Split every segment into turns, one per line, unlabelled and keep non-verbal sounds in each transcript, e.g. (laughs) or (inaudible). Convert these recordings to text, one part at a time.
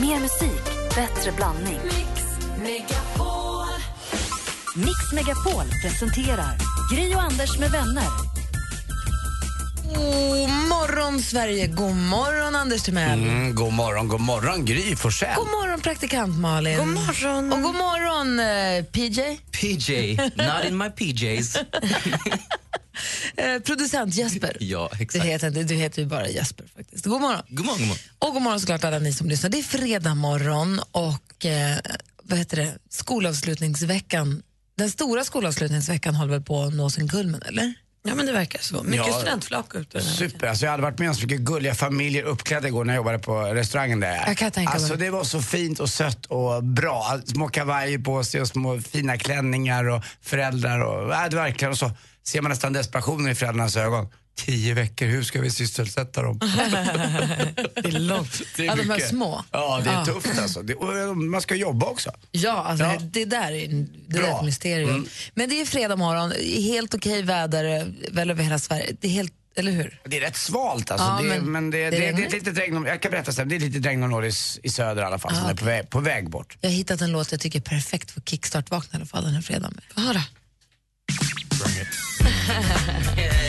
Mer musik, bättre blandning. Mix Megapol presenterar Gri och Anders med vänner.
God morgon, Sverige. God morgon, Anders Timell.
Mm, god morgon, god morgon Gry Forssell.
God morgon, praktikant Malin.
God morgon.
Och god morgon, eh, PJ.
PJ, not in my PJs. (laughs) (laughs)
Eh, producent Jesper.
ja,
Du
exakt.
heter, inte- du heter ju bara Jesper. faktiskt. God morgon.
God morgon, god morgon.
Och god morgon såklart alla ni som lyssnar. Det är fredag morgon och eh, vad heter det? skolavslutningsveckan. Den stora skolavslutningsveckan håller väl på att nå sin kulmen, eller?
Ja, men det verkar så. Mycket
Ja.
studentflak ute.
Super. Alltså, jag hade varit med om så mycket gulliga familjer uppklädda igår när jag jobbade på restaurangen där.
Jag kan tänka mig.
alltså, det var så fint och sött och bra. Små kavajer på sig och små fina klänningar och föräldrar. Och, äh, det verkligen, och så ser man nästan desperationen i föräldrarnas ögon. Tio veckor, hur ska vi sysselsätta dem? (laughs)
Det är långt. (laughs)
Det är
ja, de här
mycket.
små.
Ja, det är tufft alltså. Det, och man ska jobba också.
Ja, alltså,
Ja.
det där är, det där är
Bra.
ett mysterium.
Mm.
Men det är fredag morgon, helt okej väder eh, väl över hela Sverige. Det är helt, eller hur?
Det är rätt svalt alltså.
Ja,
det, är-
men
men det,
det
det, det,
regnar.
är ett litet regn, jag kan berätta sen, det är lite regnområde i, s- i söder i alla fall som är på väg, på väg bort.
Jag har hittat en låt jag tycker är perfekt för kickstart-vakna i alla fall den här fredagen. med.
Få höra.
What? Yes! (laughs) (laughs)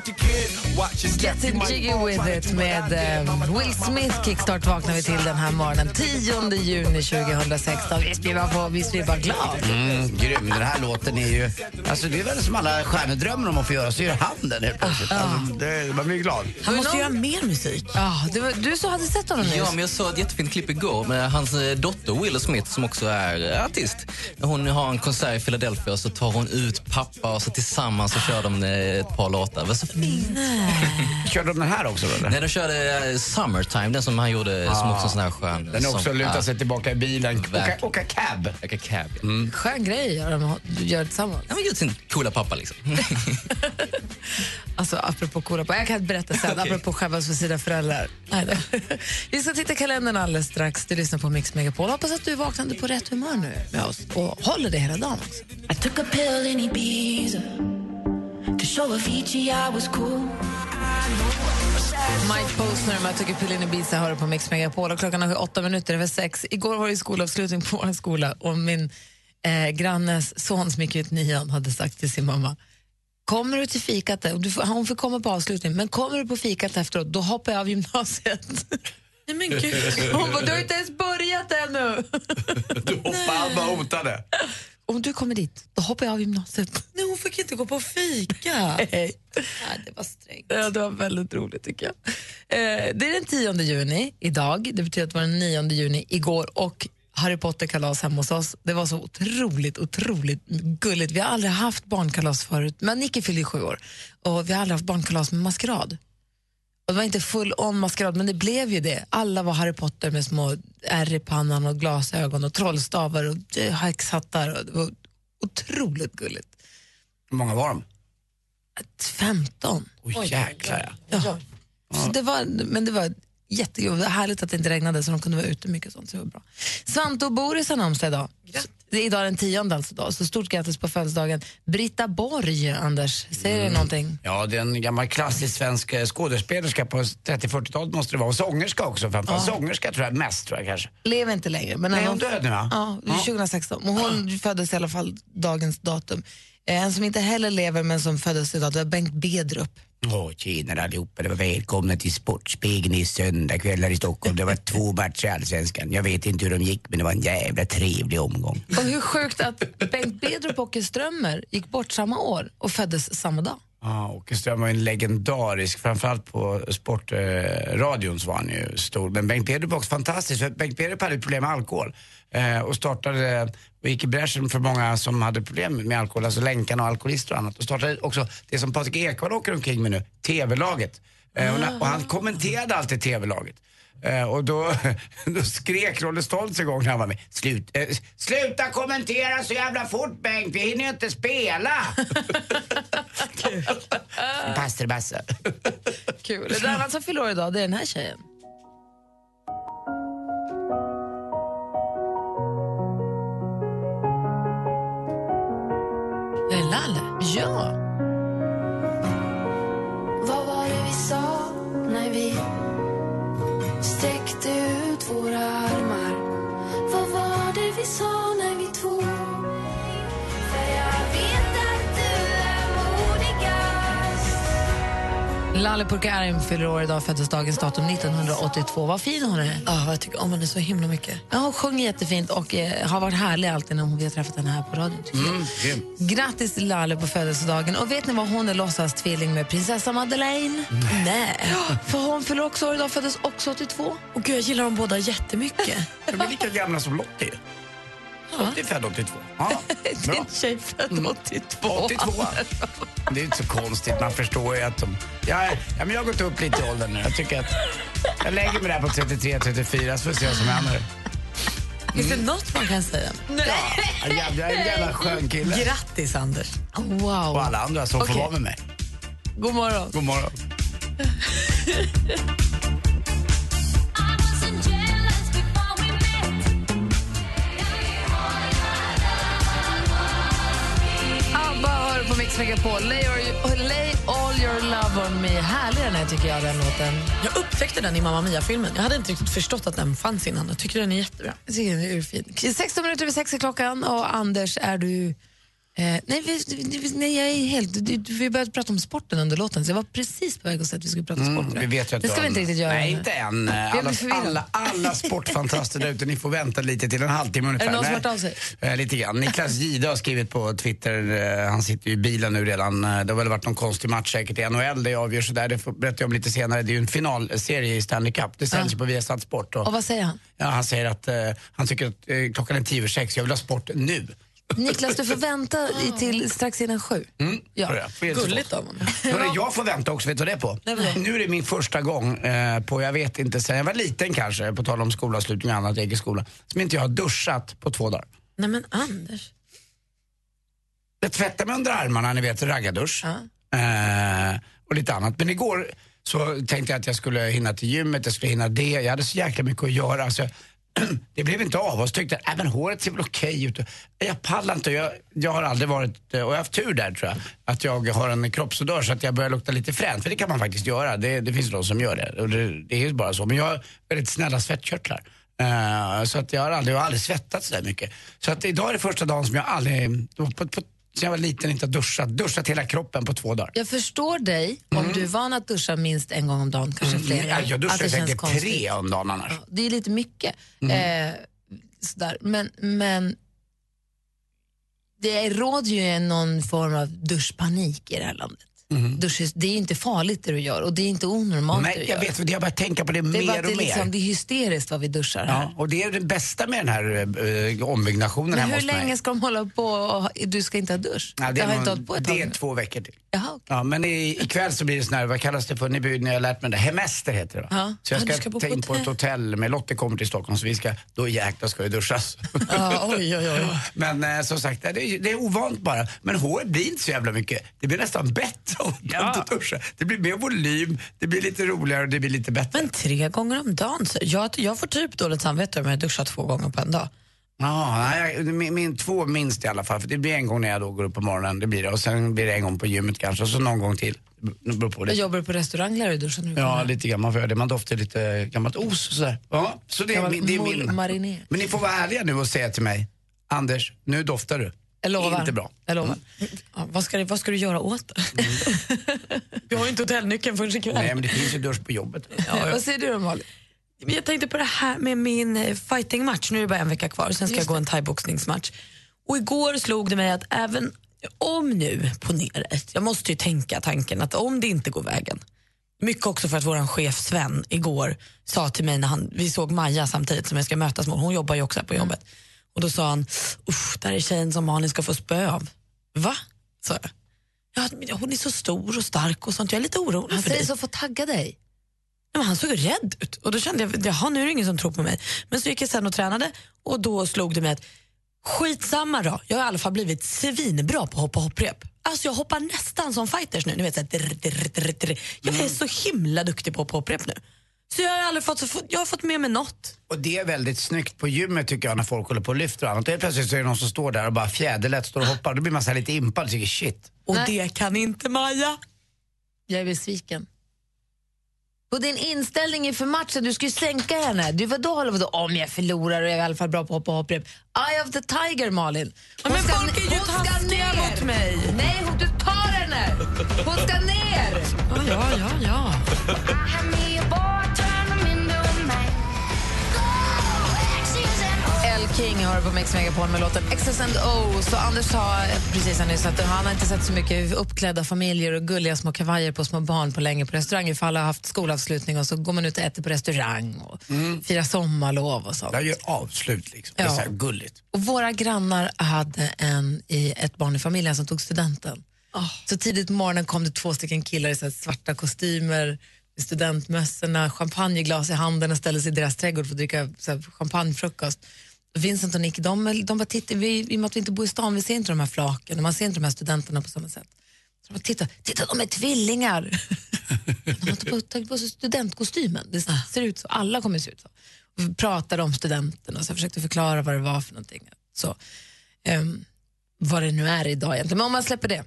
step.
Getting jiggy with it med eh, Will Smith. Kickstart vaknar vi till den här morgonen. 10 juni 2016. Visst blir man, på, visst blir man glad?
Mm, grym. Den här låten är ju, alltså det är väl som alla stjärnor drömmer om att få göra, så gör han den helt plötsligt. Alltså, det, man blir glad.
Han måste göra mer musik.
Ja, det var, du så hade sett honom nyss.
Ja, men jag såg ett jättefint klipp igår med hans eh, dotter Willow Smith som också är eh, artist. Hon har en konsert i Philadelphia och så tar hon ut pappa och så tillsammans så kör de eh, ett par låtar. Det var så fint.
Körde de den här också då, eller?
Nej, de körde eh, Summertime, den som han gjorde som också sån här skön...
Den är också
som-
luta
ja,
sig tillbaka i bilen, åka, åka cab.
Like a cab.
Skön grej gör de gör tillsammans.
Han har gjort sin coola pappa liksom. (laughs)
Alltså apropå coola på. Jag kan berätta sen, (laughs)
Okej.
apropå skämmas för sina föräldrar. Nej, då. (laughs) Vi ska titta i kalendern alldeles strax. Du lyssnar på Mix Megapol. Hoppas att du vaknade på rätt humör nu med oss och håller det hela dagen också.
To show Avicii I was cool.
Mike Posner med Took a pill in Ibiza hör på Mix Megapol och klockan är åtta minuter över sex. Igår var det skolavslutning på vår skola och min eh, grannes son som gick ut nian hade sagt till sin mamma Kommer du till fikat, du får, hon får komma på avslutning, men kommer du på fikat efteråt, då hoppar jag av gymnasiet. (laughs)
Nej, men gud.
Hon bara, du har inte ens börjat ännu. (laughs)
Du hoppade, han bara hotade.
Om du kommer dit, då hoppar jag av gymnasiet.
Nej, hon fick inte gå på fika. (laughs)
Nej,
det var strängt.
Ja, det var väldigt roligt tycker jag. Eh, det är den 10 juni idag, det betyder att det var den 9 juni igår och Harry Potter-kalas hemma hos oss. Det var så otroligt, otroligt gulligt. Vi har aldrig haft barnkalas förut, men Nicky fyllde ju sju år och vi har aldrig haft barnkalas med maskerad. Och det var inte full on maskerad, men det blev ju det. Alla var Harry Potter med små ärr i pannan och glasögon och trollstavar och eh, häxhattar. Och det var otroligt gulligt.
Hur många var de?
15.
Oj, jäklar ja.
Ja. Så det var, men det var var härligt att det inte regnade så de kunde vara ute mycket. Sånt, så det var bra. Svante och Boris har namnsdag idag. Det är idag den tionde alltså då, så stort grattis på födelsedagen. Britta Borg, Anders, säger det någonting?
Ja, det är en gammal klassisk svensk eh, skådespelerska på 30-40-talet måste det vara. Och sångerska också framförallt. Sångerska tror jag mest tror jag kanske.
Lever inte längre. Men
Nej, hon död nu va?
Ja, 2016. Och hon föddes i alla fall dagens datum. Eh, En som inte heller lever men som föddes idag, det var Bengt Bedrup.
Åh, tjenare allihopa. Det var välkomna till Sportspegeln i söndagkvällar i Stockholm. Det var två matcher i Allsvenskan. Jag vet inte hur de gick, men det var en jävla trevlig omgång.
Och hur sjukt att Bengt Bedrup och Åke Strömmer gick bort samma år och föddes samma dag.
Ja, Åke Ström var en legendarisk, framförallt på sportradion så var han ju stor. Men Bengt Bedrup var också fantastisk, för Bengt Bedrup hade problem med alkohol. Eh, och startade, och gick i bräschen för många som hade problem med alkohol, alltså länkarna och alkoholister och annat. Och startade också det som Patrik Ekwall åker omkring med nu, TV-laget. Eh, och, och han kommenterade alltid TV-laget. Eh, och då, (laughs) då skrek Rolle Stoltz en gång när han var med. Slut, eh, sluta kommentera så jävla fort Bengt, vi hinner ju inte spela! Kul. (laughs) Pastor Basse.
Kul. Ett annat som fyller år idag, det är den här tjejen. Lalle? Ja.
Vad var det vi sa när vi sträckte ut våra armar? Vad var det vi sa
Lalle Purkarim fyller år idag, föddes dagens datum 1982. Vad fin hon är.
Ja, jag tycker om henne så himla mycket.
Ja, hon sjunger jättefint och eh, har varit härlig alltid när vi har träffat henne här på radion.
Mm.
Grattis till Lalle på födelsedagen. Och vet ni vad hon är låtsas tvilling med prinsessa Madeleine? Nej. (gasps) För hon fyller också år idag, föddes också 82.
Och gud, jag gillar dem båda jättemycket. (laughs)
De är lika gamla som Lottie ju. Lottie är född 82. Ja, (laughs) bra.
Din tjej född 82.
82. (laughs) Det är inte så konstigt, man förstår ju att de... Ja, ja, men jag har gått upp lite i åldern nu. Jag tycker att jag lägger mig där på 33-34 så får vi se vad som händer.
Finns det något man kan säga?
Ja, jag jag är en jävla skön kille.
Grattis, Anders.
Wow.
Och alla andra som får
Okej.
vara med mig.
God morgon.
God morgon. (laughs)
på. Lay, your, lay all your love on me. Härlig den här tycker jag, den låten.
Jag upptäckte den i Mamma Mia-filmen. Jag hade inte riktigt förstått att den fanns innan. Jag tycker den är jättebra.
Jag tycker den är urfin. 16 minuter över sex är klockan och Anders, är du... Eh, nej, vi, vi, nej, jag är helt... Vi började prata om sporten under låten, så jag var precis på väg att säga att vi skulle prata om sport.
Mm, vi vet ju att
det ska vi inte riktigt göra.
Nej, inte än. Alla, alla, alla sportfantaster där ute, ni får vänta lite till en halvtimme ungefär.
Är det någon som hört av sig?
Eh, lite grann. Niklas (laughs) Gide har skrivit på Twitter, eh, han sitter ju i bilen nu redan. Det har väl varit någon konstig match säkert i NHL, det avgörs sådär. Det berättar jag om lite senare. Det är ju en finalserie i Stanley Cup. Det sänds ju på Viasat Sport. Och,
Och vad säger han?
ja, han säger att han tycker att klockan är tio över sex, jag vill ha sport nu.
Niklas, du får vänta i, till strax innan sju. Ja.
Jag inte
Gulligt av honom.
Hörru, jag får vänta också, vet du vad det är på? Nu är det min första gång på, på, jag vet inte, sen jag var liten kanske, på tal om skolavslutning och annat, egen skola, som inte jag har duschat på två dagar.
Nej men Anders.
Jag tvättar mig under armarna, ni vet, raggardusch. Eh, och lite annat. Men igår så tänkte jag att jag skulle hinna till gymmet, jag skulle hinna det. Jag hade så jäkla mycket att göra. Alltså, (clears throat) det blev inte av och så tyckte jag, men håret ser väl okej ut. Jag pallar inte. Jag, jag har aldrig varit, eh, och jag har haft tur där tror jag, att jag har en kroppsodör så att jag börjar lukta lite fränt. För det kan man faktiskt göra. Det, det finns de som gör det. Och det, det är ju bara så. Men jag har väldigt snälla svettkörtlar. Uh, så att jag har aldrig, jag har aldrig svettats så där mycket. Så att idag är det första dagen som jag aldrig, på, på, jag var liten inte har duschat, duschat hela kroppen på två dagar.
Jag förstår dig om du är van att duscha minst en gång om dagen, kanske flera.
Mm. Ja, jag
att
duschar
det känns
säkert
konstigt.
tre om dagen annars.
Det är lite mycket.
Mm.
Eh, sådär. Men, men det råder ju någon form av duschpanik i det här landet. Dusch, är- det är inte farligt det du gör och det är inte onormalt det
Nej, jag
gör.
vet, för jag börjar tänka på det,
det bara
mer
det,
och
är liksom,
mer.
det är hysteriskt vad vi duschar här.
Ja, och det är det bästa med den här äh, ombyggnationen
Men
hemma
hur
hos mig.
länge ska de hålla på och du ska inte ha dusch?
Ja, det, är
inte
någon,
hållit på ett
det är två veckor till.
Jaha, okej.
Ja, men i, ikväll så blir det sån här, vad kallas det för, ni, ni har lärt mig det, hemester heter det va?
Ja.
Så jag
Ja,
ska,
du ska
ta in på ett hotell med Lotte kommer till Stockholm så vi ska, då jäklar ska det duschas.
Ja, oj, oj, oj. (laughs)
Men eh, som sagt, det är, det är ovant bara. Men håret blir inte så jävla mycket. Det blir nästan bättre inte duschar. Det blir mer volym, det blir lite roligare och det blir lite bättre.
Men tre gånger om dagen? Så jag, jag får typ dåligt samvete om jag duschar två gånger på en dag.
Ja, nej, jag- min, min två minst i alla fall. För det blir en gång när jag då går upp på morgonen, det blir det. Och sen blir det en gång på gymmet kanske och så någon gång till. Det på
Jag
det.
jobbar du på restaurang lär du duscha nu.
Ja, lite grann. Man får göra det. Man doftar lite gammalt os och sådär. Ja, så det är, det är min. Men ni får vara ärliga nu och säga till mig, Anders, nu doftar du.
Jag lovar.
Inte bra. Mm.
Jag lovar.
Ja, vad, ska, det- vad ska du göra åt det? (laughs) du har ju inte hotellnyckeln förrän ikväll.
Nej, men det finns ju dusch på jobbet.
Vad säger du då Malin?
Jag tänkte på det här med min eh, fightingmatch. Nu är det bara en vecka kvar, sen ska jag gå en thaiboxningsmatch. Och igår slog det mig att även om nu, ponera ett, jag måste ju tänka tanken att om det inte går vägen. Mycket också för att vår chef Sven igår sa till mig när han, vi såg Maja samtidigt som jag ska mötas med, hon jobbar ju också här på jobbet. Och då sa han, usch, där är tjejen som Malin ska få spö av. Va? sa jag. Ja, hon är så stor och stark och sånt, jag är lite orolig
Han
för
säger
dig.
så för att tagga dig.
Nej, men han såg rädd ut och då kände jag, jaha nu är det ingen som tror på mig. Men så gick jag sen och tränade och då slog det mig att skitsamma då, jag har i alla fall blivit svinbra på att hoppa hopprep. Alltså jag hoppar nästan som fighters nu. Ni vet, så här, drr, drr, drr. Jag är så himla duktig på att hoppa hopprep nu. Så jag har aldrig fått, så, jag har fått med mig något.
Och det är väldigt snyggt på gymmet tycker jag när folk håller på och lyfter och annat. Och helt plötsligt så är det någon som står där och bara fjäderlätt står och hoppar. Då blir man så här lite impad och tycker shit.
Och
Nej.
det kan inte Maja.
Jag är besviken. På din inställning inför matchen, du ska ju sänka henne. Du, vadå, håller vadå? Om jag förlorar och jag är i alla fall bra på att hoppa hopprep. Eye of the tiger, Malin. Hon
Men
ska,
folk är ju taskiga
ner.
mot mig.
Nej, hon, du tar henne. Hon ska ner.
Ja, ja, ja, ja. (laughs)
King har på Mix Megapol med låten X's and O's. Så Anders sa precis här nyss att han har inte sett så mycket uppklädda familjer och gulliga små kavajer på små barn på länge på restauranger för alla har haft skolavslutning och så går man ut och äter på restaurang och firar sommarlov och sånt.
Jag gör avslut liksom. Det är
Ja.
så här gulligt.
Och våra grannar hade en i ett barn i familjen som tog studenten. Så tidigt på morgonen kom det två stycken killar i så här svarta kostymer, studentmössorna, champagneglas i handen och ställde sig i deras trädgård för att dricka så här, champagnefrukost. Vincent och Nick, de, de bara tittar, vi, i och med att vi inte bor i stan, vi ser inte de här flaken och man ser inte de här studenterna på samma sätt. Så de bara, titta, titta, de är tvillingar! (laughs) de har tagit på, sig studentkostymen, det ser ut så, alla kommer se ut så. Och vi pratade om studenten och så försökte förklara vad det var för någonting. Så, ehm, vad det nu är idag egentligen. Men om man släpper det,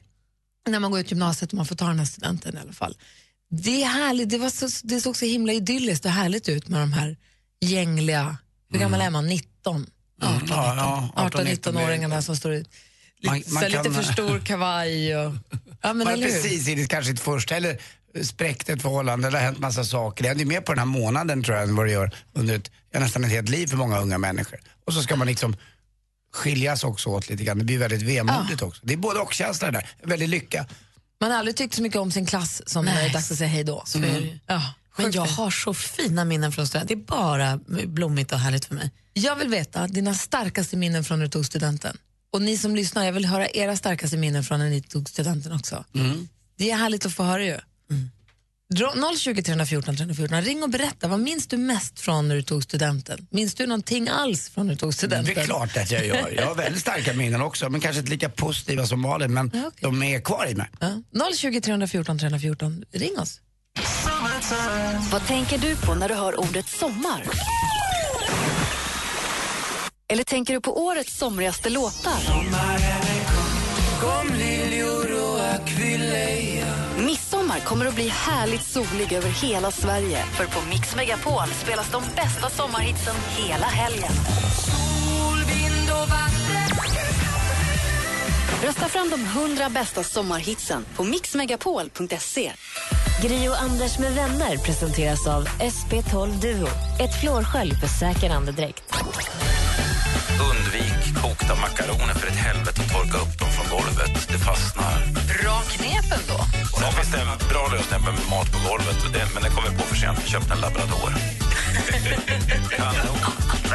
när man går ut gymnasiet och man får ta den här studenten i alla fall. Det är härligt, det, var så, det såg så himla idylliskt och härligt ut med de här gängliga, hur gammal är man, 19? 18,
Ja, ja, 18,
18-19-åringarna som står i
Man- man
lite
kan-
för stor kavaj. Och, ja, men (laughs)
Man
eller
precis i det kanske inte första eller spräckt ett förhållande, det har hänt massa saker. Det händer ju mer på den här månaden tror jag än vad det gör under ett, ja, nästan ett helt liv för många unga människor. Och så ska man liksom skiljas också åt lite grann. Det blir väldigt vemodigt också. Det är både och känsla där. Väldigt lycka.
Man har aldrig tyckt så mycket om sin klass som när det är dags att säga hej då.
Det ju.
Ja,
Men jag har så fina minnen från studenten. Det är bara blommigt och härligt för mig.
Jag vill veta dina starkaste minnen från när du tog studenten. Och ni som lyssnar, jag vill höra era starkaste minnen från när ni tog studenten också. Det är härligt att få höra ju. Dra- 020 314 314, ring och berätta. Vad minns du mest från när du tog studenten? Minns du någonting alls från när du tog
Det
studenten?
är klart att jag gör. Jag har väldigt starka minnen också, men kanske inte lika positiva som Malin, men
Ja, okej.
de är kvar i mig.
Ja. 020 314 314, ring oss.
Vad tänker du på när du hör ordet sommar? Eller tänker du på årets somrigaste låtar? Midsommar kommer att bli härligt solig över hela Sverige. För på Mix Megapol spelas de bästa sommarhitsen hela helgen. Rösta fram de 100 bästa sommarhitsen på mixmegapol.se.
Gri och Anders med vänner presenteras av SP12 Duo. Ett flårskölj för säker andedräkt.
Undvik kokta makaroner för ett helvete och torka upp dem från golvet. Det fastnar.
Bra knep ändå.
Sen finns det en bra lösning med mat på golvet, det, men det kommer vi på för sent. Vi köpte en labrador.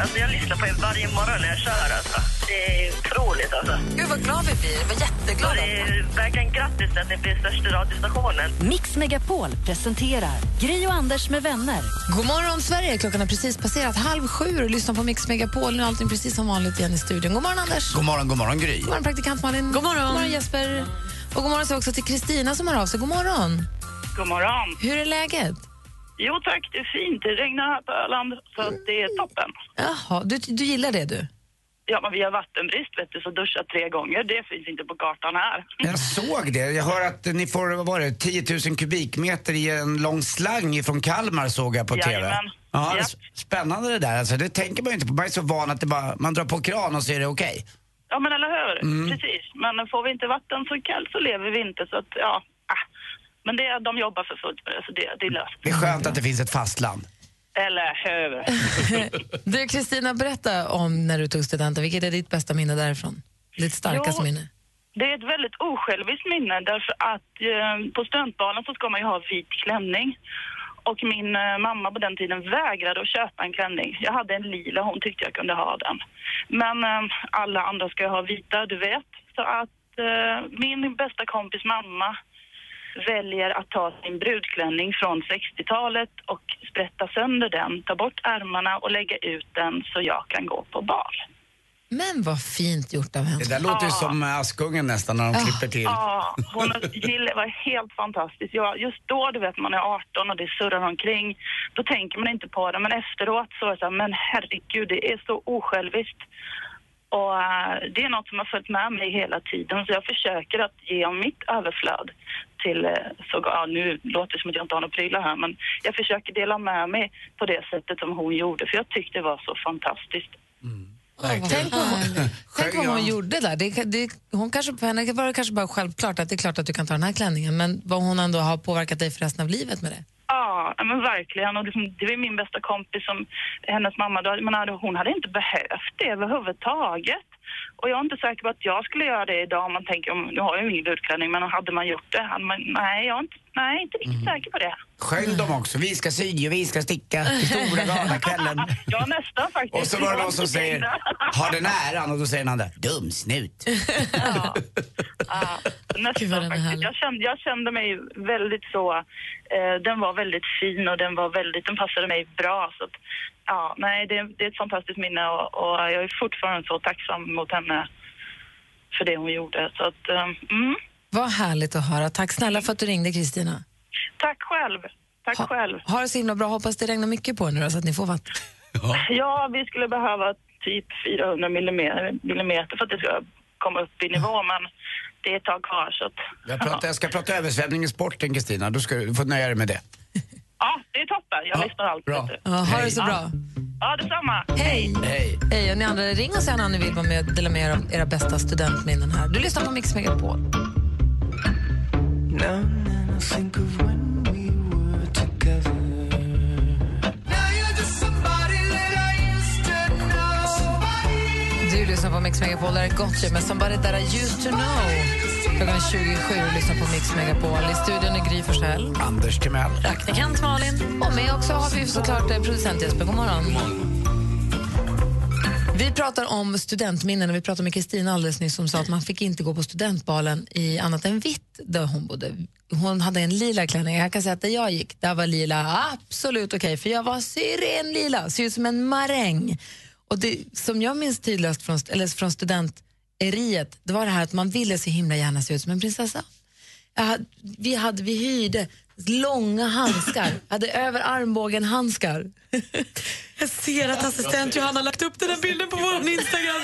Alltså jag lyssnar på er varje morgon när jag kör. Alltså. Det är otroligt. Alltså.
Gud vad glad vi blir. Vad jätteglada.
det är verkligen grattis att ni blir största radiostationen.
Mix Megapol presenterar Gri och Anders med vänner.
God morgon Sverige, klockan har precis passerat halv sju och lyssnar på Mix Megapol. Nu är allting precis som vanligt igen i studion. God morgon Anders.
God morgon, god morgon Gry.
God morgon praktikant Malin. God morgon. God morgon Jesper. Och god morgon också till Kristina som har av sig. God morgon.
God morgon.
Hur är läget?
Jo tack, det är fint. Det regnar här på Öland, så att det är toppen.
Jaha, du, du gillar det du?
Ja, men vi har vattenbrist, vet du, så duscha tre gånger, det finns inte på kartan här.
Jag såg det. Jag hör att ni får, vad var det, 10 000 kubikmeter i en lång slang från Kalmar såg jag på TV.
Jajamän.
Ja, Spännande det där. Alltså, det tänker man ju inte på. Man är så van att det bara, man drar på kran och så är det okej.
Ja, men eller hur?
Mm.
Precis. Men får vi inte vatten så kallt så lever vi inte, så att ja. Men det, de jobbar för fullt med det, så det, det är löst.
Det är skönt att det finns ett fastland.
Eller hur? (laughs)
Du Kristina, berätta om när du tog studenten. Vilket är ditt bästa minne därifrån? Ditt starkaste
Jo.
minne?
Det är ett väldigt osjälviskt minne därför att eh, på studentbalen så ska man ju ha vit klänning. Och min eh, mamma på den tiden vägrade att köpa en klänning. Jag hade en lila, hon tyckte jag kunde ha den. Men eh, alla andra ska ju ha vita, du vet. Så att eh, min bästa kompis mamma väljer att ta sin brudklänning från 60-talet och sprätta sönder den, ta bort ärmarna och lägga ut den så jag kan gå på bal.
Men vad fint gjort av henne.
Det där låter ju
Ja.
som Askungen nästan när de klipper till.
Ja, hon Jill var helt fantastisk. Ja, just då, du vet, man är 18 och det surrar omkring. Då tänker man inte på det, men efteråt så är det så här, men herregud, det är så osjälviskt. Och eh, det är något som har följt med mig hela tiden så jag försöker att ge av mitt överflöd till, eh, så, ja, nu låter det som att jag inte har några prylar här men jag försöker dela med mig på det sättet som hon gjorde för jag tyckte det var så fantastiskt.
Tänk vad hon, tänk vad hon gjorde där. Det, det, hon kanske, för henne var det kanske bara självklart att det är klart att du kan ta den här klänningen men vad hon ändå har påverkat dig för resten av livet med det.
Ja, men verkligen. Och liksom, det var min bästa kompis som hennes mamma, då, men hade, hon hade inte behövt det överhuvudtaget. Och jag är inte säker på att jag skulle göra det idag om man tänker, om, nu har jag ju ingen utklädning, men hade man gjort det, man, nej, jag är inte, nej, inte riktigt säker på det.
Sjöng de också? Vi ska sy och vi ska sticka till stora galakvällen. (laughs)
Ja, nästan faktiskt.
Och så var det någon som säger, har den äran? Och då säger den andra, dumsnut. (laughs)
Nästan faktiskt. Jag kände, jag kände mig väldigt så, eh, den var väldigt fin och den var väldigt, den passade mig bra. Så att, ja, nej, det, det är ett fantastiskt minne och, och jag är fortfarande så tacksam mot henne för det hon gjorde. Så att, eh, mm.
Vad härligt att höra. Tack snälla för att du ringde Kristina.
Tack själv. Tack själv.
Ha det så himla bra. Hoppas det regnar mycket på er nu då, så att ni får vatten. (laughs)
Ja, vi skulle behöva typ 400 millimeter, millimeter för att det ska komma upp i nivå, men det är ett tag kvar så att...
Jag, pratar, jag ska prata översvämning i sporten, Kristina. Du, ska, du får nöja dig med det. (laughs)
Ja, det är toppen. Jag lyssnar alltid.
Bra.
Ja, ha det så bra.
Ja, detsamma.
Hej!
Hej.
Hej, och ni andra, ring oss gärna om ni vill vara med och dela med er av era bästa studentminnen här. Du lyssnar på Mix Megapol. Du lyssnar på Mix Megapol, där är Gotcha med Somebody That I Used To Know. Klockan är 27 och lyssnar på Mix Megapol. I studion är Gry Forssell.
Anders Timell.
Praktikant Malin. Och med också har vi såklart eh, producent Jesper. God morgon. Vi pratar om studentminnen och vi pratade med Kristina alldeles nyss som sa att man fick inte gå på studentbalen i annat än vitt där hon bodde. Hon hade en lila klänning. Jag kan säga att där jag gick, där var lila absolut okej för jag var syrenlila, ser ut som en maräng. Och det som jag minns tydligast från, eller från studenteriet, det var det här att man ville så himla gärna se ut som en prinsessa. Jag hade, vi, hade, vi hyrde långa handskar, hade över armbågen handskar.
Jag ser att assistent Johanna har lagt upp den här bilden på vår Instagram.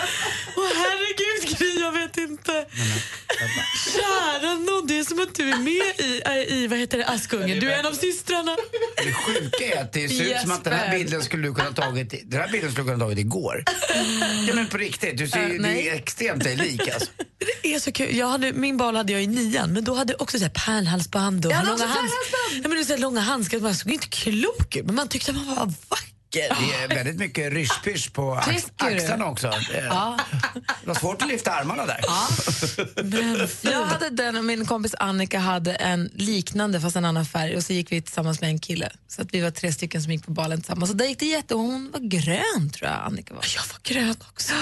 Åh herregud Gry, jag vet inte. Kära nån, det är som att du är med i, i vad heter det, Askungen. Du är en av systrarna.
Det sjuka är att det ser ut som att den här bilden skulle du kunna tagit, den här bilden skulle du kunna tagit igår. Ja men på riktigt, du ser ju,
Äh,
du extremt dig lik alltså.
Det är så kul. Jag hade, min bal hade jag i nian, men då hade jag också så här pärlhalsband och långa, hands ja, men är så här långa handskar. Man såg inte klok ut, men man tyckte man var vacker.
Det är väldigt mycket ryschpysch på ax
Tycker du?
axlarna också. Det,
Ja.
det var svårt att lyfta armarna där.
Jag hade den och min kompis Annika hade en liknande fast en annan färg och så gick vi tillsammans med en kille. Så att vi var tre stycken som gick på balen tillsammans. Och där gick det jätte... Hon var grön tror jag Annika var.
Jag var grön också.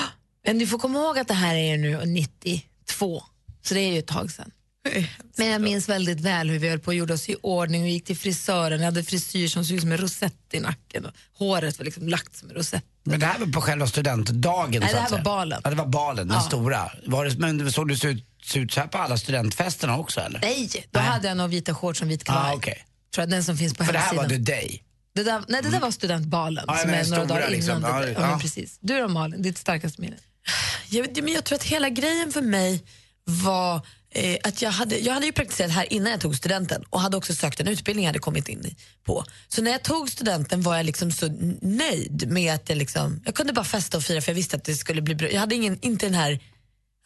Men du får komma ihåg att det här är nu 92, så det är ju ett tag sedan. (laughs) Men jag minns väldigt väl hur vi höll på och gjorde oss i ordning och gick till frisören. Jag hade frisyr som såg ut som en rosett i nacken och håret var liksom lagt som en rosett.
Men det här var på själva studentdagen
Nej,
så
det här
att
var
säga.
balen.
Ja, det var balen, den
Ja.
stora. Var det, men såg du ut, se ut så här på alla studentfesterna också eller?
Nej, då hade jag nog vita shorts och vit kavaj.
Ah, okej.
Tror jag, den som finns på
För det här
hemsidan.
var The Day.
Det där, nej, det där var studentbalen
Ja,
som är några dagar
liksom.
innan. Det, ja, precis. Du då Malin, ditt starkaste minne?
Jag, men jag tror att hela grejen för mig var eh, att jag hade, jag hade ju praktiserat här innan jag tog studenten och hade också sökt en utbildning jag hade kommit in på. Så när jag tog studenten var jag liksom så nöjd med att jag, liksom, jag kunde bara festa och fira för jag visste att det skulle bli bra. Jag hade ingen, inte den här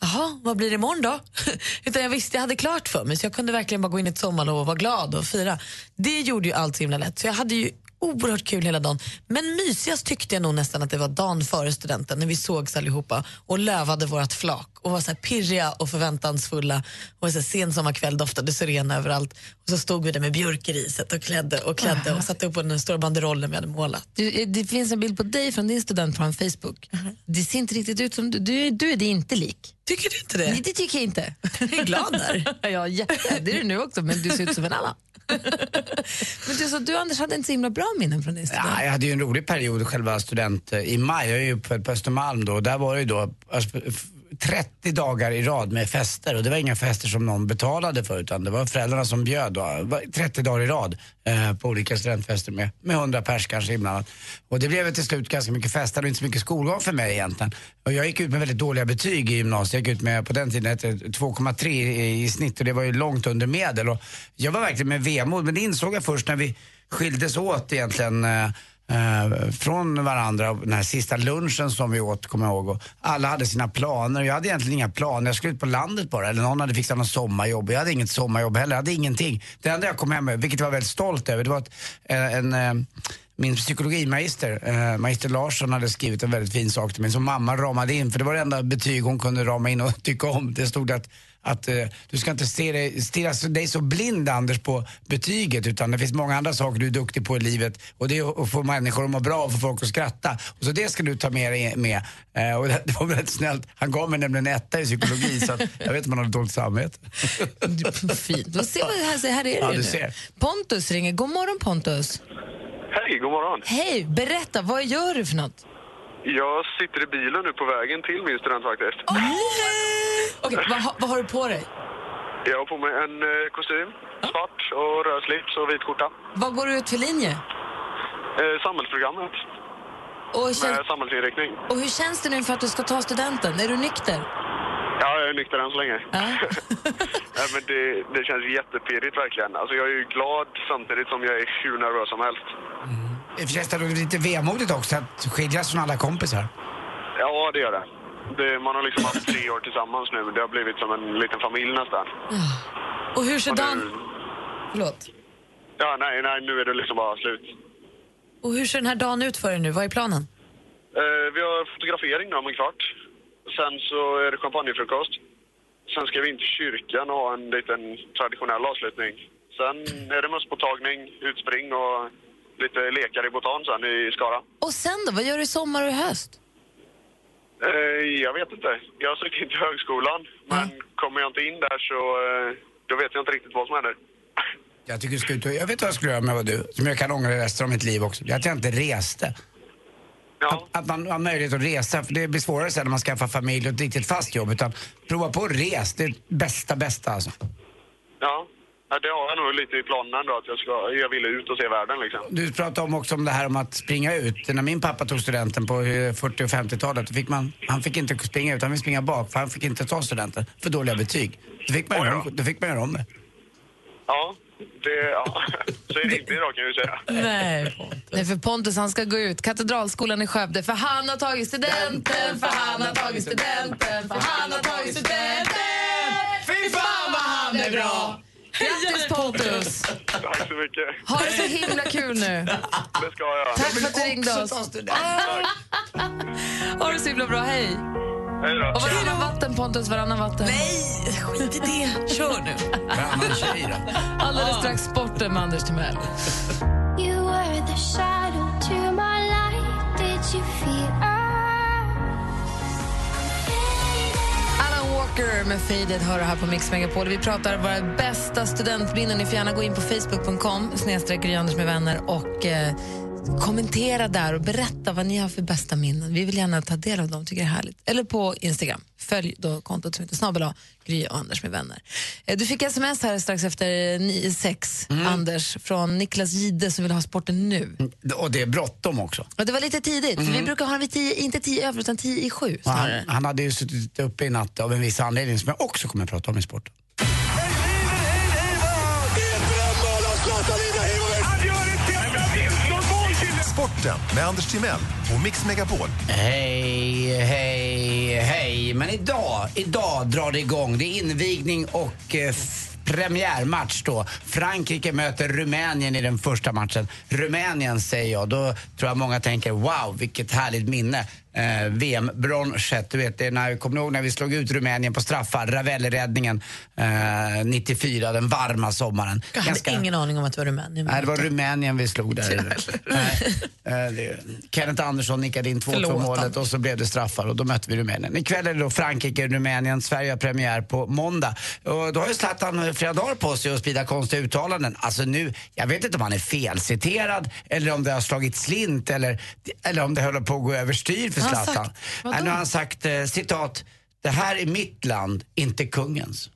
Jaha, vad blir det imorgon då? (laughs) Utan jag visste, jag hade klart för mig så jag kunde verkligen bara gå in i ett sommarlov och vara glad och fira. Det gjorde ju allt så himla lätt. Så jag hade ju oerhört kul hela dagen. Men mysigast tyckte jag nog nästan att det var dagen före studenten när vi sågs allihopa och lövade vårt flak och var så pirriga och förväntansfulla. Och så här sensommarkväll doftade syren överallt. Och så stod vi där med björk i riset och klädde och klädde och satte upp på den stora banderollen vi hade målat.
Du, eh, det finns en bild på dig från din student på Facebook.
Mhm.
Det ser inte riktigt ut som du. Du, du är det inte lik.
Tycker du inte det?
Nej, det tycker jag inte.
Jag är glad där. (laughs)
ja, jätte. Det är du nu också, men du ser ut som en annan. (laughs) men du, så du Anders hade inte så himla bra minnen från din student.
Ja, jag hade ju en rolig period, själva student eh, i maj. Jag är ju uppfödd på Östermalm då och där var det ju då, alltså, 30 dagar i rad med fester och det var inga fester som någon betalade för utan det var föräldrarna som bjöd. Då. 30 dagar i rad eh, på olika studentfester med, med 100 pers kanske ibland. Och det blev till slut ganska mycket fester och inte så mycket skolgång för mig egentligen. Och jag gick ut med väldigt dåliga betyg i gymnasiet. Jag gick ut med på den tiden 2,3 i, i snitt och det var ju långt under medel. Och jag var verkligen med vemod men det insåg jag först när vi skildes åt egentligen. Eh, eh, från varandra, den här sista lunchen som vi åt, kommer jag ihåg. Och alla hade sina planer. Jag hade egentligen inga planer. Jag skulle ut på landet bara. Eller någon hade fixat något sommarjobb. Jag hade inget sommarjobb heller. Jag hade ingenting. Det enda jag kom hem med, vilket jag var väldigt stolt över, det var att eh, en, eh, min psykologimagister, eh, magister Larsson, hade skrivit en väldigt fin sak till mig som mamma ramade in. För det var det enda betyg hon kunde rama in och (laughs) tycka om. Det stod att att eh, du ska inte stirra, stirra så- dig så blind Anders på betyget utan det finns många andra saker du är duktig på i livet och det är att få människor att må bra och få folk att skratta. Och så det ska du ta med dig med. Eh, och det, det var väldigt snällt. Han gav mig nämligen en etta i psykologi så att jag vet om han har dåligt samvete. (laughs)
Fint. Då ser vi här, här är
Ja, du
nu.
ser.
Pontus ringer. God morgon Pontus.
Hej, god morgon.
Hej, berätta, vad gör du för något?
Jag sitter i bilen nu på vägen till min student faktiskt.
Okej, (laughs) vad, har- vad har du på dig?
Jag har på mig en eh, kostym, svart och röd slips och vit skjorta.
Vad går du ut för linje?
Eh, samhällsprogrammet
Och,
med
kän-
samhällsinriktning.
och hur känns det nu för att du ska ta studenten? Är du nykter?
Ja, jag är nykter än så länge. ja, (laughs) men det, det känns jättepirrigt verkligen. Alltså, jag är ju glad samtidigt som jag är hur nervös som helst.
Det känns det lite vemodigt också att skiljas från alla kompisar.
Ja, det gör det. det. Man har liksom haft tre år tillsammans nu. Det har blivit som en liten familj nästan.
Och hur ser
Och nu-
dagen... Förlåt.
Ja, nej, nej, nu är det liksom bara slut.
Och hur ser den här dagen ut för er nu? Vad är planen?
Eh, vi har fotografering nu om en kvart. Sen så är det champagnefrukost. Sen ska vi in till kyrkan och ha en liten traditionell avslutning. Sen är det mösspåtagning, utspring och lite lekar i botan sen i Skara.
Och sen då? Vad gör du i sommar och i höst?
Eh, jag vet inte. Jag har sökt in till högskolan, men kommer jag inte in där så eh, då vet jag inte riktigt vad som händer.
Jag tycker du ska ut och, jag vet vad jag skulle göra jag var du, som jag kan ångra resten av mitt liv också. Det är Att jag inte reste. Att, att man har möjlighet att resa, för det blir svårare sen när man skaffar familj och ett riktigt fast jobb. Utan prova på att res, det är bästa, bästa alltså.
Ja, ja, det har jag nog lite i planen ändå, att jag, ska, jag vill ut och se världen liksom.
Du pratade om också om det här om att springa ut. När min pappa tog studenten på eh, 40 och 50-talet, då fick man, han fick inte springa ut, han fick springa bak för han fick inte ta studenten för dåliga betyg. Då fick man, göra om- då fick man göra om det.
Ja, det, ja. (laughs) så är det inte idag kan jag ju säga.
Nej, (laughs) Nej, för Pontus han ska gå ut Katedralskolan i Skövde för han har tagit studenten, för han har tagit studenten, för han har tagit studenten. Fy fan vad han är bra! Grattis Pontus!
Tack så mycket.
Ha det så himla kul nu.
Det ska jag.
Tack för att du ringde oss. (laughs) Ha det så himla bra, hej!
Hej då.
Och varannan vatten Pontus, varannan vatten.
Nej, skit i det. Kör nu.
Alldeles strax sporten med Anders Timell.
You were the shadow to my light. Did you feel
Walker med Faded hör här på Mix Megapol. Vi pratar våra bästa studentminnen. Ni får gärna gå in på facebook.com snedstreck med vänner och eh, kommentera där och berätta vad ni har för bästa minnen. Vi vill gärna ta del av dem, tycker det är härligt. Eller på Instagram. Följ då kontot som heter snabel Gry och Anders med vänner. Eh, Du fick sms här strax efter nio, sex, Anders, från Niklas Gide som vill ha sporten nu.
Och det är bråttom också.
Och det var lite tidigt, för vi brukar ha den vid tio, inte tio över utan tio i sju.
Han, han hade ju suttit uppe i natt av en viss anledning som jag också kommer att prata om i sporten.
Sporten med Anders Timell och Mix Megapol.
Hej, hej, hej. Men idag, idag drar det igång. Det är invigning och eh, premiärmatch då. Frankrike möter Rumänien i den första matchen. Rumänien säger jag, då tror jag många tänker wow, vilket härligt minne. Eh, VM-bronset, du vet, det är när, kommer ni ihåg när vi slog ut Rumänien på straffar? Ravelli-räddningen eh, 94, den varma sommaren.
Jag hade
Ganska-
ingen aning om att det var Rumänien.
Nej, det var Rumänien vi slog där. (laughs) Nej, eh, Kenneth Andersson nickade in 2-2
Förlåt,
målet och så blev det straffar och då mötte vi Rumänien. Ikväll är det då Frankrike, Rumänien, Sverige har premiär på måndag. Och då har ju Zlatan flera dagar på sig att sprida konstiga uttalanden. Alltså nu, jag vet inte om han är felciterad eller om det har slagit slint eller, eller om det håller på att gå överstyr för
Har han
Zlatan.
sagt? Vadå?
Nu har han sagt, eh, citat, det här är mitt land, inte kungens.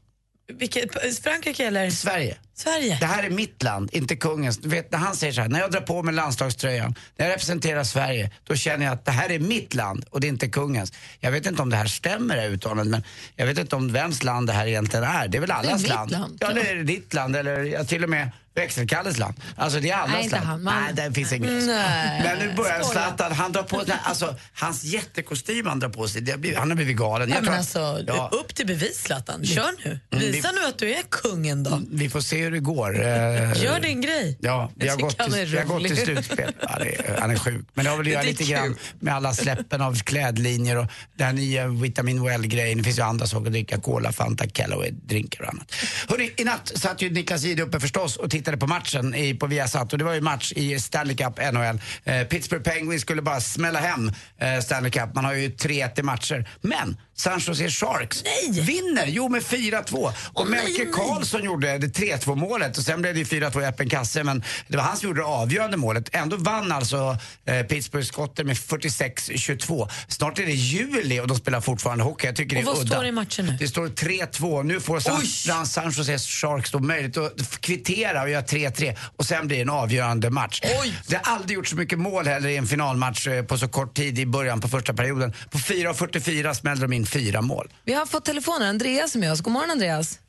Vilket, Frankrike eller?
Sverige.
Sverige.
Det här är mitt land, inte kungens. Du vet när han säger så här, när jag drar på mig landslagströjan, när jag representerar Sverige, då känner jag att det här är mitt land och det är inte kungens. Jag vet inte om det här stämmer det här uttalandet, men jag vet inte om vems land det här egentligen är. Det är väl allas
mitt
land?
land,
Ja, det är ditt land, eller ja, till och med växelkalles land. Alltså det är allas
Nej, inte
land.
han, man-
Nej, det finns inget.
Nej.
Men nu börjar. Zlatan, han drar på sig, alltså hans jättekostym han drar på sig, det har blivit, han har blivit galen.
Ja,
Jag
men
tror-
alltså,
ja.
upp till bevis Zlatan. Kör nu.
Mm,
Visa nu att du är kungen då.
Vi får se hur det går. Eh,
Gör din grej.
Ja, vi har, gått till, vi har gått till slutspel. Ja, det är, han är sjuk. Men det har väl att göra
Det är
lite
kul.
grann med alla släppen av klädlinjer och den här nya Vitamin Well-grejen. Det finns ju andra saker att dricka. Cola, Fanta, Callaway, drinkar och annat. Hörrni, i natt satt ju Niklas Jihde uppe förstås och tittade tittade på matchen i, på Viasat. Och det var ju match i Stanley Cup NHL. Eh, Pittsburgh Penguins skulle bara smälla hem eh, Stanley Cup. Man har ju 3-1 i matcher. Men San Jose Sharks vinner, jo med 4-2. Och Melker Karlsson gjorde det 3-2 målet och sen blev det ju 4-2 i öppen kasse men det var han som gjorde det avgörande målet. Ändå vann alltså eh, Pittsburgh skotten med 46-22. Snart är det juli och de spelar fortfarande hockey. Jag tycker
Och
det är
vad
udda.
står det i matchen nu?
Det står 3-2. Nu får San,
Oj!
San, San Jose Sharks då möjlighet att kvittera och göra 3-3 och sen blir det en avgörande match. Det har aldrig gjort så mycket mål heller i en finalmatch eh, på så kort tid i början på första perioden. På 4.44 smällde de in fyra mål.
Vi har fått telefonen. Andreas är med oss. God morgon, Andreas.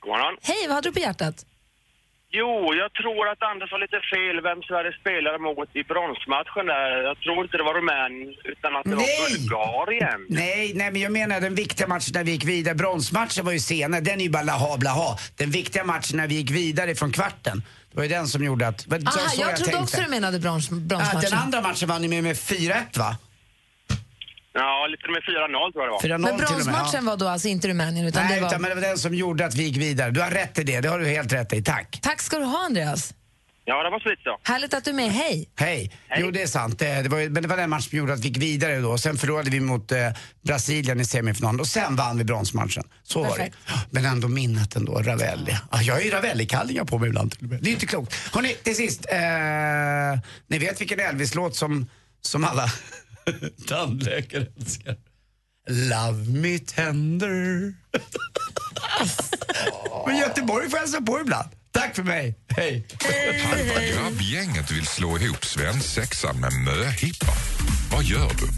God morgon.
Hej, vad hade du på hjärtat?
Jo, jag tror att Anders har lite fel vem Sverige spelade mot i bronsmatchen där. Jag tror inte det var Rumänien utan att det var Bulgarien.
Nej, nej, men jag menar den viktiga matchen när vi gick vidare. Bronsmatchen var ju senare, den är ju bara laha blaha. Den viktiga matchen när vi gick vidare från kvarten, det var ju den som gjorde att...
Aha,
så
jag trodde
tänkte.
också du menade brons,
Ja,
bronsmatchen.
den andra matchen vann ni med med 4-1 va?
Ja, lite med 4-0 tror jag det var.
4-0
Men
till och med,
bronsmatchen var då alltså inte Rumänien utan
Nej,
det var...
utan, men det var den som gjorde att vi gick vidare. Du har rätt i det, det har du helt rätt i. Tack.
Tack ska du ha, Andreas.
Ja, det var så lite så.
Härligt att du är med. Hej.
Hej. Jo, det är sant. Det, det var, ju- men det var den matchen som gjorde att vi gick vidare då. Sen förlorade vi mot eh, Brasilien i semifinalen och sen vann vi bronsmatchen. Så
Perfekt.
var det. Men ändå minnet ändå, Ravelli. Ah, jag har ju Ravelli-kallingar på mig ibland till och med. Det är inte klokt. Hörrni, till sist. Eh, ni vet vilken Elvis-låt som, som alla (laughs) tandläkare älskar? Love me tender. (laughs) Men Göteborg får hälsa på ibland. Tack för mig. Hej.
Halva grabbgänget vill slå ihop svensexan med möhippa. Vad gör du?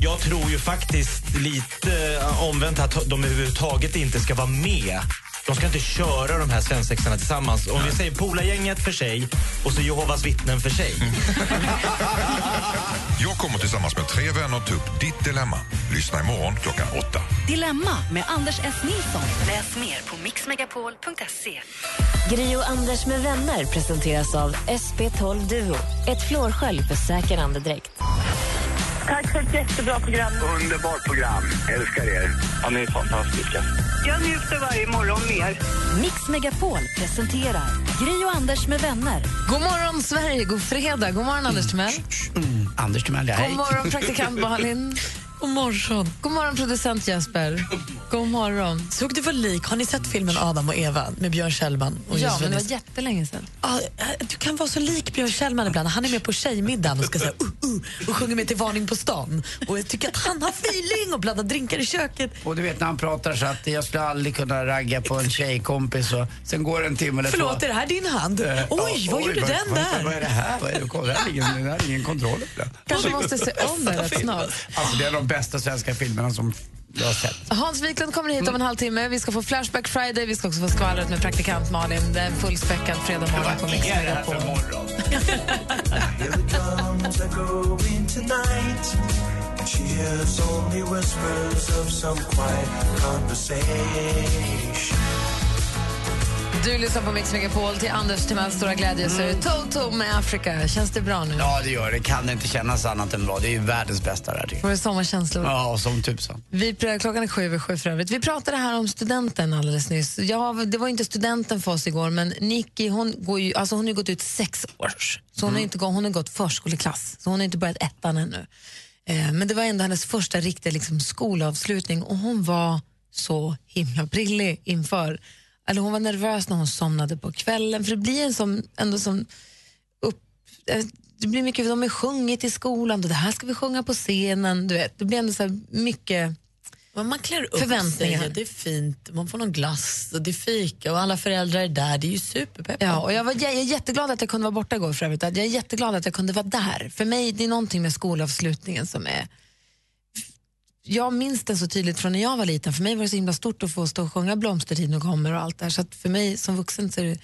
Jag tror ju faktiskt lite eh, omvänt att de överhuvudtaget inte ska vara med. De ska inte köra de här svensexarna tillsammans. Om vi säger Polargänget för sig och så Jehovas vittnen för sig. (laughs)
Jag kommer tillsammans med tre vänner ta upp ditt dilemma. Lyssna imorgon klockan åtta.
Dilemma med Anders S. Nilsson. Läs mer på mixmegapol.se.
Gri och Anders med vänner presenteras av SP12 Duo. Ett flårskölj för säker andedräkt.
Tack för ett jättebra program.
Underbart program. Älskar er.
Ja, ni är fantastiska.
Jag njuter varje morgon mer.
Mix Megapol presenterar Gri och Anders med vänner.
God morgon, Sverige. God fredag. God morgon, Anders Timell.
Mm, Anders Timell, ja.
God morgon, praktikant Malin. (laughs) God morgon. God morgon, producent Jesper. (laughs) God morgon.
Såg du vad lik? Har ni sett filmen Adam och Eva med Björn Kjellman? Och
Ja, men det var jättelänge sedan.
Ja, du kan vara så lik Björn Kjellman ibland. Han är med på tjejmiddagen och ska säga uh, uh, och sjunger med till Varning på stan. Och jag tycker att han har feeling och blandar drinkar i köket.
Och du vet när han pratar så att jag skulle aldrig kunna ragga på en tjejkompis och sen går det en timme eller
Förlåt,
två.
är det här din hand?
Eh,
Oj,
ja,
vad gjorde
vad,
den
vad,
där?
Vad är det här? Vad är det? Kolla, Det här är ingen, det här är ingen kontroll.
Kanske måste se om det rätt snart.
Alltså det är de bästa svenska filmerna som jag har sett.
Hans Wiklund kommer hit om en halvtimme. Vi ska få Flashback Friday, vi ska också få skvallret med praktikant Malin. Det är en fullspäckad fredag morgon på Mix Megapol.
drums are going tonight. She hears
Du lyssnar på Mix Megapol till Anders Timells stora glädje. Så är det Toto med Africa. Känns det bra nu?
Ja, det gör det. Kan det inte kännas annat än bra. Det är ju världens bästa det tycker
Får du sommarkänslor?
Ja, som tusan.
Vi, pr- klockan är sju över sju för övrigt. Vi pratade här om studenten alldeles nyss. Ja, det var inte studenten för oss igår, men Nicky hon, går ju, alltså hon har ju gått ut sex års. Så hon, har inte, hon har gått förskoleklass, så hon har inte börjat ettan ännu. Eh, men det var ändå hennes första riktiga liksom, skolavslutning och hon var så himla brillig inför. Eller hon var nervös när hon somnade på kvällen, för det blir en som, ändå som upp, eh, det blir mycket, de har sjungit i skolan och det här ska vi sjunga på scenen. Du vet, det blir ändå så mycket
man klär upp
Förväntningar.
sig, det är fint, man får någon glass och det är fika och alla föräldrar är där. Det är ju superpepp.
Ja, och jag, var, jag är jätteglad att jag kunde vara borta igår för övrigt. Jag är jätteglad att jag kunde vara där. För mig, det är någonting med skolavslutningen som är... Jag minns det så tydligt från när jag var liten. För mig var det så himla stort att få stå och sjunga Blomstertid och kommer och allt det här. Så att för mig som vuxen så är det,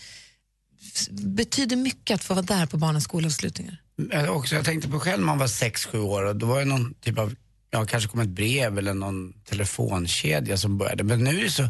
betyder mycket att få vara där på barnens skolavslutningar.
Jag, också, jag tänkte på själv när man var 6-7 år och då var det någon typ av, ja kanske kom ett brev eller någon telefonkedja som började. Men nu är det så,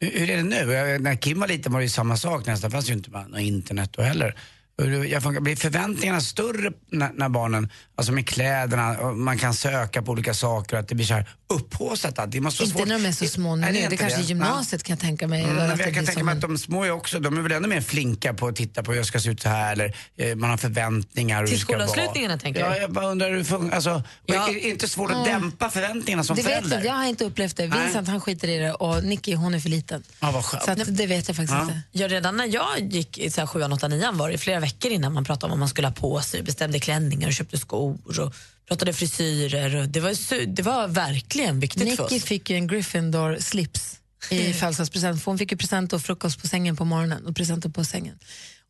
hur är det nu? Jag, när Kim var liten var det ju samma sak nästan, fanns ju inte något internet då heller. Det- Jag blir förväntningarna större när, när barnen, alltså med kläderna, och man kan söka på olika saker, att det blir så här upphaussat. att Det måste vara
Inte
svårt.
när de är så små nu.
Nej,
Det,
är inte
kanske är
det.
gymnasiet kan jag tänka mig.
Mm,
att det
jag kan tänka mig
en-
att de små är också, de är väl ännu mer flinka på att titta på hur jag ska se ut så här eller eh, man har förväntningar.
Till
det
skolavslutningarna, tänker
ja,
du?
jag bara undrar hur det funkar. Alltså,
Ja.
är det inte svårt att
Mm.
dämpa förväntningarna som
det vet
förälder?
jag, jag har inte upplevt det.
Nej.
Vincent han skiter i det och Nicky hon är för liten.
Ja, vad skönt.
Så att, det vet jag faktiskt
Ja.
inte.
Ja, redan när jag gick i så här 7, 8, 9 var det flera veckor innan man pratade om vad man skulle ha på sig, bestämde klänningar och köpte skor och pratade frisyrer. Det, var, det var verkligen viktigt för
Nicky
oss.
fick ju en Gryffindor-slips i födelsedagspresent. för Hon fick ju present och frukost på sängen på morgonen och presenter på sängen.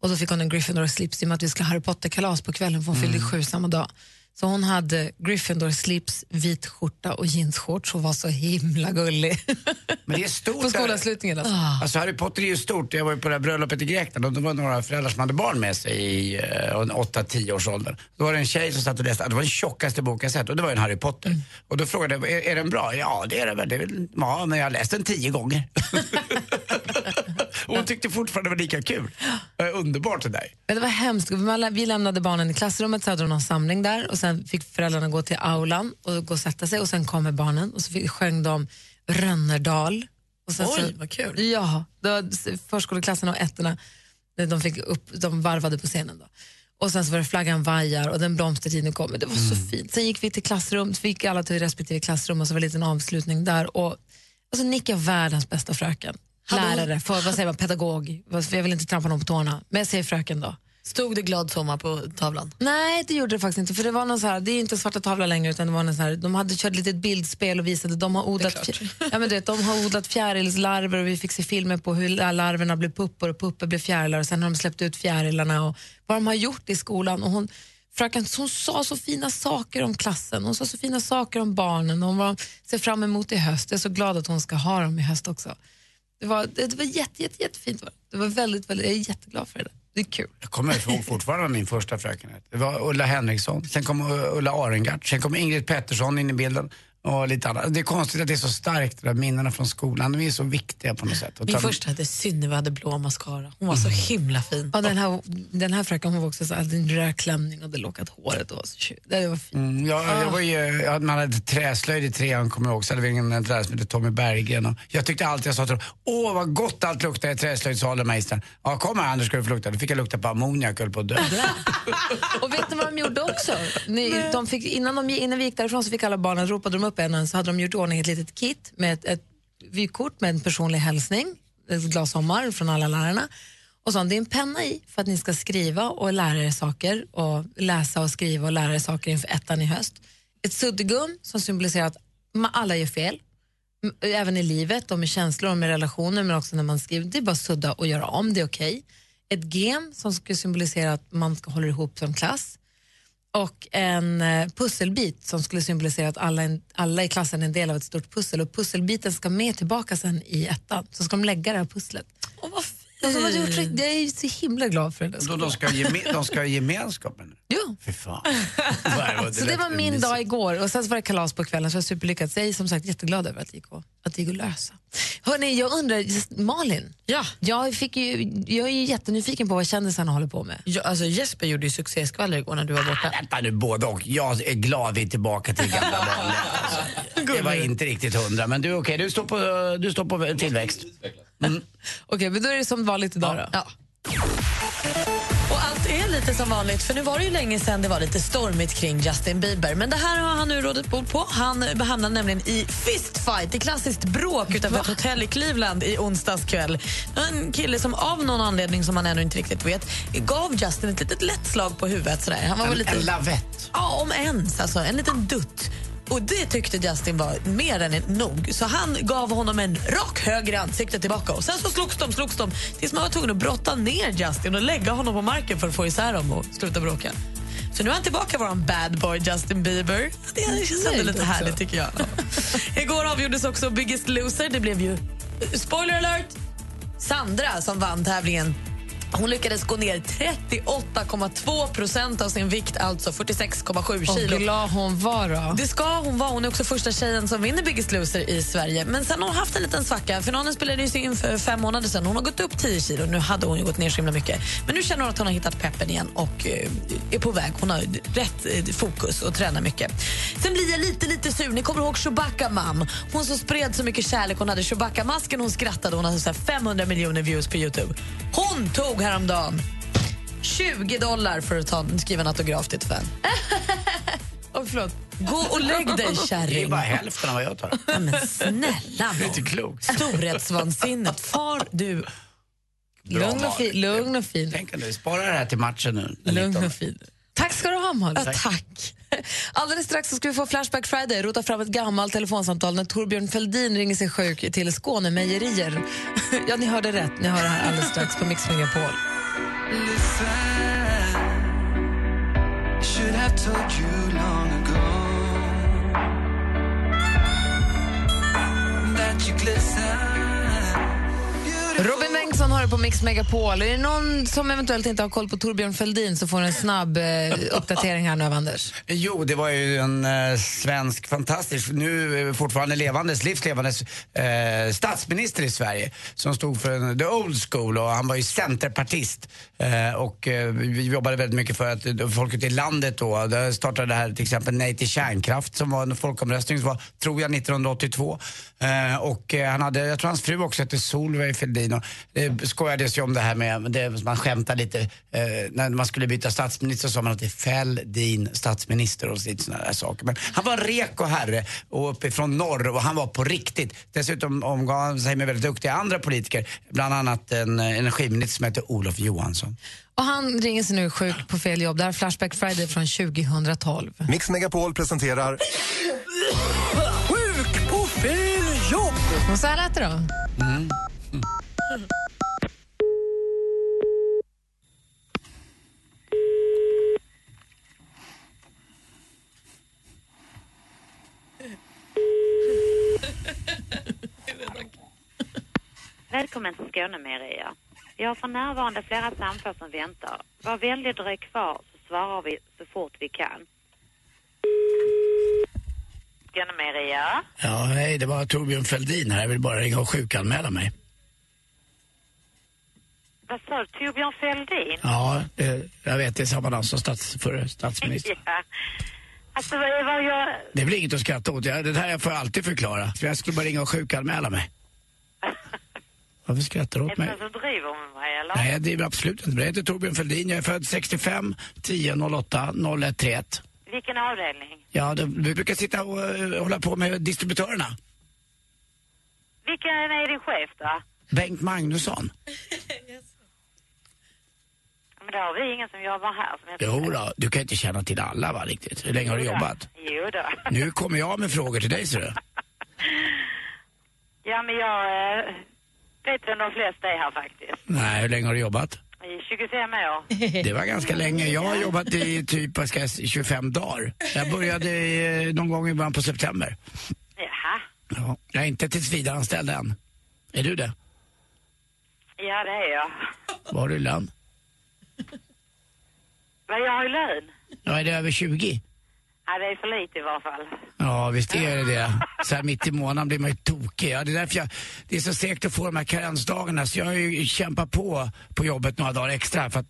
Och då fick hon en Gryffindor-slips i och med att vi skulle ha Harry Potter-kalas på kvällen för hon fyllde sju samma dag. Så hon hade Gryffindor-slips, vit skjorta och jeansshorts och var så himla gullig. (laughs)
Men det är stort.
på skolavslutningen alltså.
Alltså Harry Potter är ju stort. Jag var ju på det här bröllopet i Grekland och det var några föräldrar som hade barn med sig i eh, 8-10 års ålder. Då var det en tjej som satt och läste, det var den tjockaste boken jag sett och det var en Harry Potter.
Mm.
Och då frågade jag, är, är den bra? Ja det är den väl. Det är väl ja, men jag har läst den tio gånger. (laughs) och hon tyckte fortfarande det var lika kul. Eh, underbart det där.
Men det var hemskt. Vi lämnade barnen i klassrummet, så hade de någon samling där och sen fick föräldrarna gå till aulan och gå och sätta sig och sen kommer barnen och så fick, sjöng de Rönnerdal. Och sen
Oj,
så,
vad kul.
Ja, det var förskoleklassen och ettorna, de, fick upp, de varvade på scenen. Då. Och sen så var det flaggan vajar och den blomstertiden kom. Det var så fint. Sen gick vi till klassrum, så fick alla till respektive klassrum och så var det en liten avslutning där. Och, alltså Nicky är världens bästa fröken. Lärare, för, vad säger man, pedagog. Jag vill inte trampa någon på tårna, men jag säger fröken då.
Stod det glad sommar på tavlan?
Nej, det gjorde det faktiskt inte. För det var någon så här, det är inte svarta tavla längre utan det var någon så här, de hade kört ett litet bildspel och visade de har odlat, ja, men du vet, de har odlat fjärilslarver och vi fick se filmer på hur larverna blev puppor och puppor blev fjärilar och sen har de släppt ut fjärilarna och vad de har gjort i skolan. Och hon, fröken hon sa så fina saker om klassen, hon sa så fina saker om barnen och vad de ser fram emot i höst. Jag är så glad att hon ska ha dem i höst också. Det var, det, var jätte, jätte, jättefint. Det var väldigt, väldigt, jag är jätteglad för det. Det är kul.
Jag kommer ihåg (laughs) fortfarande min första fröken. Det var Ulla Henriksson, sen kom Ulla Arengart, sen kom Ingrid Pettersson in i bilden och lite annat. Det är konstigt att det är så starkt, de där minnena från skolan. De är så viktiga på något sätt.
Min
ta-
första hette Synne, hade blå mascara. Hon var så himla fin.
Ja, den, här, den här fröken hon var också så hade en röd klänning och det lockat håret. Och var så det var fint.
Mm, ja, jag var ju, man hade träslöjd i trean kommer jag ihåg, så hade vi en lärare som hette Tommy Berggren. Och jag tyckte alltid, jag sa till dem, åh vad gott allt luktar i träslöjdssalen magistern. Ja kom här Anders ska du få lukta. Då fick jag lukta på ammoniak och höll på att dö. (laughs)
Och vet ni vad de gjorde också? Ni, de fick, innan, de, innan vi gick därifrån så fick alla barnen, ropade de upp en och en så hade de gjort i ordning ett litet kit med ett, ett vykort med en personlig hälsning, ett glas sommar från alla lärarna. Och så, det är en penna i för att ni ska skriva och lära er saker och läsa och skriva och lära er saker inför ettan i höst. Ett suddgum som symboliserar att alla gör fel, även i livet och med känslor och med relationer men också när man skriver. Det är bara att sudda och göra om, det är okej. Ett gem som ska symbolisera att man ska hålla ihop som klass och en eh, pusselbit som skulle symbolisera att alla, en, alla i klassen är en del av ett stort pussel och pusselbiten ska med tillbaka sen i ettan. Så ska de lägga det här pusslet.
Åh, vad
så gjort, rikt- jag är så himla glad för det.
Då, de, ska ha geme, de ska ha gemenskapen.
Ja.
Fy fan. (laughs)
Så det var min
mysigt.
dag igår och sen så var det kalas på kvällen så jag var superlyckad. Så jag är som sagt jätteglad över att det gick att, att, det gick att lösa. Hörrni, jag undrar, just Malin,
Ja.
jag, fick ju, jag är ju jättenyfiken på vad kändisarna håller på med.
Ja, alltså Jesper gjorde ju succéskvaller igår när du var borta.
Vänta nu både och. Jag är glad vi är tillbaka till gamla vanliga. (laughs) Alltså, det var inte riktigt hundra men du okej, du, står på, du står på tillväxt.
Okej, men då är det som vanligt idag då.
Ja. Och allt är lite som vanligt, för nu var det ju länge sedan det var lite stormigt kring Justin Bieber. Men det här har han nu rådet bort på. Han hamnade nämligen i fistfight, i klassiskt bråk utanför ett hotell i Cleveland i onsdags kväll. En kille som av någon anledning som man ännu inte riktigt vet gav Justin ett litet lätt slag på huvudet. Sådär. Han var väl
En,
lite...
en lavett.
Ja, om ens. Alltså, en liten dutt. Och det tyckte Justin var mer än nog. Så han gav honom en rak höger i ansiktet tillbaka. Och sen så slogs de, slogs de tills man var tvungen att brotta ner Justin och lägga honom på marken för att få isär dem och sluta bråka. Så nu är han tillbaka, vår bad boy Justin Bieber. Det känns ändå lite härligt tycker jag. (laughs) Igår avgjordes också Biggest Loser. Det blev ju, spoiler alert, Sandra som vann tävlingen. Hon lyckades gå ner 38,2 procent av sin vikt, alltså 46,7
Och
kilo.
glad hon var då.
Det ska hon vara. Hon är också första tjejen som vinner Biggest Loser i Sverige. Men sen har hon haft en liten svacka. Finalen spelades in för fem månader sedan. Hon har gått upp 10 kilo. Nu hade hon gått ner så himla mycket. Men nu känner hon att hon har hittat peppen igen och eh, är på väg. Hon har rätt eh, fokus och tränar mycket. Sen blir jag lite, lite sur. Ni kommer ihåg Chewbacca Mam? Hon som spred så mycket kärlek. Hon hade Chewbacca-masken, hon skrattade. Hon hade så här 500 miljoner views på Youtube. Hon tog häromdagen 20 dollar för att ta, skriva en autograf till ett fan. (laughs)
oh, förlåt.
Gå och lägg dig, kärring. (laughs)
Det är bara hälften av vad jag tar.
Ja, men snälla (laughs)
Det är inte klokt.
Storhetsvansinnet. Far du...
Bra,
Lugn och, fin, lugn och fin.
Tänk om du sparar det här till matchen nu.
Lugn
19.
och fin. Tack ska du ha, Malin.
Ja, tack. (laughs)
Alldeles strax så ska vi få Flashback Friday, rota fram ett gammalt telefonsamtal när Torbjörn Fälldin ringer sig sjuk till Skånemejerier. (laughs) ja, ni hörde rätt. Ni hör det här alldeles strax på Mix Megapol.
Should
Robin Bengtsson har det på Mix Megapol. Är det någon som eventuellt inte har koll på Torbjörn Fälldin så får en snabb eh, uppdatering här nu av Anders.
Jo, det var ju en eh, svensk, fantastisk, nu eh, fortfarande levandes, livslevandes eh, statsminister i Sverige som stod för en, the old school och han var ju centerpartist. Eh, och eh, vi jobbade väldigt mycket för att eh, folk ute i landet då, där startade det här till exempel Nej till kärnkraft som var en folkomröstning som var, tror jag, 1982. Eh, och eh, han hade, jag tror hans fru också hette Solveig Fälldin det skojades ju om det här med, det, man skämtade lite, eh, när man skulle byta statsminister så sa man att det är Fälldin statsminister och lite sådana där saker. Men han var en reko herre och uppifrån norr och han var på riktigt. Dessutom omgav han sig med väldigt duktiga andra politiker, bland annat en eh, energiminister som heter Olof Johansson.
Och han ringer sig nu sjuk på fel jobb. Det här är Flashback Friday från 2012.
Mix Megapol presenterar
Sjuk på fel jobb!
Och så här lät det då.
Välkommen till Skånemejerier. Vi har för närvarande flera samtal som väntar. Var vänlig dröj kvar så svarar vi så fort vi kan. Skånemejerier.
Ja, hej, det var Torbjörn Fälldin här. Jag vill bara ringa och sjukanmäla mig.
Vad sa du? Torbjörn Fälldin?
Ja, eh, jag vet, det är samma namn som stats, förre statsminister. (laughs)
Ja. Alltså vad, vad jag...
Det blir inget att skratta åt. Jag, det här får jag alltid förklara. För jag skulle bara ringa och sjukanmäla mig. (laughs) Varför skrattar du
Är
åt
det
mig?
någon som driver med mig eller?
Nej, jag driver absolut inte med det. Jag heter Torbjörn Fälldin. Jag är född 65 10 08 0131.
Vilken avdelning?
Ja, då, vi brukar sitta och eh, hålla på med distributörerna.
Vilken är din chef då?
Bengt Magnusson. (laughs)
Men då har vi ingen som jobbar här som heter
Jo då, du kan inte känna till alla va riktigt. Hur länge har du jobbat?
Jo då.
Nu kommer jag med frågor till dig ser du. (laughs)
Ja men jag eh, vet vem de flesta är här faktiskt.
Nej, hur länge har du jobbat?
I 25 år. (laughs)
Det var ganska länge. Jag har jobbat i typ, vad ska jag säga, 25 dagar. Jag började i, någon gång i början på september.
Jaha.
Ja, jag är inte tillsvidareanställd än. Är du det?
Ja det är jag.
Vad har du i lön?
Vad jag har i lön?
Ja, är det över 20?
Ja det är för lite i varje fall.
Ja, visst är det det. Så här mitt i månaden blir man ju tokig. Ja, det är därför jag, det är så segt att få de här karensdagarna så jag har ju kämpat på på jobbet några dagar extra för att,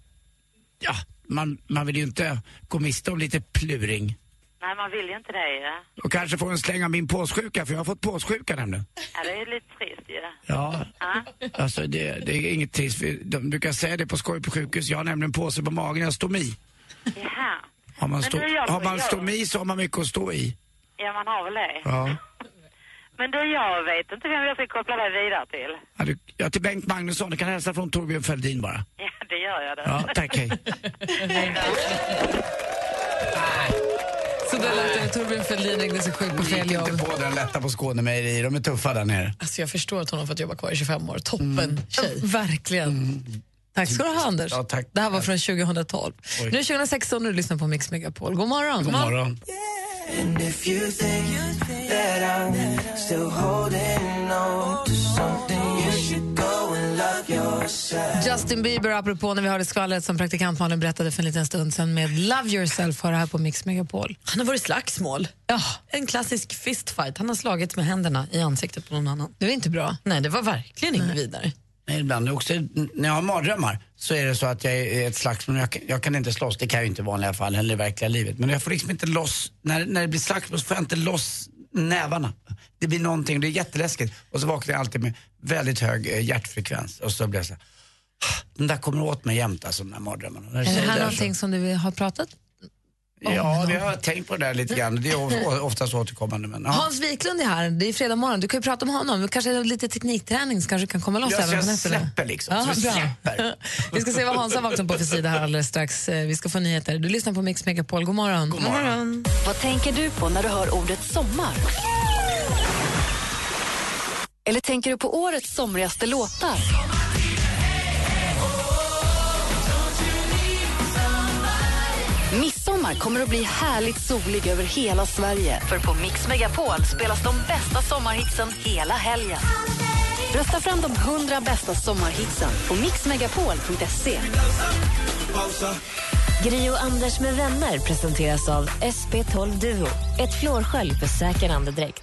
ja, man, man vill ju inte gå miste om lite pluring.
Nej man vill ju inte det ju.
Och kanske få en släng av min påssjuka, för jag har fått påssjuka nämligen.
Ja det är lite trist ju.
Ja,
Ja.
alltså det, det är inget trist. De brukar säga det på skoj på sjukhus. Jag har nämligen påse på magen, jag har stomi.
Jaha.
Har man, stå,
jag-
har man stomi så har man mycket att stå i.
Ja man har väl det.
Ja. (laughs)
Men du jag vet inte vem jag ska koppla dig vidare till.
Ja, du, ja, till Bengt Magnusson. Du kan hälsa från Torbjörn Fälldin bara.
Ja det gör jag då.
Ja, tack, hej. (laughs)
Så där lät det. Torbjörn Fälldin ringde sig sjuk på fel
Gick
jobb.
inte på den lätta på Skånemejerier, de är tuffa där nere.
Alltså jag förstår att hon har fått jobba kvar i 25 år. Toppen tjej.
Verkligen. Tack ska du ha, Anders.
Ja, tack.
Det här var från 2012. Nu är det 2016 och du lyssnar på Mix Megapol. God morgon.
God morgon.
And if you think that I'm still holding on to something, you should go and love yourself.
Justin Bieber, apropå när vi hörde skvallret som praktikant Malin berättade för en liten stund sedan med Love yourself, har det här på Mix Megapol.
Han har varit slagsmål.
Ja.
En klassisk fistfight. Han har slagit med händerna i ansiktet på någon annan.
Det var inte bra.
Nej, det var verkligen inget vidare.
Ibland också, när jag har mardrömmar så är det så att jag är ett slagsmål. Jag, jag kan inte slåss, det kan jag ju inte i vanliga fall eller i verkliga livet. Men jag får liksom inte loss, när, när det blir slagsmål så får jag inte loss nävarna. Det blir någonting, det är jätteläskigt. Och så vaknar jag alltid med väldigt hög eh, hjärtfrekvens. Och så blir jag så här, "Ah, de där kommer åt mig jämt alltså, de där mardrömmarna.
Är det här
så-
någonting som du har pratat
Ja, det har jag tänkt på det där lite grann. Det är of- oftast återkommande. Men, ja.
Hans Wiklund är här, det är fredag morgon. Du kan ju prata om honom. Kanske lite teknikträning så kanske du kan komma loss
Ja,
även
jag
på nätterna.
släpper liksom.
Ja,
Så
bra.
släpper. (laughs)
Vi ska se vad Hans har vaknat på för sida här alldeles strax. Eh, Vi ska få nyheter. Du lyssnar på Mix Megapol. God morgon.
God morgon.
Vad tänker du på när du hör ordet sommar? Eller tänker du på årets somrigaste låtar? Midsommar kommer att bli härligt solig över hela Sverige. För på Mix Megapol spelas de bästa sommarhitsen hela helgen. Rösta fram de 100 bästa sommarhitsen på mixmegapol.se.
Gri och Anders med vänner presenteras av SP12 Duo. Ett flårskölj för säker andedräkt.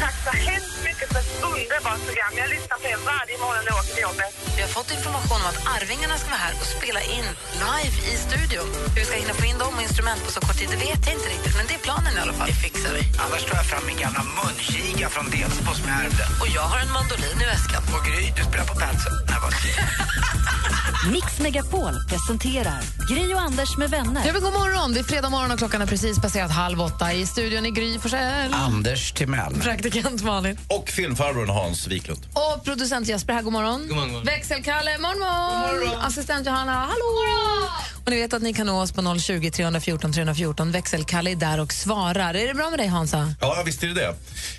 Tack så hemskt mycket för ett underbart program. Jag lyssnar på er varje morgon när jag åker till jobbet.
Vi har fått information om att Arvingarna ska vara här och spela in live i studion. Hur vi ska hinna få in dem och instrument på så kort tid, det vet jag inte riktigt. Men det är planen i alla fall. Det fixar vi.
Annars tar jag fram min gamla munkiga från Delsbo som jag ärvde.
Och jag har en mandolin i väskan.
Och Gry, du spelar på vad- (laughs)
Mix Megapol presenterar Gry och Anders med vänner.
Ja, men god morgon! Det är fredag morgon och klockan är precis passerat halv åtta. I studion i Gry Forssell.
Anders Timell.
Praktikant Malin.
Och filmfarbrorn Hans Wiklund.
Och producent Jesper här, god morgon.
God morgon.
Växelkalle, morgon, morgon. Assistent Johanna, hallå. Och ni vet att ni kan nå oss på 020 314 314. Växelkalle är där och svarar. Är det bra med dig Hansa?
Ja, visst är det det.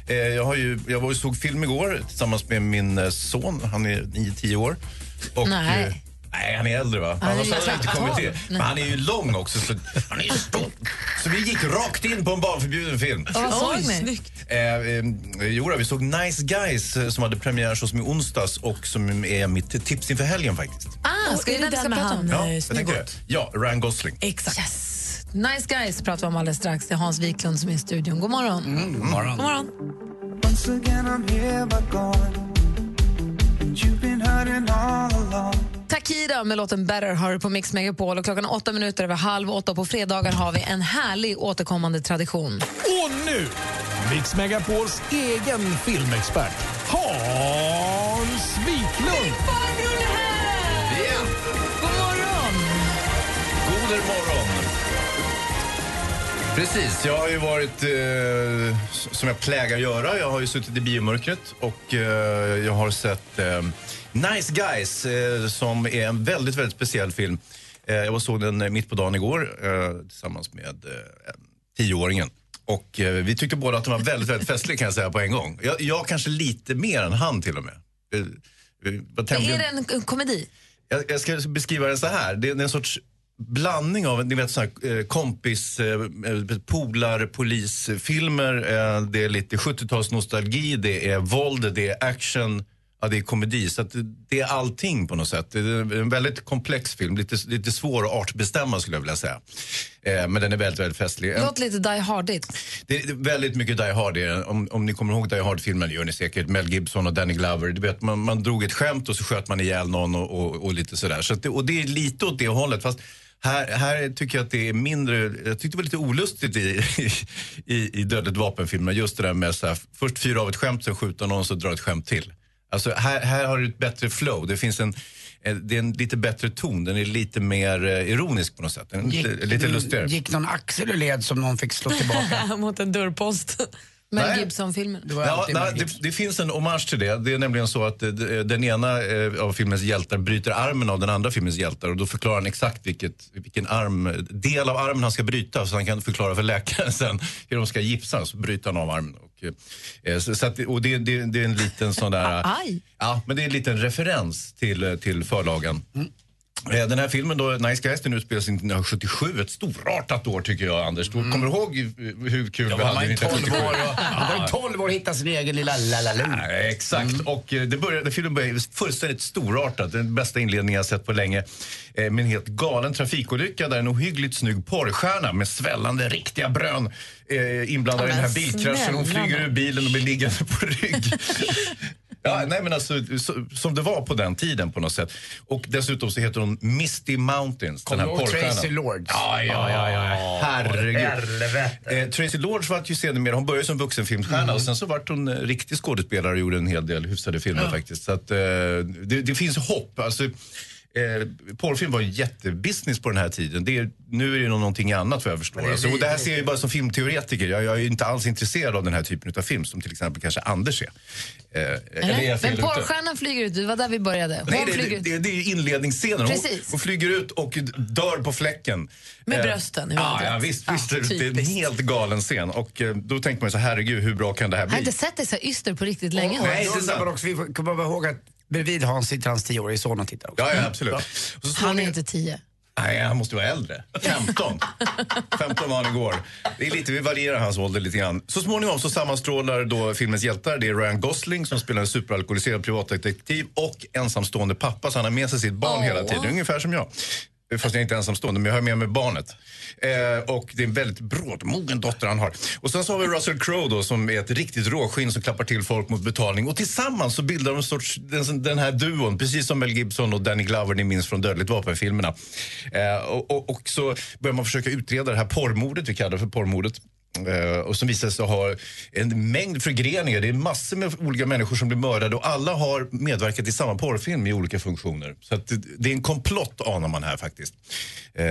Eh, jag, har ju, jag var och såg film igår tillsammans med min eh, son. Han är 9-10 år. Och,
Nej.
Nej, han är äldre va?
Han är
Annars hade han inte kommit till. Men han är ju lång också. Så, han är ju (laughs) stor. Så vi gick rakt in på en barnförbjuden film.
Vad såg ni?
Eh, eh, vi såg Nice Guys eh, som hade premiär så som i onsdags och som är mitt tips inför helgen faktiskt.
Ah, ska
är
vi
det den med han?
Ja,
eh,
jag tänker det. Ja, Ryan Gosling.
Exakt.
Yes. Nice guys pratar vi om alldeles strax. Det är Hans Wiklund som är i studion. God morgon.
Mm, god morgon.
God morgon.
Once again, I'm here but gone. And you've been hurting all along.
Takida med låten Better har du på Mix Megapol och klockan är åtta minuter över halv åtta. På fredagar har vi en härlig återkommande tradition.
Och nu, Mix Megapols egen filmexpert, Hans Wiklund.
God morgon!
God morgon. Precis, jag har ju varit, eh, som jag plägar göra, jag har ju suttit i biomörkret och eh, jag har sett eh, Nice Guys eh, som är en väldigt, väldigt speciell film. Eh, jag såg den eh, mitt på dagen igår eh, tillsammans med tioåringen. Och vi tyckte båda att den var väldigt, väldigt festlig kan jag säga på en gång. Jag, jag kanske lite mer än han till och med. Tämligen-
Är det en en komedi?
jag, jag ska beskriva den så här. Det är en sorts blandning av ni vet, så här, kompis, polar, polisfilmer. Det är lite 70-talsnostalgi, det är våld, det är action, ja, det är komedi. Så det, är allting på något sätt. Det är en väldigt komplex film, lite, lite svår att artbestämma skulle jag vilja säga. Eh, men den är väldigt, väldigt festlig.
Låter lite Die Hardigt.
Det är väldigt mycket Die Hard om, om ni kommer ihåg Die Hard-filmen, gör ni säkert. Mel Gibson och Danny Glover. Du vet, man, man drog ett skämt och så sköt man ihjäl någon och, och, och lite sådär. Så det, och det är lite åt det hållet. Fast här, här tycker jag att det är mindre, jag tyckte det var lite olustigt i, i, i Dödligt vapen-filmerna. Just det där med så här, först fyra av ett skämt, sen skjuta någon så dra ett skämt till. Alltså här, här har du ett bättre flow. Det finns en, eh, det är en lite bättre ton. Den är lite mer eh, ironisk på något sätt. Den är lite, lite lustigare.
gick någon axel ur led som någon fick slå tillbaka? (laughs)
Mot en dörrpost. (laughs)
Mel. Gibson-filmen.
Ja, nej, det, det finns en hommage till det. Det är nämligen så att eh, den ena av filmens hjältar bryter armen av den andra filmens hjältar och då förklarar han exakt vilket, vilken arm, del av armen han ska bryta så han kan förklara för läkaren (laughs) sen hur de ska gipsa. Så bryter han av armen. Eh, så, att, och det, det, det är en liten sån där... (laughs)
Aj.
Ja, men det är en liten referens till, till förlagen. Eh, Den här filmen då, Nice Guys, den utspelar sig 1977. Ett storartat år tycker jag, Anders. Du Kommer du ihåg hur kul
Ja,
vi hade
var ju 12 år
1977?
och- man var ju 12 år och hittade sin egen lilla lalaloo.
Ja, exakt. Och eh, det började, filmen började fullständigt storartat. Den bästa inledningen jag sett på länge. Eh, med en helt galen trafikolycka där en ohyggligt snygg porrstjärna med svällande riktiga brön eh, inblandad i den här bilkraschen. Hon flyger ur bilen och blir liggande på rygg. (laughs) Ja, nej men alltså, så, som det var på den tiden på något sätt. Och dessutom så heter hon Misty Mountains,
Kommer
den
du
här
ihåg
porrstjärnan.
Tracy Lords?
Ja, ja, ja. ja. Herregud. Eh, Tracy Lords var ju sedermera, hon började som vuxenfilmstjärna
Mm.
och sen så vart hon eh, riktig skådespelare och gjorde en hel del hyfsade filmer faktiskt. Så att, eh, det, det finns hopp. Alltså, eh, porrfilm var ju jättebusiness på den här tiden. Det är, nu är det nog någonting annat vad jag förstår.
Men det
Alltså, och det här ser jag ju bara som filmteoretiker. Jag, jag är ju inte alls intresserad av den här typen av film som till exempel kanske Anders är. Eh, eller fel
Men porrstjärnan flyger ut, det var där vi började. Hon
Nej, det,
flyger
det,
ut.
det, det är inledningsscenen. Hon,
Precis.
hon flyger ut och dör på fläcken.
Med
Eh,
brösten i
Ja,
vädret.
ja visst. Visst det är en helt galen scen. Och eh, då tänker man så herregud, hur bra kan det här
Jag har
bli?
inte sett dig så yster på riktigt länge.
Nej, det är också, vi får komma ihåg att bredvid Hans sitter hans tioårige son och tittar också.
Ja, ja absolut. Och så
Han är inte tio.
Nej, han måste vara äldre. 15. 15 (laughs) var han igår. Det är lite, vi varierar hans ålder lite grann. Så småningom så sammanstrålar då filmens hjältar. Det är Ryan Gosling som spelar en superalkoholiserad privatdetektiv och ensamstående pappa. Så han har med sig sitt barn hela tiden. Ungefär som jag. Fast jag är inte ensamstående, men jag har med mig barnet. Eh, och det är en väldigt brådmogen dotter han har. Och sen så har vi Russell Crowe då, som är ett riktigt råskinn som klappar till folk mot betalning. Och tillsammans så bildar de en sorts, den, den här duon, precis som Mel Gibson och Danny Glover ni minns från Dödligt vapen-filmerna. Eh, och, och, och så börjar man försöka utreda det här porrmordet, vi kallar det för porrmordet. Eh, och som visar sig ha en mängd förgreningar. Det är massor med olika människor som blir mördade och alla har medverkat i samma porrfilm i olika funktioner. Så det, är en komplott anar man här faktiskt. Eh,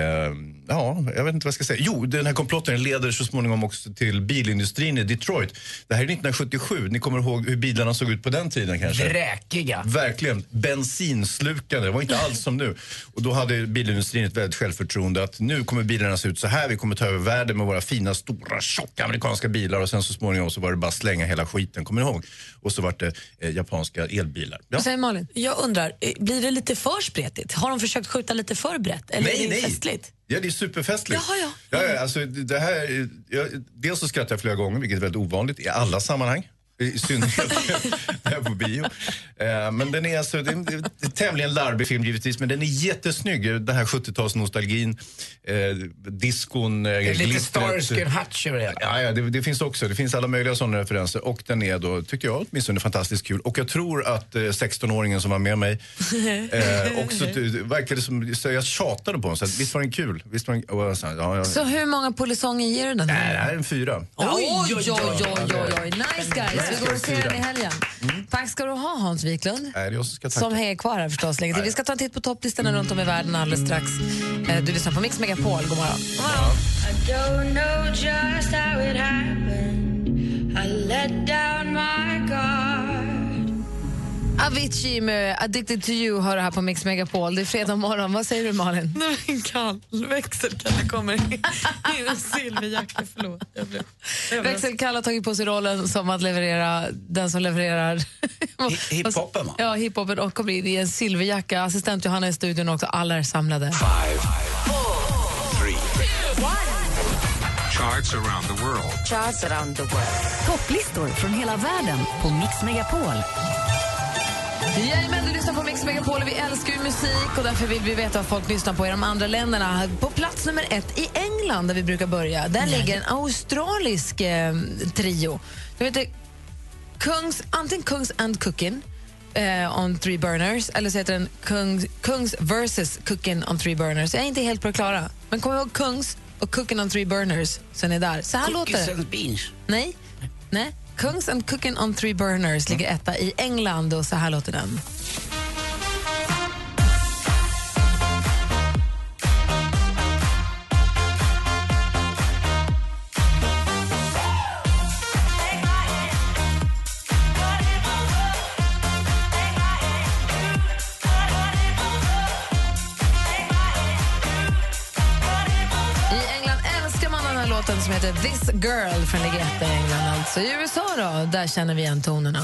ja, jag vet inte vad jag ska säga. Jo, den här komplotten leder så småningom också till bilindustrin i Detroit. Det här är 1977. Ni kommer ihåg hur bilarna såg ut på den tiden kanske?
Vräkiga.
Verkligen. Bensinslukande. Det var inte alls som nu. Och då hade bilindustrin ett väldigt självförtroende att nu kommer bilarna se ut så här. Vi kommer ta över världen med våra fina, stora, tjocka amerikanska bilar. Och sen så småningom så var det bara slänga hela skiten. Kommer ni ihåg? Och så var det eh, japanska elbilar. Ja.
Säger Malin? Jag undrar, eh, blir det lite för spretigt? Har de försökt skjuta lite för brett? Eller
Nej,
är det
nej.
festligt?
Ja, det är superfestligt.
Jaha, ja.
Ja, ja, alltså, det här, jag, dels så skrattar jag flera gånger, vilket är väldigt ovanligt i alla sammanhang. I synnerhet (laughs) när jag är på bio. Eh, men den är alltså, det är en, det är en tämligen larvig film givetvis, men den är jättesnygg. Den här 70-talsnostalgin, eh, diskon, eh,
Det är lite. Starsky Hutch över det.
Ja, ja det, det finns också. Det finns alla möjliga sådana referenser. Och den är då, tycker jag, åtminstone fantastiskt kul. Och jag tror att eh, 16-åringen som var med mig (laughs) eh, också verkade som, så jag tjatade på honom. Så visst var den kul? Visst var den, och så, ja, ja.
Så hur många polisonger ger du den?
Nej, det här är en fyra.
Oj, oj, oj, oj, oj, oj. Nice guys. Vi går och ser den i helgen. Tack ska du ha Hans Wiklund.
Nej, det är jag som ska tacka.
Som hänger kvar här förstås. länge till. Vi ska ta en titt på topplistorna runt om i världen alldeles strax. Eh, Du lyssnar på Mix Megapol. God morgon. God morgon.
I don't know just how it happened. I let down my guard.
Avicii med Addicted to you har det här på Mix Megapol. Det är fredag morgon. Vad säger du Malin? (laughs)
Nej, men kall växelkalle kommer i en silverjacka. Förlåt. Jag blev, jag blev...
Växelkalle har tagit på sig rollen som att leverera den som levererar
hiphopen, va?
Ja, hiphopen och kommer in i en silverjacka. Assistent Johanna är i studion också. Alla är samlade.
Charts around the world.
Charts around the world. Topplistor från hela världen på Mix Megapol.
Jajamän, du lyssnar på Mix Megapol och vi älskar ju musik och därför vill vi veta vad folk lyssnar på i de andra länderna. På plats nummer ett i England, där vi brukar börja, där ligger en australisk eh, trio. De heter Kungs, antingen Kungs and Cookin eh, on three burners eller så heter den Kungs, Kungs versus Cookin on three burners. Jag är inte helt på det klara. Men kom ihåg Kungs och Cookin on three burners, så är ni där. Så här låter
Cookies
det.
and beans.
Nej. Nej. Kungs and Cooking on Three Burners ligger etta i England och så här låter den. Som heter This Girl från Ligette i England. Alltså. I USA då, där känner vi igen tonerna.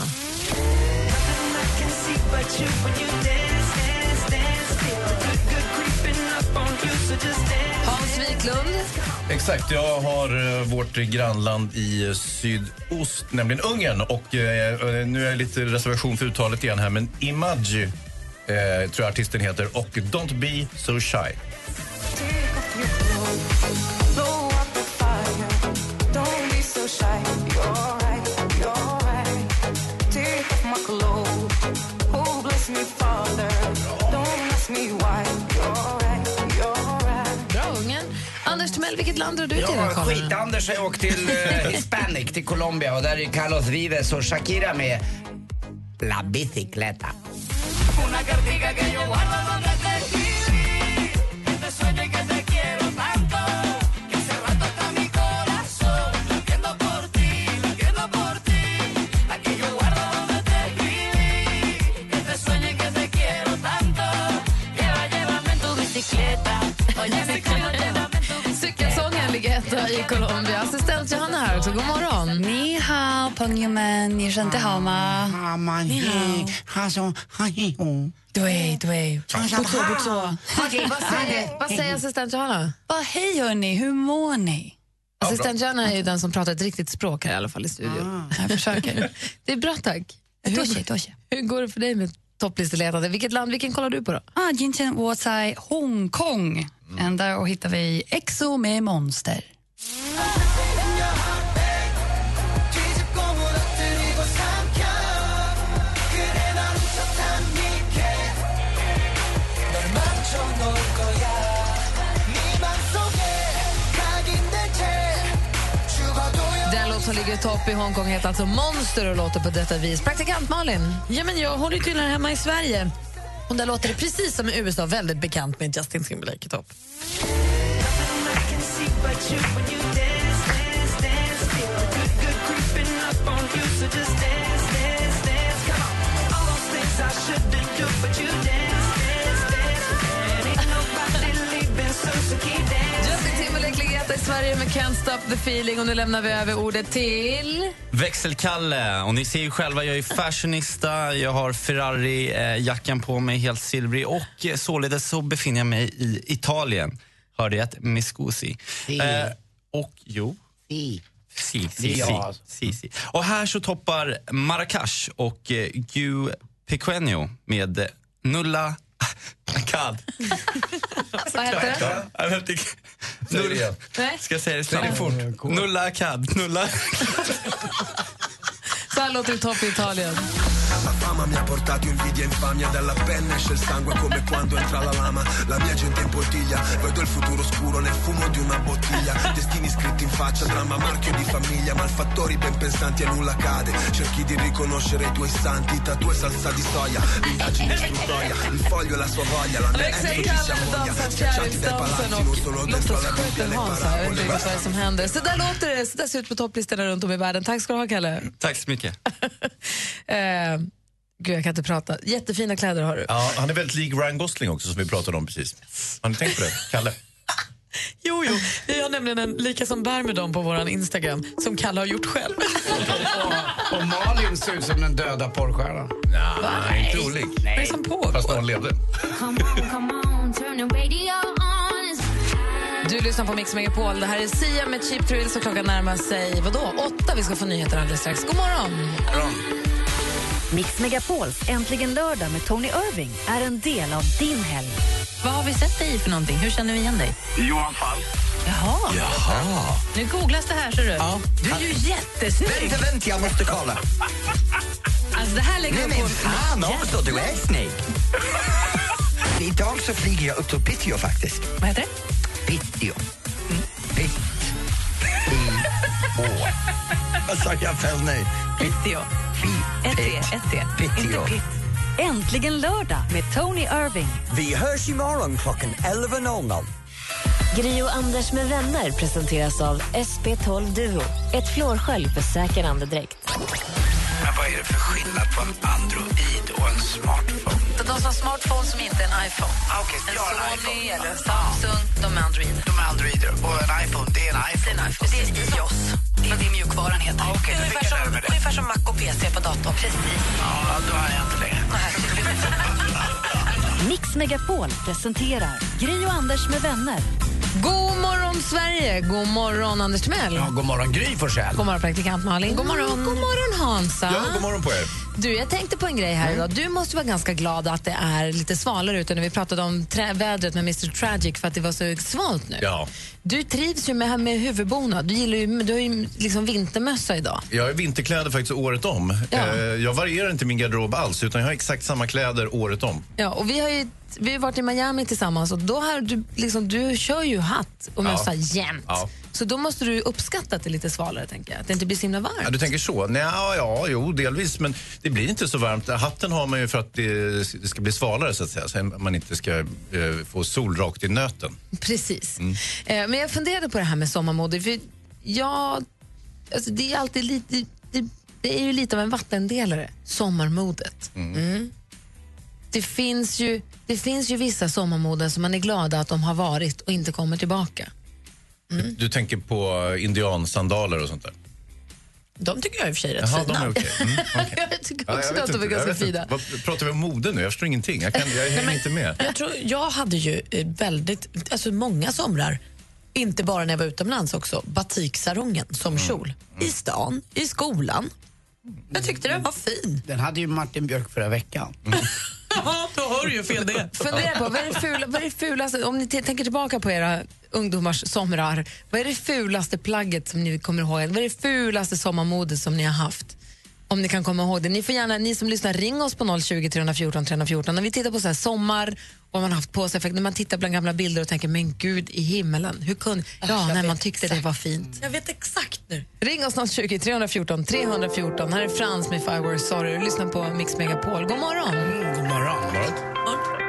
Hans Wiklund.
Exakt, jag har eh, vårt grannland i sydost, nämligen Ungern. Och eh, eh Nu är jag lite reservation för uttalet igen här, men imagi eh, tror jag artisten heter och Don't be so shy.
Timell, vilket land drar du till?
Ja,
då, Colin?
skit-Anders har åkt till eh, Hispanic, till Colombia och där är Carlos Vives och Shakira med La Bicicleta.
Colombia. Assistent Johanna här också. God morgon.
Ni hao, pengyomen. Ni kände hao ma?
Ni
hao. Dui, dui. Butso, butso.
Vad säger, vad säger assistent Johanna?
Bara, hej hörni, hur mår ni?
Assistent Johanna är ju den som pratar ett riktigt språk här i alla fall i studion. (laughs)
Jag försöker.
Det är bra tack. Hur går det för dig med topplisteletande? Vilket land, vilken kollar du på då?
Ah, Jinchen Watsai, Hongkong. Mm. Där hittar vi EXO med Monster.
Den låt som ligger i topp i Hongkong heter alltså Monster och låter på detta vis. Praktikant Malin?
Ja, men jag håller till här hemma i Sverige. Och där låter det precis som i USA, väldigt bekant med Justin Timberlake i topp.
Justin Timberlake ligger etta i Sverige med Can't Stop the Feeling och nu lämnar vi över ordet till...
Växelkalle. Och ni ser ju själva, jag är fashionista, jag har Ferrari-jackan på mig, helt silvrig och således så befinner jag mig i Italien. Hörde jag ett Miscusi.
Si.
Eh, och jo.
Si.
Si, si,
Ja.
si, si, si. Och här så toppar Marrakesh och eh, Gu Pequeno med eh, Nulla Kad. (laughs)
Vad heter det?
Jag vet inte.
Säg det igen.
Nej.
Ska jag säga det
Säg det
snabbt?
fort.
Nulla Kad. Nulla
Så här låter det topp i Italien.
Fama mi ha portato invidia e infamia Dalla penna esce il sangue come quando entra la lama La mia gente in bottiglia Vedo il futuro scuro nel fumo di una bottiglia Destini scritti in faccia, dramma marchio di famiglia Malfattori ben pensanti e nulla cade Cerchi di riconoscere i tuoi santi Tatu e salsa di soia L'indagine istruttoria Il foglio e la sua voglia La mia ecco ci si ammoglia
dansar
Schiacciati dai palazzi Non solo dentro alla bubbie Le parabole
vad det som händer. Så där låter det. Så där ser det ut på topplistorna runt om i världen. Tack ska du ha, Kalle.
Tack så mycket.
Eh, (laughs) gud, jag kan inte prata. Jättefina kläder har du.
Ja, han är väldigt lik Ryan Gosling också, som vi pratade om precis. Har ni tänkt på det? Kalle? (laughs)
Jo, jo. Vi har nämligen en lika som bär med dem på vår Instagram som Kalle har gjort själv.
Och, (laughs) och Malin ser ut som den döda porrstjärnan.
Nej, inte olik.
Vad är det som pågår?
Fast någon levde.
Du lyssnar på Mix Megapol. Det här är Sia med Cheap Thrills och klockan närmar sig vadå? åtta. Vi ska få nyheter alldeles strax. God morgon!
Mix Megapols Äntligen lördag med Tony Irving är en del av din helg.
Vad har vi sett dig i för någonting? Hur känner vi igen dig?
Johan Falk.
Jaha.
Jaha.
Nu googlas det här, ser du. Du är ju jättesnygg.
Vänta, vänta, jag måste kolla.
Alltså, det här lägger
Nej, men
på...
fan också, du är snygg. Idag så flyger jag upp till Piteå faktiskt.
Vad heter det?
Piteå. Pitt. I. Vad sa jag fel nu?
Piteå.
Piteå.
Inte pitt.
Äntligen lördag med Tony Irving.
Vi hörs imorgon klockan 11.00.
Gri och Anders med vänner presenteras av SP12 Duo. Ett flårskölj för säker andedräkt.
Men vad är det för skillnad på en Android och en smartphone?
De som har smartphone som inte är en iPhone.
Ah, okej,
en
en
Sony
iPhone.
eller en Samsung, de är Android.
De är Androider och en iPhone, det är en iPhone.
Det är en iPhone. Det är iOS. Men det är mjukvaran heter.
Ah, jag lära mig det.
ungefär som Mac och PC på datorn. Precis.
Ja, då har jag inte längre.
Mix Megapol presenterar Gri och Anders med vänner.
God morgon, Sverige! God morgon, Anders Timell.
Ja, god morgon, Gry Forssell.
God morgon, praktikant Malin. God morgon, god morgon Hansa.
Ja, god morgon på er.
Du, jag tänkte på en grej här idag. Du måste vara ganska glad att det är lite svalare ute när vi pratade om vädret med Mr Tragic för att det var så svalt nu.
Ja.
Du trivs ju med, med huvudbonad. Du, gillar ju, du har ju liksom vintermössa idag.
Jag har vinterkläder faktiskt året om.
Ja.
Eh, Jag varierar inte min garderob alls, utan jag har exakt samma kläder året om.
Ja, och vi har ju vi har varit i Miami tillsammans och då har du, liksom, du kör ju hatt och
Ja.
mössa jämt.
Ja.
Så då måste du uppskatta att det är lite svalare, tänker jag. Att det inte blir så himla
Ja,
varmt.
du tänker så? Nej, ja, ja, jo, delvis. Men det blir inte så varmt. Hatten har man ju för att det, ska bli svalare, så att säga. Så man inte ska eh, få sol rakt i nöten.
Precis.
Mm.
Eh, men jag funderade på det här med sommarmode. För jag, alltså det är alltid lite... Det, det är ju lite av en vattendelare, sommarmodet. Mm. Det, finns ju, det finns ju vissa sommarmoden som man är glada att de har varit och inte kommer tillbaka.
Du, du tänker på indiansandaler och sånt där?
De tycker jag i och för sig är rätt
Jaha,
fina.
de är okej. Mm, (laughs) okej.
jag tycker
Ja,
också
jag vet
att de är
inte. Jag
ganska fina.
Vad, pratar vi om mode nu? Jag förstår ingenting. Jag, kan, jag hänger inte med.
Jag, tror, jag hade ju eh, väldigt, alltså många somrar, inte bara när jag var utomlands också, batiksarongen som kjol. I stan, i skolan. Jag tyckte den var fin.
Den hade ju Martin Björk förra veckan. (laughs)
Ja, då hör du ju fel det.
Fundera på, vad är det, fula, vad är det fulaste, om ni tänker tillbaka på era ungdomars somrar, vad är det fulaste plagget som ni kommer ihåg? Vad är det fulaste sommarmodet som ni har haft? Om ni kan komma ihåg det. Ni får gärna, ni som lyssnar, ring oss på 020 314 314. När vi tittar på så här sommar och man har haft på sig, när man tittar bland gamla bilder och tänker, men gud i himmelen, hur kunde... Ja, när man tyckte det var fint.
Jag vet exakt nu.
Ring oss 020 314 314. Här är Frans med Were Sorry. Lyssna på Mix Megapol. God morgon!
God morgon.
I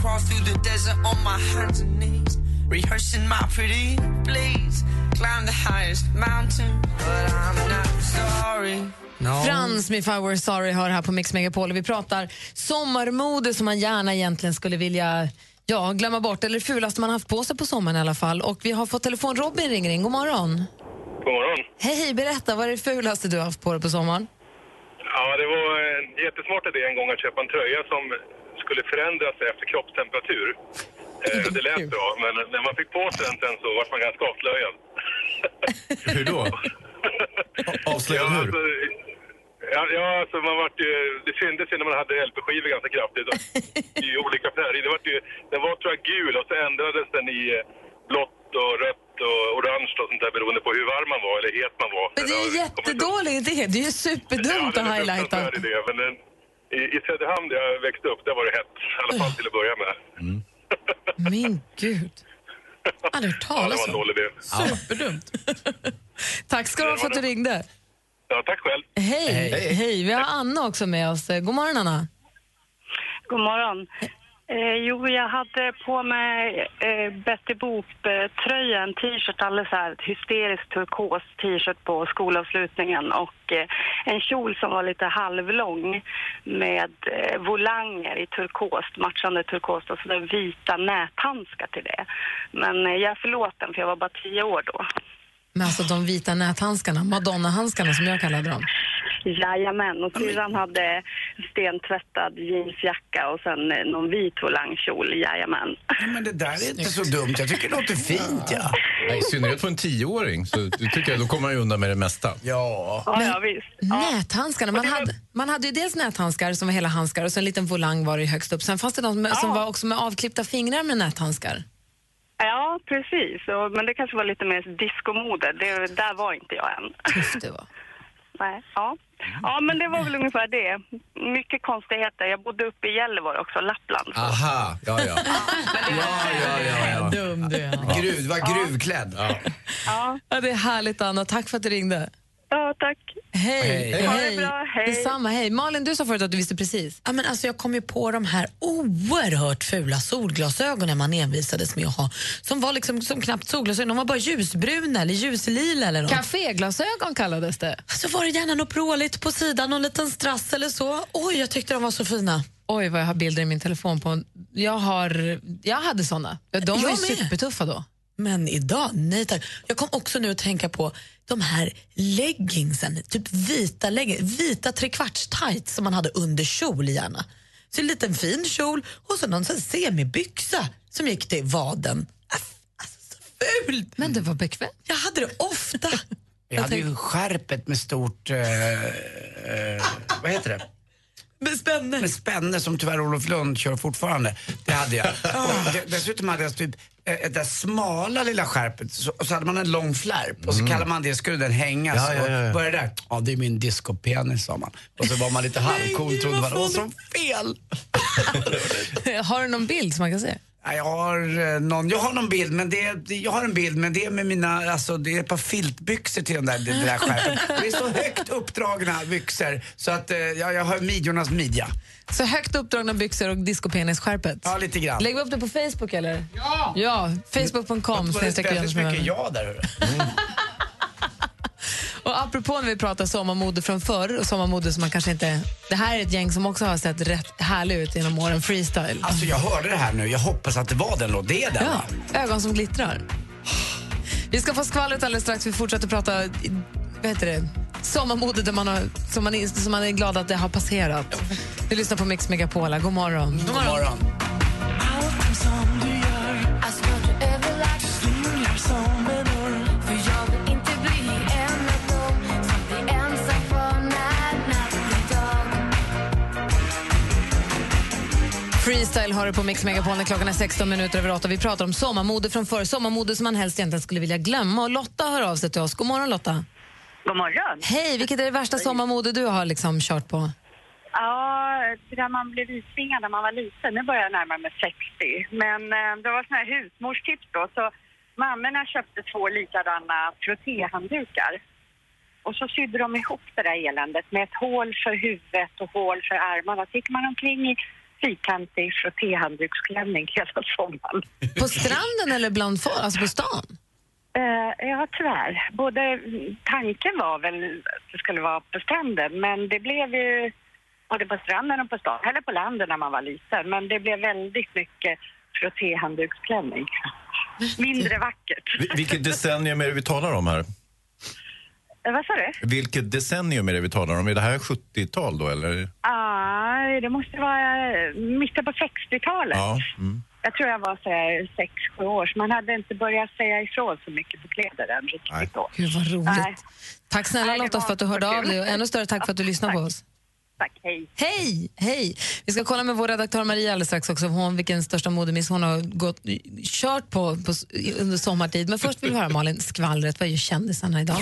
crawl through the desert on my hands and knees, rehearsing my pretty please. Climb the highest mountain, but I'm not sorry. No.
Frans med If I Were Sorry hör här på Mix Megapol. och Vi pratar sommarmode som man gärna egentligen skulle vilja ja, glömma bort, eller det fulaste man haft på sig på sommaren i alla fall. Och vi har fått telefon. Robin ringer in. God morgon.
God morgon.
Hej, berätta. Vad är det fulaste du har haft på dig på sommaren?
Ja, det var en jättesmart idé en gång att köpa en tröja som skulle förändra sig efter kroppstemperatur. Eh, det lät bra, men när man fick på sig den sen så var man ganska avslöjad. (laughs)
Hur då? (laughs) Avslöjad
ja,
hur?
alltså, ja, ja, alltså man vart ju, det syntes ju när man hade LP-skivor ganska kraftigt. I olika färger. Det vart ju, den var tror jag gul och så ändrades den i eh, blått och rött och orange och sånt där beroende på hur varm man var eller het man var.
Men det är ju jättedålig idé. Det är ju superdumt att highlighta.
fruktansvärd idé, men den, i, I Söderhamn där jag växte upp, där var det hett. I alla fall till att börja med.
Min gud. Aldrig hört
Ja, det
talas
var en
om.
dålig idé.
Superdumt. (laughs) Tack ska du ha för att du ringde.
Ja, tack själv.
Hej.
Hej.
Hej. Vi har Anna också med oss. God morgon, Anna.
God morgon. Eh, jo, jag hade på mig eh, Betty Boop-tröja, en t-shirt, alldeles här hysterisk turkos t-shirt på skolavslutningen och eh, en kjol som var lite halvlång med eh, volanger i turkost, matchande turkost och så där vita näthandskar till det. Men eh, jag är förlåten för jag var bara tio år då.
Men alltså de vita näthandskarna, Madonna-handskarna som jag kallade dem.
Jajamän, och syrran hade stentvättad jeansjacka och sen eh, någon vit volangkjol, jajamän.
Men det där är inte så dumt. Jag tycker det låter fint, ja.
Ja, I synnerhet för en tioåring. Så tycker jag, då kommer man ju undan med det mesta.
Ja.
Ja, ja visst.
Näthandskarna, man hade, man hade ju dels näthandskar som var hela handskar och så en liten volang var det högst upp. Sen fanns det de med, som var också med avklippta fingrar med näthandskar.
Ja, precis. Och, men det kanske var lite mer discomode. Det, där var inte jag än.
Tufft det var.
Nej, ja. (laughs) ja, men det var väl ungefär det. Mycket konstigheter. Jag bodde uppe i Gällivare också, Lappland.
Aha, ja, ja. (laughs)
Ja, ja, ja. ja.
Dum du är.
Gruv, var gruvklädd.
Ja.
Ja, det är härligt, Anna. Tack för att du ringde.
Ja, tack.
Hej.
Hej.
Ha det bra, hej.
Detsamma, hej. Malin, du sa förut att du visste precis.
Ja, men alltså jag kom ju på de här oerhört fula solglasögonen man envisades med att ha. Som var liksom som knappt solglasögon, de var bara ljusbruna eller ljuslila eller något.
Caféglasögon kallades det.
Så var det gärna något pråligt på sidan, någon liten strass eller så. Oj, jag tyckte de var så fina.
Oj, vad jag har bilder i min telefon på. Jag, har, jag hade såna. De var ju supertuffa då.
Men idag, nej tack. Jag kom också nu att tänka på de här leggingsen, typ vita leggings, vita trekvarts-tights som man hade under kjol gärna. Så en liten fin kjol och så någon sån semibyxa som gick till vaden. Alltså, så fult!
Men det var bekvämt.
Jag hade det ofta.
Jag hade ju skärpet med stort, eh, eh, vad heter det?
Med spänne.
Med spänne som tyvärr Olof Lund kör fortfarande. Det hade jag. (laughs) Och de- dessutom hade jag typ eh, ett där smala lilla skärpet så, och så hade man en lång flärp och så kallar man det, skulle den hängas
Ja, ja, ja, ja.
och det där? Ja det är min discopenis sa man. Och så var man lite halvcool trodde man. Och så fel! (laughs)
har du någon bild som man kan se?
Ja, Jag har, eh, någon, jag har någon bild, men det, jag har en bild men det är med mina, alltså det är ett par filtbyxor till den där, det där skärpet. Det är så högt uppdragna byxor så att eh, jag, jag har midjornas midja.
Så högt uppdragna byxor och discopenisskärpet?
Ja, lite grann.
Lägger vi upp det på Facebook eller? Ja! Ja, facebook.com
Det
snedstreck
väldigt mycket ja där. hörru.
Och apropå när vi pratar sommarmode från förr och sommarmode som man kanske inte... Det här är ett gäng som också har sett rätt härligt ut genom åren, freestyle.
Alltså jag hörde det här nu, jag hoppas att det var den då. Det är den va?
Ja, ögon som glittrar. Vi ska få skvallret alldeles strax. Vi fortsätter prata vad heter det? sommarmode där man har, som, man är, som man är glad att det har passerat. Vi lyssnar på Mix Megapola. God morgon.
God morgon.
Freestyle har du på Mix Megapol när klockan är 16 minuter över 8. Vi pratar om sommarmode från förr, sommarmode som man helst egentligen skulle vilja glömma. Och Lotta hör av sig till oss. God morgon Lotta.
God morgon.
Hej, vilket är det värsta sommarmode du har liksom kört på?
Ja, där man blev isvingad när man var liten. Nu börjar jag närma mig 60. Men eh, det var såna här husmorstips då. Så mammorna köpte två likadana frottéhanddukar. Och så sydde de ihop det där eländet med ett hål för huvudet och hål för armarna. Så gick man omkring i fyrkantig frottéhandduksklänning (laughs) hela sommaren.
På stranden eller bland folk, alltså på stan?
Eh, ja, tyvärr. Både tanken var väl att det skulle vara på stranden, men det blev ju både på stranden och på stan, eller på landet när man var liten. Men det blev väldigt mycket frottéhandduksklänning. Mindre vackert.
Vil- Vilket decennium är det vi talar om här?
Eh, vad sa du?
Vilket decennium är det vi talar om? Är det här 70-tal då eller?
Ah, det måste vara eh, mitten på 60-talet.
Ja. Mm.
Jag tror jag var så här sex, sju år, så man hade inte börjat säga ifrån så mycket på kläder än riktigt då.
Gud vad roligt.
Nej.
Tack snälla
Nej,
Lotta för att du hörde av dig och ännu större tack för att du lyssnar på oss.
Tack, hej.
Hej! Hej! Vi ska kolla med vår redaktör Maria alldeles strax också, hon, vilken största modemiss hon har gått, kört på, på under sommartid. Men först vill vi höra Malin, skvallret, vad gör kändisarna idag?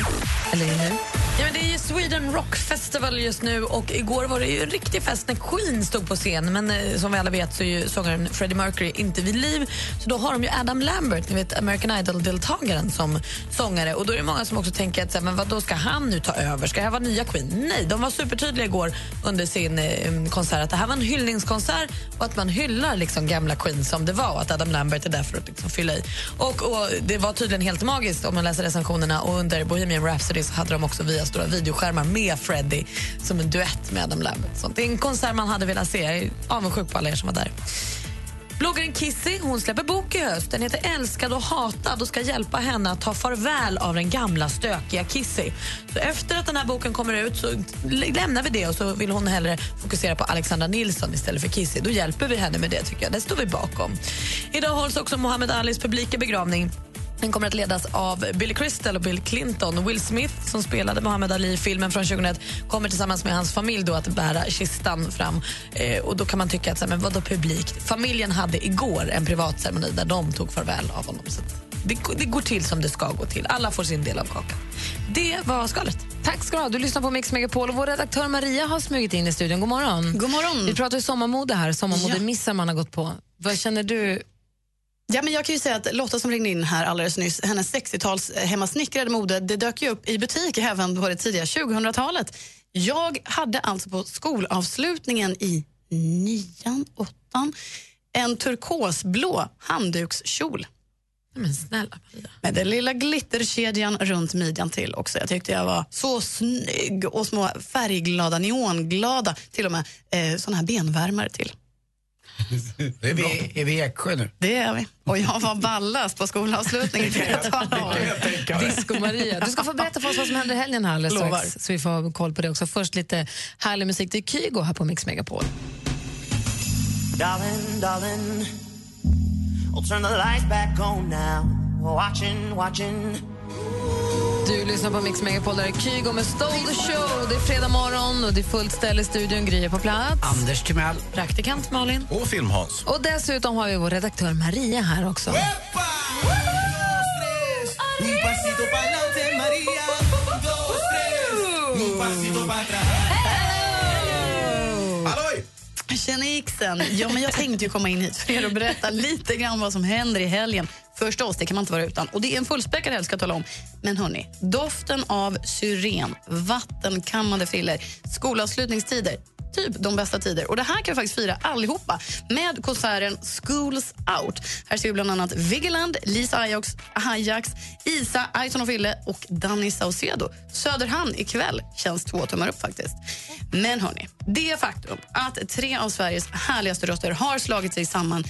Eller nu?
Ja, men det är ju Sweden Rock Festival just nu och igår var det ju en riktig fest när Queen stod på scen. Men eh, som vi alla vet så är ju sångaren Freddie Mercury inte vid liv. Så då har de ju Adam Lambert, ni vet American Idol-deltagaren som sångare. Och då är det många som också tänker att men vad då ska han nu ta över? Ska det här vara nya Queen? Nej, de var supertydliga igår under sin eh, konsert att det här var en hyllningskonsert och att man hyllar liksom gamla Queen som det var och att Adam Lambert är där för att liksom fylla i. Och, och det var tydligen helt magiskt om man läser recensionerna och under Bohemian Rhapsody så hade de också via stora videoskärmar med Freddie som en duett med Adam Lambert. Så det är en konsert man hade velat se. Jag är avundsjuk på alla er som var där. Bloggaren Kissy hon släpper bok i höst. Den heter Älskad och hatad och ska hjälpa henne att ta farväl av den gamla stökiga Kissy. Så efter att den här boken kommer ut så lämnar vi det och så vill hon hellre fokusera på Alexandra Nilsson istället för Kissy. Då hjälper vi henne med det tycker jag. Det står vi bakom. Idag hålls också Muhammad Alis publika begravning. Den kommer att ledas av Billy Crystal och Bill Clinton. Will Smith, som spelade Muhammad Ali i filmen från 2001, kommer tillsammans med hans familj då att bära kistan fram. Eh, och Då kan man tycka att så här, men vadå publikt? Familjen hade igår en privat ceremoni där de tog farväl av honom. Så det, det går till som det ska gå till. Alla får sin del av kakan. Det var skalet.
Tack ska du ha. Du lyssnar på Mix Megapol och vår redaktör Maria har smugit in i studion. God morgon.
God morgon.
Vi pratar ju sommarmode här, sommarmodemissar man har gått på. Vad känner du
Ja, men jag kan ju säga att Lotta som ringde in här alldeles nyss, hennes 60-tals hemmasnickrade mode, det dök ju upp i butik även på det tidiga 2000-talet. Jag hade alltså på skolavslutningen i nian, åttan, en turkosblå handdukskjol.
Men snälla
Med den lilla glitterkedjan runt midjan till också. Jag tyckte jag var så snygg och små färgglada, neonglada, till och med eh, såna här benvärmare till. (laughs)
Är vi, är vi i Eksjö nu?
Det är vi. Och jag var ballast på skolavslutningen.
Disco-Maria. Du ska få berätta för oss vad som händer i helgen här alldeles
Lovar.
strax. Så vi får koll på det också. Först lite härlig musik. Det är Kygo här på Mix Megapol.
Darling, darling, I'll turn the lights back on now. Watching, watching.
Du lyssnar på Mix Megapol. Där är Kygo med Stole the show. Det är fredag morgon och det är fullt ställ i studion. Gry på plats.
Anders Timell.
Praktikant Malin.
Och Film-Hans.
Och dessutom har vi vår redaktör Maria här också.
Halloj!
Tjena Ixen! Ja, men jag tänkte ju komma in hit för er och berätta lite grann vad som händer i helgen. Förstås, det kan man inte vara utan. Och det är en fullspäckad helg ska jag tala om. Men hörni, doften av syren, vattenkammade friller, skolavslutningstider, typ de bästa tider. Och det här kan vi faktiskt fira allihopa med konserten Schools Out. Här ser vi bland annat Vigeland, Lisa Ajax, Ajax Isa, Aison och Fille och Danny Saucedo. Söderhamn ikväll känns två tummar upp faktiskt. Men hörni, det faktum att tre av Sveriges härligaste röster har slagit sig samman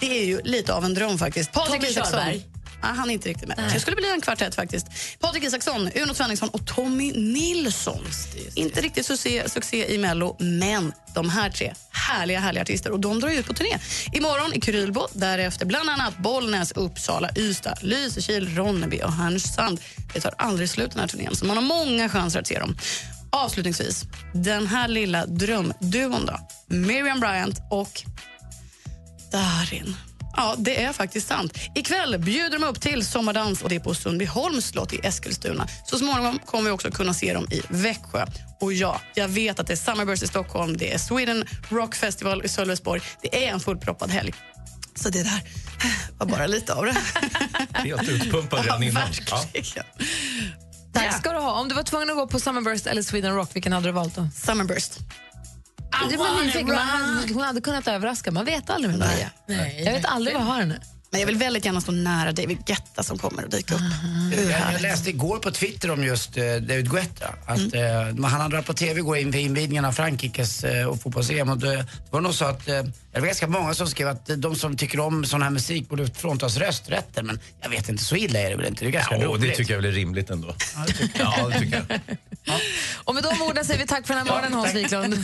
det är ju lite av en dröm faktiskt.
Tommy Körberg.
Ja, han är inte riktigt med. Det skulle bli en kvartett faktiskt. Patrik Isaksson, Uno Svenningsson och Tommy Nilsson. Inte riktigt succé, succé i Mello, men de här tre härliga, härliga artister. Och de drar ut på turné. Imorgon i Krylbo, därefter bland annat Bollnäs, Uppsala, Ystad, Lysekil, Ronneby och Härnösand. Det tar aldrig slut den här turnén, så man har många chanser att se dem. Avslutningsvis, den här lilla drömduon då. Miriam Bryant och Darin. Ja, det är faktiskt sant. Ikväll bjuder de upp till sommardans och det är på Sundbyholms slott i Eskilstuna. Så småningom kommer vi också kunna se dem i Växjö. Och ja, jag vet att det är Summerburst i Stockholm, det är Sweden Rock Festival i Sölvesborg. Det är en fullproppad helg. Så det där var bara lite av det. (laughs)
Helt utpumpad redan (laughs)
Ja,
innan.
verkligen.
Tack ska du ha. Om du var tvungen att gå på Summerburst eller Sweden Rock, vilken hade du valt då?
Summerburst.
Det var nyfiken. Man hade, hon hade kunnat överraska. Man vet aldrig med Maria. Jag vet aldrig vad jag har henne.
Men jag vill väldigt gärna stå nära David Guetta som kommer att dyka upp. Hur
Jag, jag
härligt?
läste igår på Twitter om just eh, David Guetta. Att, eh, han hade varit på TV igår inför invigningen av Frankrikes eh, och fotbolls-EM. Och det, det var nog så att, eh, det var ganska många som skrev att de som tycker om sån här musik borde fråntas rösträtten. Men jag vet inte, så illa är det väl inte? Det är ganska
Ja,
roligt.
det tycker jag väl är rimligt ändå. Ja, det tycker jag.
Och med de orden säger vi tack för den här morgonen, Hans Wiklund.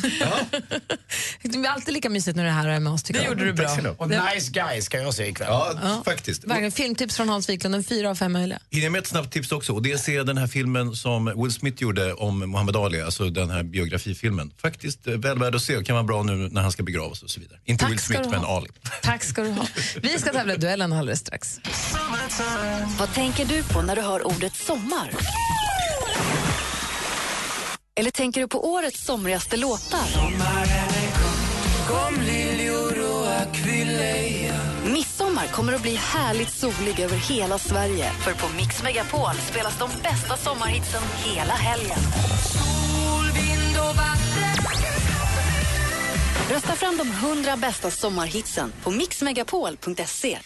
Det är alltid lika mysigt när du är här och är med oss. tycker
Det
jag.
gjorde du bra. Och Nice Guy ska jag se ikväll.
Ja, faktiskt.
Verkligen, filmtips från Hans Wiklund, en fyra av fem möjliga.
Hinner jag med ett snabbt tips också? Och det är att se den här filmen som Will Smith gjorde om Muhammad Ali, alltså den här biografifilmen. Faktiskt eh, väl värd att se och kan vara bra nu när han ska begravas och så vidare. Inte
Tack
Will Smith, men. Ali. (laughs)
Tack ska du ha. Vi ska tävla duellen alldeles strax.
Vad tänker du på när du hör ordet sommar? Eller tänker du på årets somrigaste låtar? Midsommar kommer att bli härligt solig över hela Sverige. För på Mix Megapol spelas de bästa sommarhitsen hela helgen.
Sol, vind och vatten
Rösta fram de 100 bästa sommarhitsen på mixmegapol.se.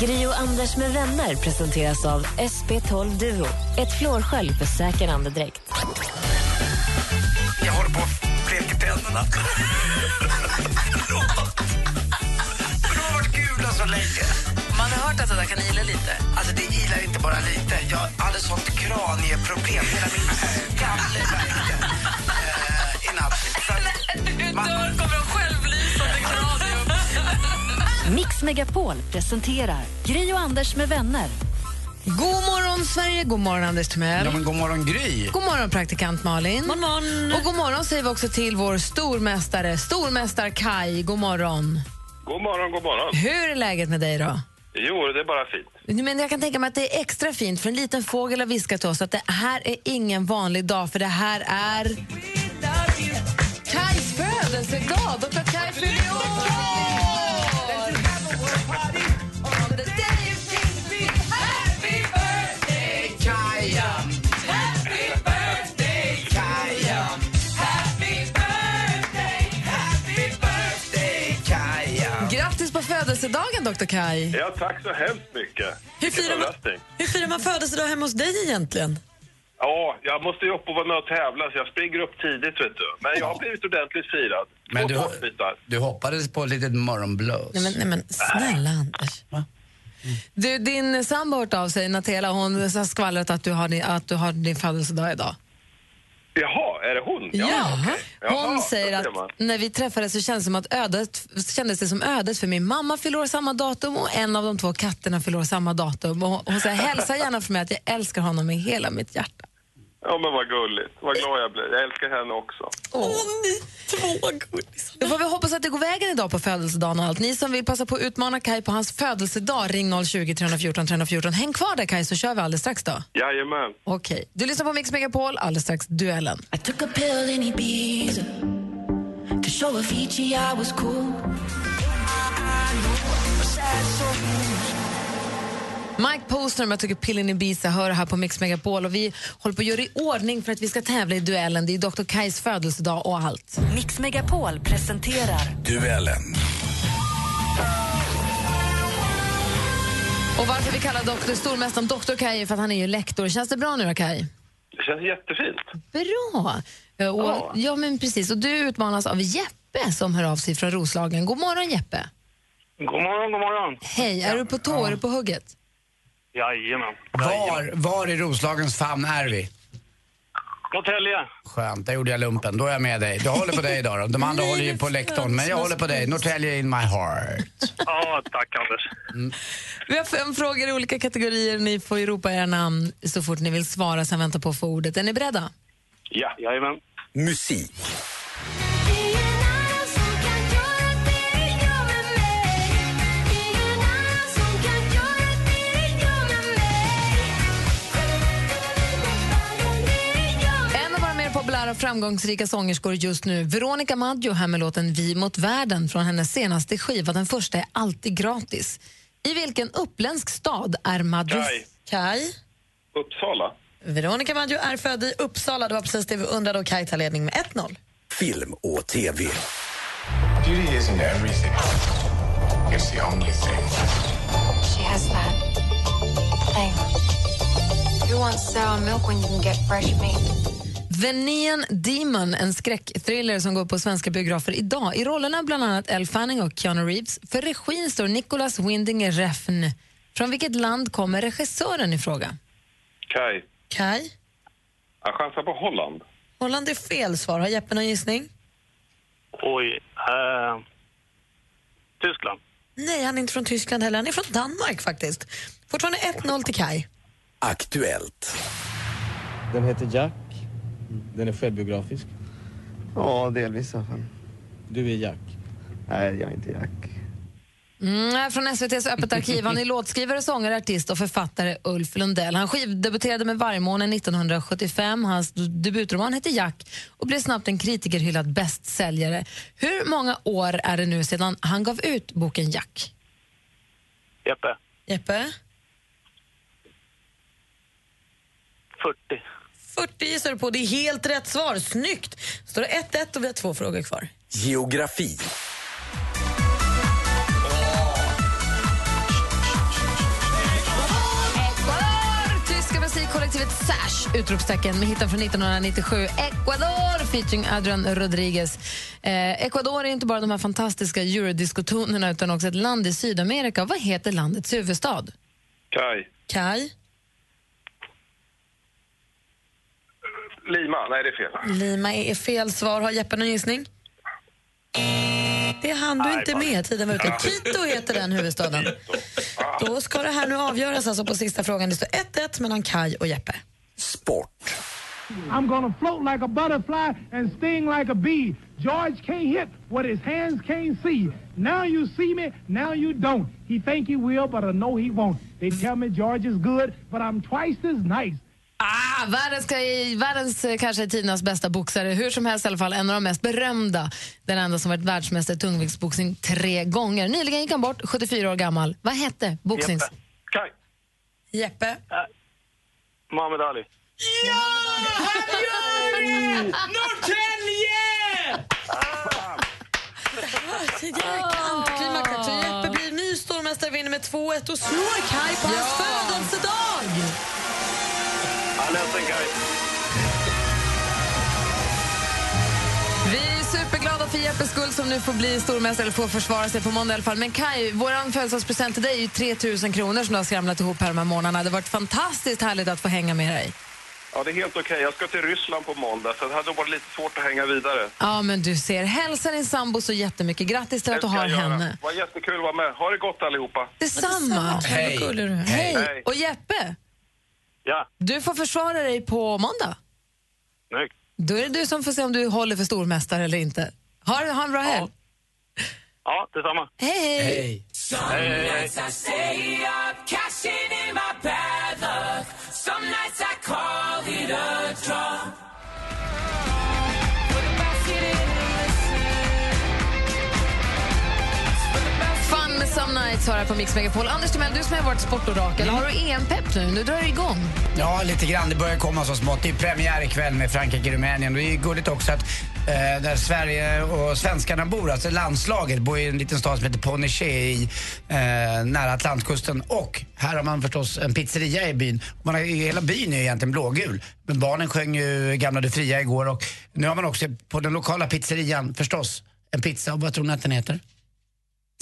Gri och Anders med vänner presenteras av SP12 Duo. Ett flårskölj för säker andedräkt.
Jag håller på att bleka tänderna. De har varit gula så länge.
Man har hört att det där kan ila lite.
Alltså det ilar inte bara lite. Jag hade sånt kranieproblem. Hela min skalle värkte att man-
kommer en självlysande kranium.
Mix Megapol presenterar Gry och Anders med vänner.
God morgon, Sverige. God morgon, Anders Timell.
Ja, men god morgon Gry.
God morgon, praktikant Malin. God morgon. Och god morgon säger vi också till vår stormästare, stormästar Kai. God morgon.
God morgon, god morgon.
Hur är läget med dig då?
Jo, det är bara fint.
Men jag kan tänka mig att det är extra fint för en liten fågel har viskat till oss att det här är ingen vanlig dag för det här är den så Kaj fyller Grattis på födelsedagen, Dr. Kaj.
Ja, tack så hemskt mycket.
Hur firar, man, hur firar man födelsedag hemma hos dig egentligen?
Ja, jag måste ju upp och vara med och tävla så jag springer upp tidigt vet du. Men jag har blivit ordentligt firad.
Men du, du hoppades på ett litet morgonblås.
Nej men, nej, men snälla Anders.
Du, din sambo har hört av sig, Natela, hon har skvallrat att du har din, att du har din födelsedag idag.
Jaha, är det hon?
Ja,
okej. Jaha,
hon säger att när vi träffades så kändes det som att ödet, kändes det som ödet för min mamma fyller år samma datum och en av de två katterna fyller år samma datum. Och hon- hon säger hälsa gärna för mig att jag älskar honom med hela mitt hjärta.
Ja, men vad gulligt. Vad glad jag blir. Jag älskar henne också.
Åh, ni två gullisar. Då får vi hoppas att det går vägen idag på födelsedagen och allt. Ni som vill passa på att utmana Kai på hans födelsedag, ring 020 314 314. Häng kvar där Kai så kör vi alldeles strax då.
Jajamän.
Okej, du lyssnar på Mix Megapol, alldeles strax duellen.
I took a pill in Ibiza to show Avicii I was cool.
Mike Postner Jag tycker pillen i Ibiza hör här på Mix Megapol och vi håller på att göra i ordning för att vi ska tävla i duellen. Det är Dr. Kais födelsedag och allt.
Mix Megapol presenterar
Duellen.
Och varför vi kallar doktor, stormästaren Dr. Kai är för att han är ju lektor. Känns det bra nu då Kai?
Det känns jättefint.
Bra! Och, ja.
Ja.
men precis. Och du utmanas av Jeppe som hör av sig från Roslagen. God morgon Jeppe!
God morgon, god morgon.
Hej, är du på tå? Är du på hugget?
Jajamän.
Var, var i Roslagens famn är vi?
Norrtälje.
Skönt, där gjorde jag lumpen. Då är jag med dig. Jag håller på dig idag då. De andra håller ju på läktaren, men jag håller på dig. Norrtälje in my heart.
Ja, tack Anders.
Vi har fem frågor i olika kategorier. Ni får ju ropa era namn så fort ni vill svara, sen vänta på att få ordet. Är ni beredda?
Ja, jajamän.
Musik.
Framgångsrika sångerskor just nu, Veronica Maggio här med låten Vi mot världen från hennes senaste skiva. Den första är alltid gratis. I vilken uppländsk stad är Maggio...
Kaj.
Kaj.
Uppsala.
Veronica Maggio är född i Uppsala. Det var precis det vi undrade och Kaj tar ledning med 1-0.
Film och TV.
Beauty isn't everything. It's the only thing.
She has that thing. Who wants sour milk when you can get fresh meat?
The Neon Demon, en skräckthriller som går på svenska biografer idag. I rollerna bland annat Elle Fanning och Keanu Reeves. För regin står Nicolas Winding Refn. Från vilket land kommer regissören i fråga?
Kaj.
Kaj.
Jag chansar på Holland.
Holland är fel svar. Har Jeppe någon gissning?
Oj. eh, Tyskland.
Nej, han är inte från Tyskland heller. Han är från Danmark faktiskt. Fortfarande 1-0 till Kaj.
Aktuellt.
Den heter Jack. Den är självbiografisk.
Ja, delvis i alla fall.
Du är Jack.
Nej, jag är inte Jack.
Mm, från SVTs Öppet arkiv. Han är (laughs) låtskrivare, sångare, artist och författare Ulf Lundell. Han skivdebuterade med Vargmånen 1975. Hans debutroman hette Jack och blev snabbt en kritikerhyllad bästsäljare. Hur många år är det nu sedan han gav ut boken Jack?
Jeppe.
Jeppe?
40.
40 gissar du på. Det är helt rätt svar. Snyggt! Står det 1-1 och vi har två frågor kvar.
Geografi.
Ecuador! Tyska musikkollektivet Sash, utropstecken med hitten från 1997. Ecuador featuring Adrian Rodriguez. Eh, Ecuador är inte bara de här fantastiska eurodiscotonerna utan också ett land i Sydamerika. Vad heter landets huvudstad?
Kaj.
Kaj?
Lima. Nej, det är fel.
Lima är fel svar. Har Jeppe någon gissning? Det hann du
Nej,
inte med. Tiden var ute. Quito heter den huvudstaden. Då ska det här nu avgöras alltså på sista frågan. Det står 1-1 mellan Kaj och Jeppe.
I'm gonna float like a butterfly and sting like a bee. George can't hit what his hands can't see. Now you see me, now you don't. He think he will, but I know he won't. They tell me George is good, but I'm twice as nice.
Ah, världens, världens eh, kanske tidernas bästa boxare. Hur som helst i alla fall en av de mest berömda. Den enda som varit världsmästare i tungviktsboxning tre gånger. Nyligen gick han bort, 74 år gammal. Vad hette boxnings...
Kaj.
Jeppe?
Muhammad Ali.
Norrtälje!
Jäkla antiklimax. Jeppe blir ny stormästare, vinner med 2-1 och slår Kai på hans födelsedag.
Ja.
Vi är superglada för Jeppes skull som nu får bli stormästare, eller får försvara sig på måndag i alla fall. Men Kai, vår födelsedagspresent till dig är ju 3 000 kronor som du har skramlat ihop här de här månaderna. Det har varit fantastiskt härligt att få hänga med dig.
Ja, det är helt okej. Jag ska till Ryssland på måndag, så det hade varit lite svårt att hänga vidare.
Ja, men du ser. Hälsa din sambo så jättemycket. Grattis till att du
Det
har henne.
Vad jättekul att vara med. Ha det gott allihopa.
Detsamma.
Hej.
Du är.
Hej.
Hej. Och Jeppe,
Ja,
du får försvara dig på måndag.
snyggt.
Då är det du som får se om du håller för stormästare eller inte. Ha, ha en bra helg.
Ja, detsamma.
Hej, hej.
Hej.
Hej, hej,
Nights
har här på Mix Megapol. Anders Timell, du som har varit sportorakel, har du EM-pepp nu? Nu drar det igång.
Ja, lite grann. Det börjar komma så smått. Det är premiär ikväll med Frankrike-Rumänien. Det är gulligt också att eh, där Sverige och svenskarna bor, alltså landslaget, bor i en liten stad som heter Ponechet i, eh, nära Atlantkusten. Och här har man förstås en pizzeria i byn. Man har, hela byn är egentligen blågul. Men barnen sjöng ju Gamla du fria igår och nu har man också på den lokala pizzerian förstås en pizza. Och vad tror ni att den heter?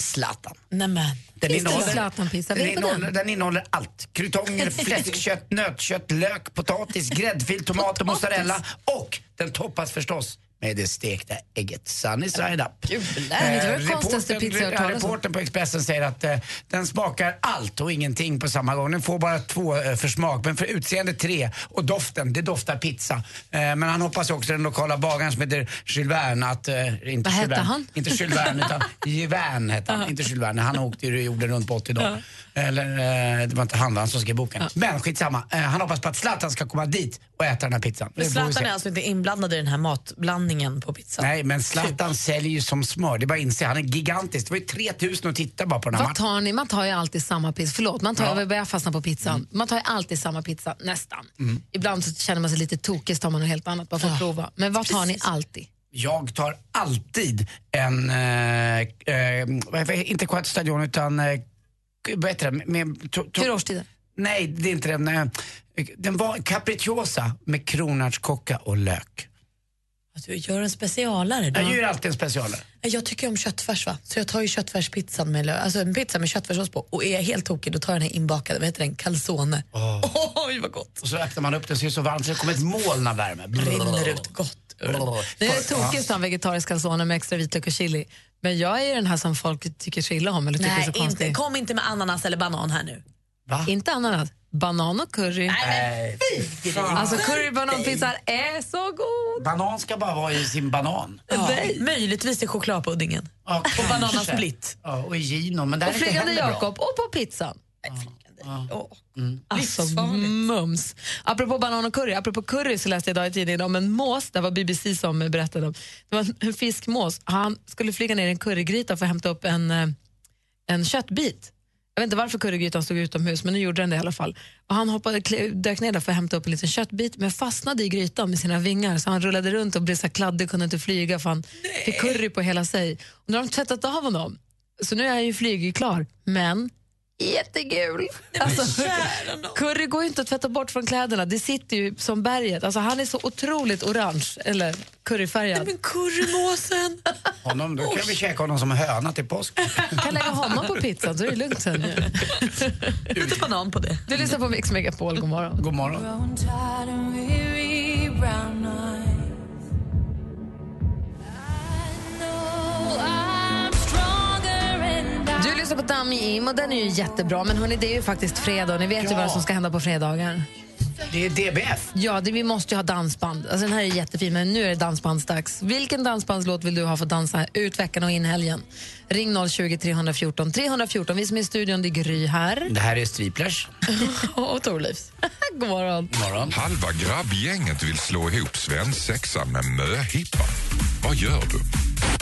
Zlatan.
Nämen.
Den
Finns
innehåller, den, innehåller,
den?
den innehåller allt. Krutonger, (laughs) fläskkött, nötkött, lök, potatis, gräddfil, tomat och mozzarella. Och den toppas förstås med det stekta ägget sunny side up.
det var det konstigaste pizza jag hört
ja,
talas om.
reportern på Expressen säger att eh, den smakar allt och ingenting på samma gång. Den får bara två eh, för smak, men för utseende tre. Och doften, det doftar pizza. Eh, men han hoppas också den lokala bagaren som heter Jules Verne att... Eh, inte
Vad hette han?
Inte Jules Verne utan (laughs) Jevern hette han, inte Jules Verne. Han åkte ju jorden runt på 80 dagar. Eller eh, det var inte han, han som skrev boken. Men skitsamma. Eh, han hoppas på att Zlatan ska komma dit och äta den här pizzan.
Men Zlatan är alltså inte inblandad i den här matblandningen på pizzan?
Nej, men Zlatan säljer ju som smör. Det är bara att inse. Han är gigantisk. Det var ju 3000 att titta bara på den här
Vad tar ni? Man tar ju alltid samma pizza. Förlåt, man tar,
Ja.
jag börjar fastna på pizzan. Man tar ju alltid samma pizza, nästan. Ibland så känner man sig lite tokig så tar man något helt annat bara för att prova. Men vad tar ni alltid?
Jag tar alltid en, eh, eh, inte Quattro Stadion utan, eh, vad heter det? Med, to, to,
Fyra årstider?
Nej, det är inte den. eh, Den var capricciosa med kronärtskocka och lök.
Du gör en specialare. Du
Jag gör alltid en specialare.
Jag tycker om köttfärs, va? så jag tar ju köttfärspizzan med lö- alltså en pizza med köttfärssås på. Och är jag helt tokig då tar jag den här inbakade, vad heter den, calzone. (laughs) Oj, vad gott!
Och så öppnar man upp den så är det så varmt så det kommer ett moln av värme.
Rinner ut gott.
Det är tokigt att vegetarisk calzone med extra vitlök och chili. Men jag är den här som folk tycker så illa om eller tycker
Nej,
så
inte, kom inte med ananas eller banan här nu.
Inte ananas. Banan och curry.
Nej, fy fan.
Alltså curry bananpizza är så god.
Banan ska bara vara i sin banan.
Ja, möjligtvis i chokladpuddingen.
Ja,
och bananasplitt.
Ja, och i gino, men där
Och flygande. Jakob och på pizzan.
Mm.
Alltså mums. Apropå banan och curry, apropå curry så läste jag idag i tidningen om en mås, det var BBC som berättade om. Det var en fiskmås, han skulle flyga ner i en currygryta för att hämta upp en, eh, en köttbit. Jag vet inte varför currygrytan stod utomhus, men nu gjorde den det i alla fall. Och han hoppade, dök ner där för att hämta upp en liten köttbit, men fastnade i grytan med sina vingar, så han rullade runt och blev så kladdig, kunde inte flyga för han fick curry på hela sig. Och nu har de tvättat av honom, så nu är han ju flygklar, men jättegul. Alltså, curry går ju inte att tvätta bort från kläderna, det sitter ju som berget. Alltså, han är så otroligt orange, eller curryfärgad.
Men currymåsen!
Honom, då kan vi käka honom som höna till påsk.
kan lägga honom på pizzan så är det lugnt sen.
Lite banan på det.
Du lyssnar på Mix Megapol, god morgon.
God morgon.
Du lyssnar på Dami Im och den är ju jättebra, men hörni, det är ju faktiskt fredag och ni vet ju
Ja.
vad som ska hända på fredagar.
Det är DBF.
Ja, det, vi måste ju ha dansband. Alltså, den här är jättefin, men nu är det dansbandsdags. Vilken dansbandslåt vill du ha för att dansa ut veckan och in helgen? Ring 020 314 314. Vi som är i studion, det är Gry här.
Det här är Striplers. (laughs)
och Thorleifs. (laughs) God morgon.
morgon.
Halva grabbgänget vill slå ihop svensexa med möhippa. Vad gör du?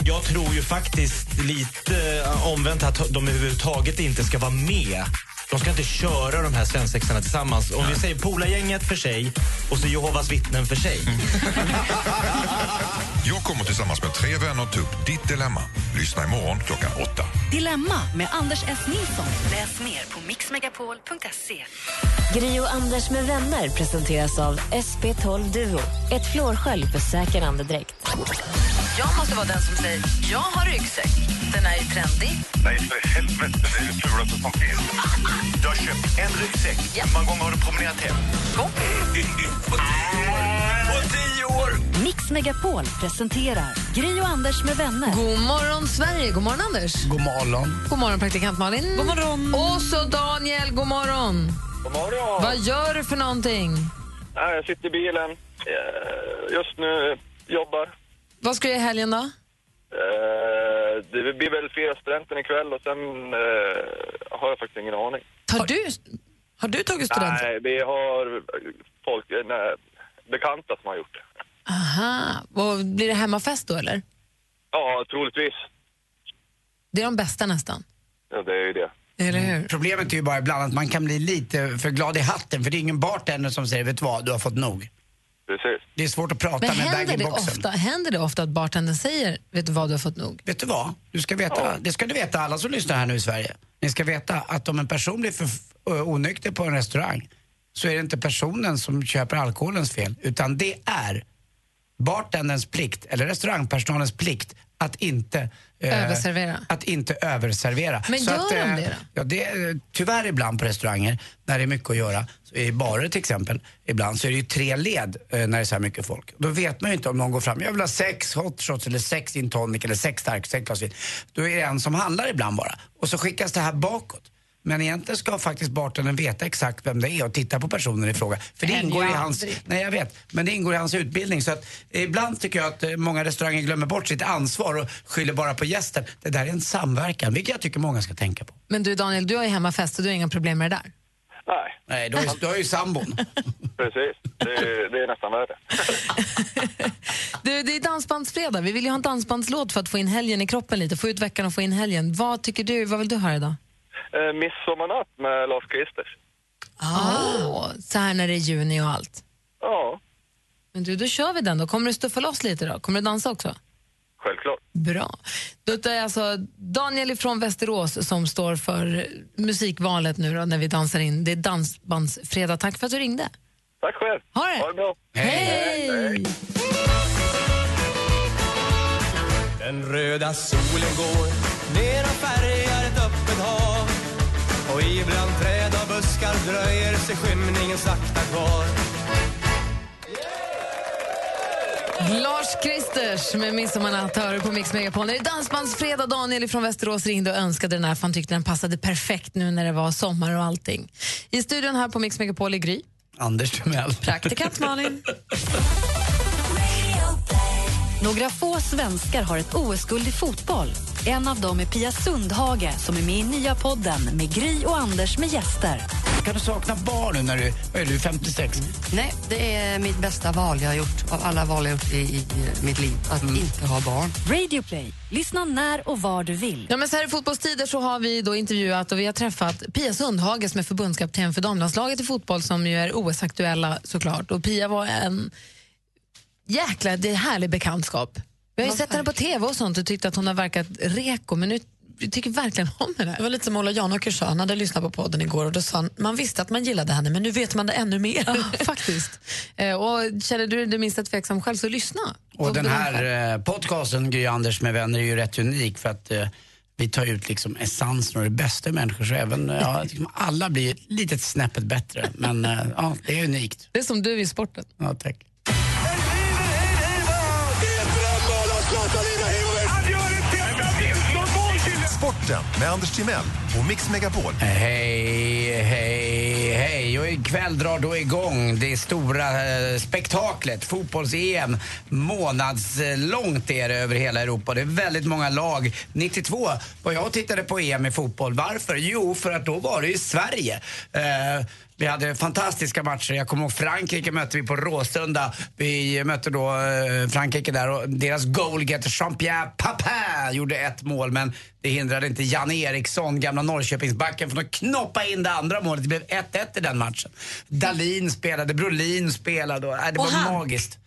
Jag tror ju faktiskt lite eh, omvänt att de överhuvudtaget inte ska vara med. De ska inte köra de här svensexarna tillsammans. Om vi säger Polargänget för sig och så Jehovas vittnen för sig. (laughs)
Jag kommer tillsammans med tre vänner ta upp ditt dilemma. Lyssna imorgon klockan åtta.
Dilemma med Anders S. Nilsson. Läs mer på mixmegapol.se.
Gri och Anders med vänner presenteras av SP12 Duo. Ett flårskölj för säker andedräkt.
Jag måste vara den som säger jag har ryggsäck. Den är ju trendig.
Nej, för helvete. Det är det fulaste som finns.
Du har köpt en ryggsäck. Hur många gånger har du promenerat hem? (laughs)
På tio år! Mix Megapol presenterar Gri och Anders med vänner.
God morgon, Sverige. God morgon, Anders.
God morgon.
God morgon, praktikant Malin. God morgon. Och så Daniel. God morgon.
God morgon.
Vad gör du för någonting?
Nej, jag sitter i bilen. Eh, Just nu jobbar.
Vad ska du göra i helgen då?
Eh, Det blir väl fira studenten ikväll och sen eh, har jag faktiskt ingen aning.
Har du, har du tagit student?
Nej, vi har folk, nej, bekanta som har gjort det.
Aha. Och blir det hemmafest då, eller?
Ja, troligtvis.
Det är de bästa nästan.
Ja, det är ju det.
Eller hur?
Problemet är ju bara ibland att man kan bli lite för glad i hatten för det är ingen bartender som säger vet du vad, du har fått nog.
Precis.
Det är svårt att prata
Men
med
händer det, ofta, händer det ofta att bartendern säger vet du vad, du har fått nog?
Vet du vad? Du ska veta, Det ska du veta alla som lyssnar här nu i Sverige. Ni ska veta att om en person blir för onykter på en restaurang så är det inte personen som köper alkoholens fel utan det är bartenderns plikt eller restaurangpersonalens plikt att inte eh,
Överservera.
Att inte överservera.
Men gör de
eh,
det då?
Ja, det är, tyvärr ibland på restauranger när det är mycket att göra, så i barer till exempel, ibland så är det ju tre led eh, när det är så här mycket folk. Då vet man ju inte om någon går fram, jag vill ha sex hot shots eller sex gin tonic eller sex stark, sex glas vin. Då är det en som handlar ibland bara. Och så skickas det här bakåt. Men egentligen ska faktiskt bartendern veta exakt vem det är och titta på personen i fråga. För det
Men
ingår i hans, nej jag vet, men det ingår i hans utbildning. Så att ibland tycker jag att eh, många restauranger glömmer bort sitt ansvar och skyller bara på gästen. Det där är en samverkan, vilket jag tycker många ska tänka på.
Men du Daniel, du har ju hemmafest och du har inga problem med det där.
Nej.
Nej, du har ju, du har ju sambon. (laughs)
Precis. Det, är- det är nästan värre. (laughs)
Du, det är dansbandsfredag. Vi vill ju ha en dansbandslåt för att få in helgen i kroppen lite, få ut veckan och få in helgen. Vad tycker du, vad vill du höra idag?
Eh, Midsommarnatt med Lars Kristers.
Ah. Så här när det är juni och allt.
Ja,
Men du, då kör vi den då. Kommer du stuffa loss lite då? Kommer du dansa också?
självklart.
Bra. Då är alltså Daniel från Västerås som står för musikvalet nu då, när vi dansar in. Det är Dansbandsfredag. Tack för att du ringde.
Tack själv.
Ha det.
Ha det bra.
Hej!
Den röda solen går ner och och ibland träd och buskar dröjer sig skymningen sakta kvar
Lars Kristers med Midsommarnatt hör på Mix Megapol. Det är Dansbandsfredag. Daniel från Västerås ringde och önskade den här för han tyckte den passade perfekt nu när det var sommar och allting. I studion här på Mix Megapol är Gry.
Anders Timell.
Praktikant Malin.
Några få svenskar har ett OS-guld i fotboll. En av dem är Pia Sundhage som är med i nya podden med Gry och Anders med gäster.
Kan du sakna barn nu när du, vad är du, 56?
Nej, det är mitt bästa val jag har gjort av alla val jag har gjort i, i mitt liv. Att inte ha barn.
Radio Play. Lyssna när och var du vill.
Ja, men så här i fotbollstider så har vi då intervjuat och vi har träffat Pia Sundhage som är förbundskapten för damlandslaget i fotboll som ju är OS-aktuella såklart. Och Pia var en jäkla det är härlig bekantskap. Vi har ju sett henne på tv och sånt och tyckt att hon har verkat reko men nu vi tycker verkligen om henne.
Det var lite som Ola Janåker sa, han hade lyssnat på podden igår och då sa han, man visste att man gillade henne men nu vet man det ännu mer.
Ja, faktiskt. Eh, och känner du dig det minsta tveksam själv så lyssna.
Och den här eh, podcasten, Gry Anders med vänner, är ju rätt unik för att eh, vi tar ut liksom essensen och det bästa i människor så även ja, liksom alla blir ett litet snäppet bättre. Men ja, det är unikt.
Det är som du i sporten.
Ja, tack.
Sporten med Anders Timell och Mix Megapol.
Hej, hej, hej. Och ikväll drar då igång det stora eh, spektaklet, fotbolls-EM. Månadslångt är det över hela Europa. Det är väldigt många lag. 92 var jag och tittade på EM i fotboll. Varför? Jo, för att då var det i Sverige. Eh, vi hade fantastiska matcher. Jag kommer ihåg Frankrike mötte vi på Råsunda. Vi mötte då eh, Frankrike där och deras goalgetter Jean-Pierre Papin gjorde ett mål men det hindrade inte Janne Eriksson, gamla Norrköpingsbacken, från att knoppa in det andra målet. Det blev 1-1 i den matchen. Dalin spelade, Brolin spelade och, äh, det
Och
var
han?
magiskt.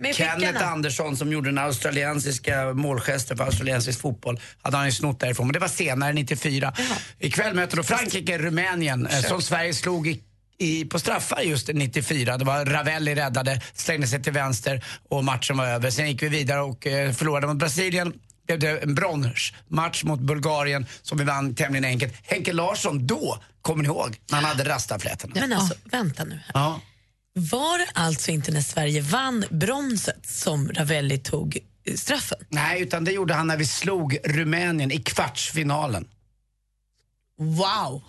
Med
Kenneth
prickarna.
Andersson som gjorde den australiensiska målgesten för australiensisk fotboll hade han ju snott därifrån. Men det var senare, 94. Ikväll möter då Frankrike Rumänien eh, som Sverige slog i i, på straffar just 94. Det var Ravelli räddade, slängde sig till vänster och matchen var över. Sen gick vi vidare och eh, förlorade mot Brasilien. Blev det en bronsmatch mot Bulgarien som vi vann tämligen enkelt. Henke Larsson då, kommer ni ihåg, när han hade rastaflätorna?
Men alltså, vänta nu.
Ja.
Var det alltså inte när Sverige vann bronset som Ravelli tog eh, straffen?
Nej, utan det gjorde han när vi slog Rumänien i kvartsfinalen.
Wow!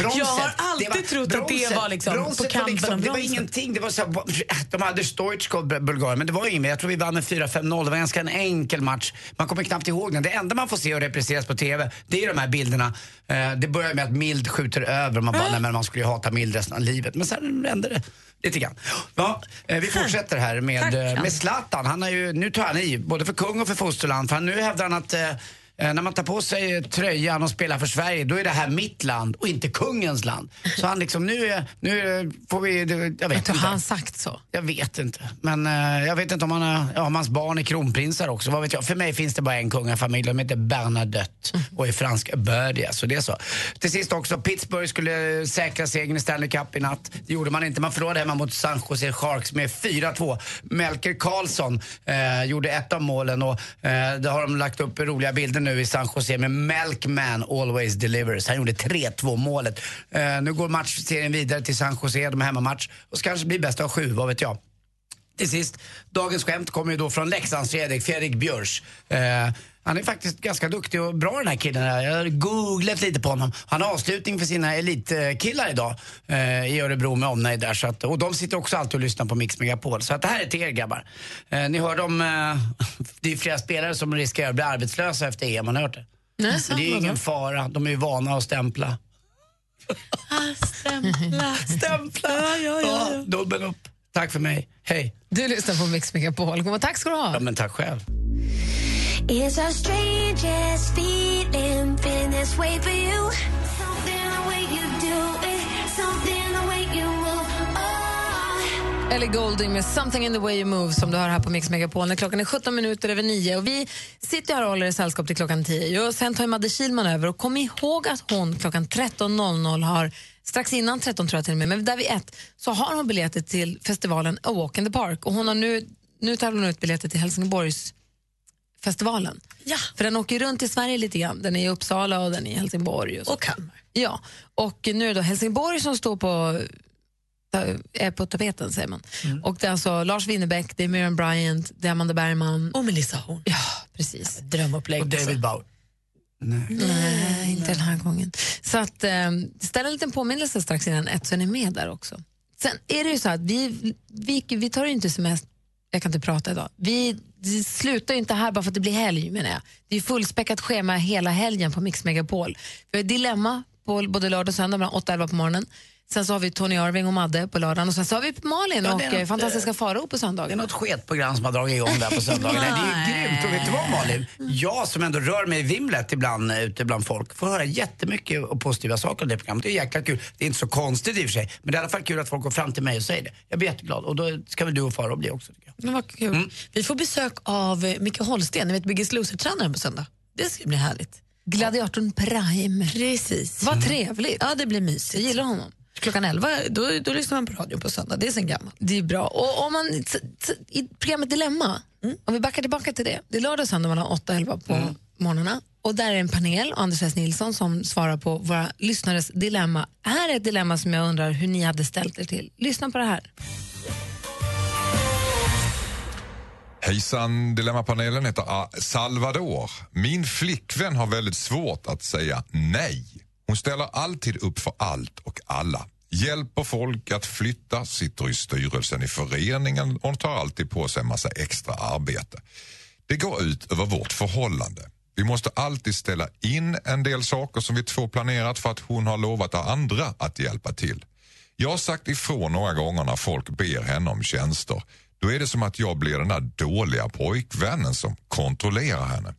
Bronset,
Jag har alltid
var-
trott att det
bronset-
var liksom på
bronset
kampen
var
om
Det var
bronset.
ingenting. Det var så här, de hade Stoichkov, Bulgarien, men det var inget. Jag tror vi vann med 4-5-0. Det var ganska en enkel match. Man kommer knappt ihåg den. Det enda man får se och repriseras på TV, det är de här bilderna. Eh, Det börjar med att Mild skjuter över. Man bara, nej men man skulle ju hata Mild resten av livet. Men sen vände det lite grann. Ja, eh, vi fortsätter här med, eh, med Zlatan. Han har ju, nu tar han i, både för kung och för fosterland. För han- nu hävdar han att när man tar på sig tröjan och spelar för Sverige, då är det här mitt land och inte kungens land. Så han liksom, nu, är- nu får vi, jag vet inte.
Har han sagt så?
Jag vet inte. Men eh, jag vet inte om, han, ja, om hans barn är kronprinsar också. Vad vet jag? För mig finns det bara en kungafamilj. De heter Bernadotte och är franska bördiga. Så det är så. Till sist också, Pittsburgh skulle säkra segern i Stanley Cup i natt. Det gjorde man inte. Man förlorade hemma mot San Jose Sharks med 4-2. Melker Karlsson eh, gjorde ett av målen och eh, det har de lagt upp roliga bilder nu i San Jose med Melkman Always Delivers. Han gjorde 3-2 målet. Uh, nu går matchserien vidare till San Jose, de har hemmamatch och ska kanske bli bäst av sju, vad vet jag. Till sist, dagens skämt kommer ju då från Leksands Fredrik, Fredrik Björs. Uh, eh, han är faktiskt ganska duktig och bra den här killen. Jag har googlat lite på honom. Han har avslutning för sina elitkillar idag eh, i Örebro med omnejd där. Så att, och de sitter också alltid och lyssnar på Mix Megapol. Så att det här är till er grabbar. Eh, ni hörde om, eh, (laughs) det är flera spelare som riskerar att bli arbetslösa efter EM, har ni hört det?
Nej,
det är ju ingen fara, de är ju vana att stämpla.
Stämpla, (laughs)
stämpla. Ja, ja, ja. dubbel upp. Tack för mig. Hej.
Du lyssnar på Mix Megapol. Tack ska du ha.
Ja, men tack själv.
It's our strangest feeling, been this way for you. Something the way you do it, something the way you move. Oh.
Ellie Golding med Something in the way you move som du hör här på Mix Megapol. När klockan är 17 minuter över 9 och vi sitter här och håller i sällskap till klockan 10 och sen tar Madde Kihlman över och kom ihåg att hon klockan 13.00 har Strax innan 13 tror jag till och med, men där vid ett så har hon biljetter till festivalen A Walk in the Park och hon har nu, nu tävlar hon ut biljetter till Helsingborgs festivalen.
Ja.
För den åker runt i Sverige lite grann. Den är i Uppsala och den är i Helsingborg. Och.
Och Kalmar.
Ja, och nu är det då Helsingborg som står på, är på tapeten säger man. Och det är alltså Lars Winnerbäck, det är Miriam Bryant, det är Amanda Bergman.
Och Melissa Horn.
Ja, precis.
Drömupplägg.
Och David Bauer.
Nej, inte den här gången. Så att, eh, ställ en liten påminnelse strax innan ett så är ni med där också. Sen är det ju så att vi, vi, vi tar ju inte semester, jag kan inte prata idag. Vi, det slutar ju inte här bara för att det blir helg menar jag. Det är fullspäckat schema hela helgen på Mix Megapol. Vi har ett dilemma på både lördag och söndag mellan 8 och 11 på morgonen. Sen så har vi Tony Irving och Madde på lördagen och sen så har vi Malin
Ja,
och eh,
något,
fantastiska Farao på
Det är
söndagen.
något sketprogram som har dragit igång där på (laughs) söndagen. Nej. Det är grymt. Och vet du vad Malin? Jag som ändå rör mig i vimlet ibland eh, ute bland folk får höra jättemycket positiva saker om det programmet. Det är jäkla kul. Det är inte så konstigt i och för sig. Men det är i alla fall kul att folk går fram till mig och säger det. Jag blir jätteglad. Och då ska väl du och Farao bli också tycker jag.
Men vad kul. Vi får besök av eh, Micke Holsten, ni vet Biggest Loser-tränaren på söndag. Det ska bli härligt.
Gladiatorn Prime.
Precis.
Vad trevligt.
Ja, det blir mysigt.
Jag gillar honom.
Klockan 11 då, då lyssnar man på radio på söndag. Det är sen gammalt.
Det är bra. Och om man, t- t- I programmet Dilemma, om vi backar tillbaka till det. Det är lördag och söndag mellan 8 och 11 på morgnarna. Och där är en panel, Anders S. Nilsson, som svarar på våra lyssnares dilemma. Här är ett dilemma som jag undrar hur ni hade ställt er till. Lyssna på det här.
Hejsan, Dilemmapanelen heter Salvador. Min flickvän har väldigt svårt att säga nej. Hon ställer alltid upp för allt och alla. Hjälper folk att flytta, sitter i styrelsen i föreningen och tar alltid på sig en massa extra arbete. Det går ut över vårt förhållande. Vi måste alltid ställa in en del saker som vi två planerat för att hon har lovat andra att hjälpa till. Jag har sagt ifrån några gånger när folk ber henne om tjänster. Då är det som att jag blir den där dåliga pojkvännen som kontrollerar henne.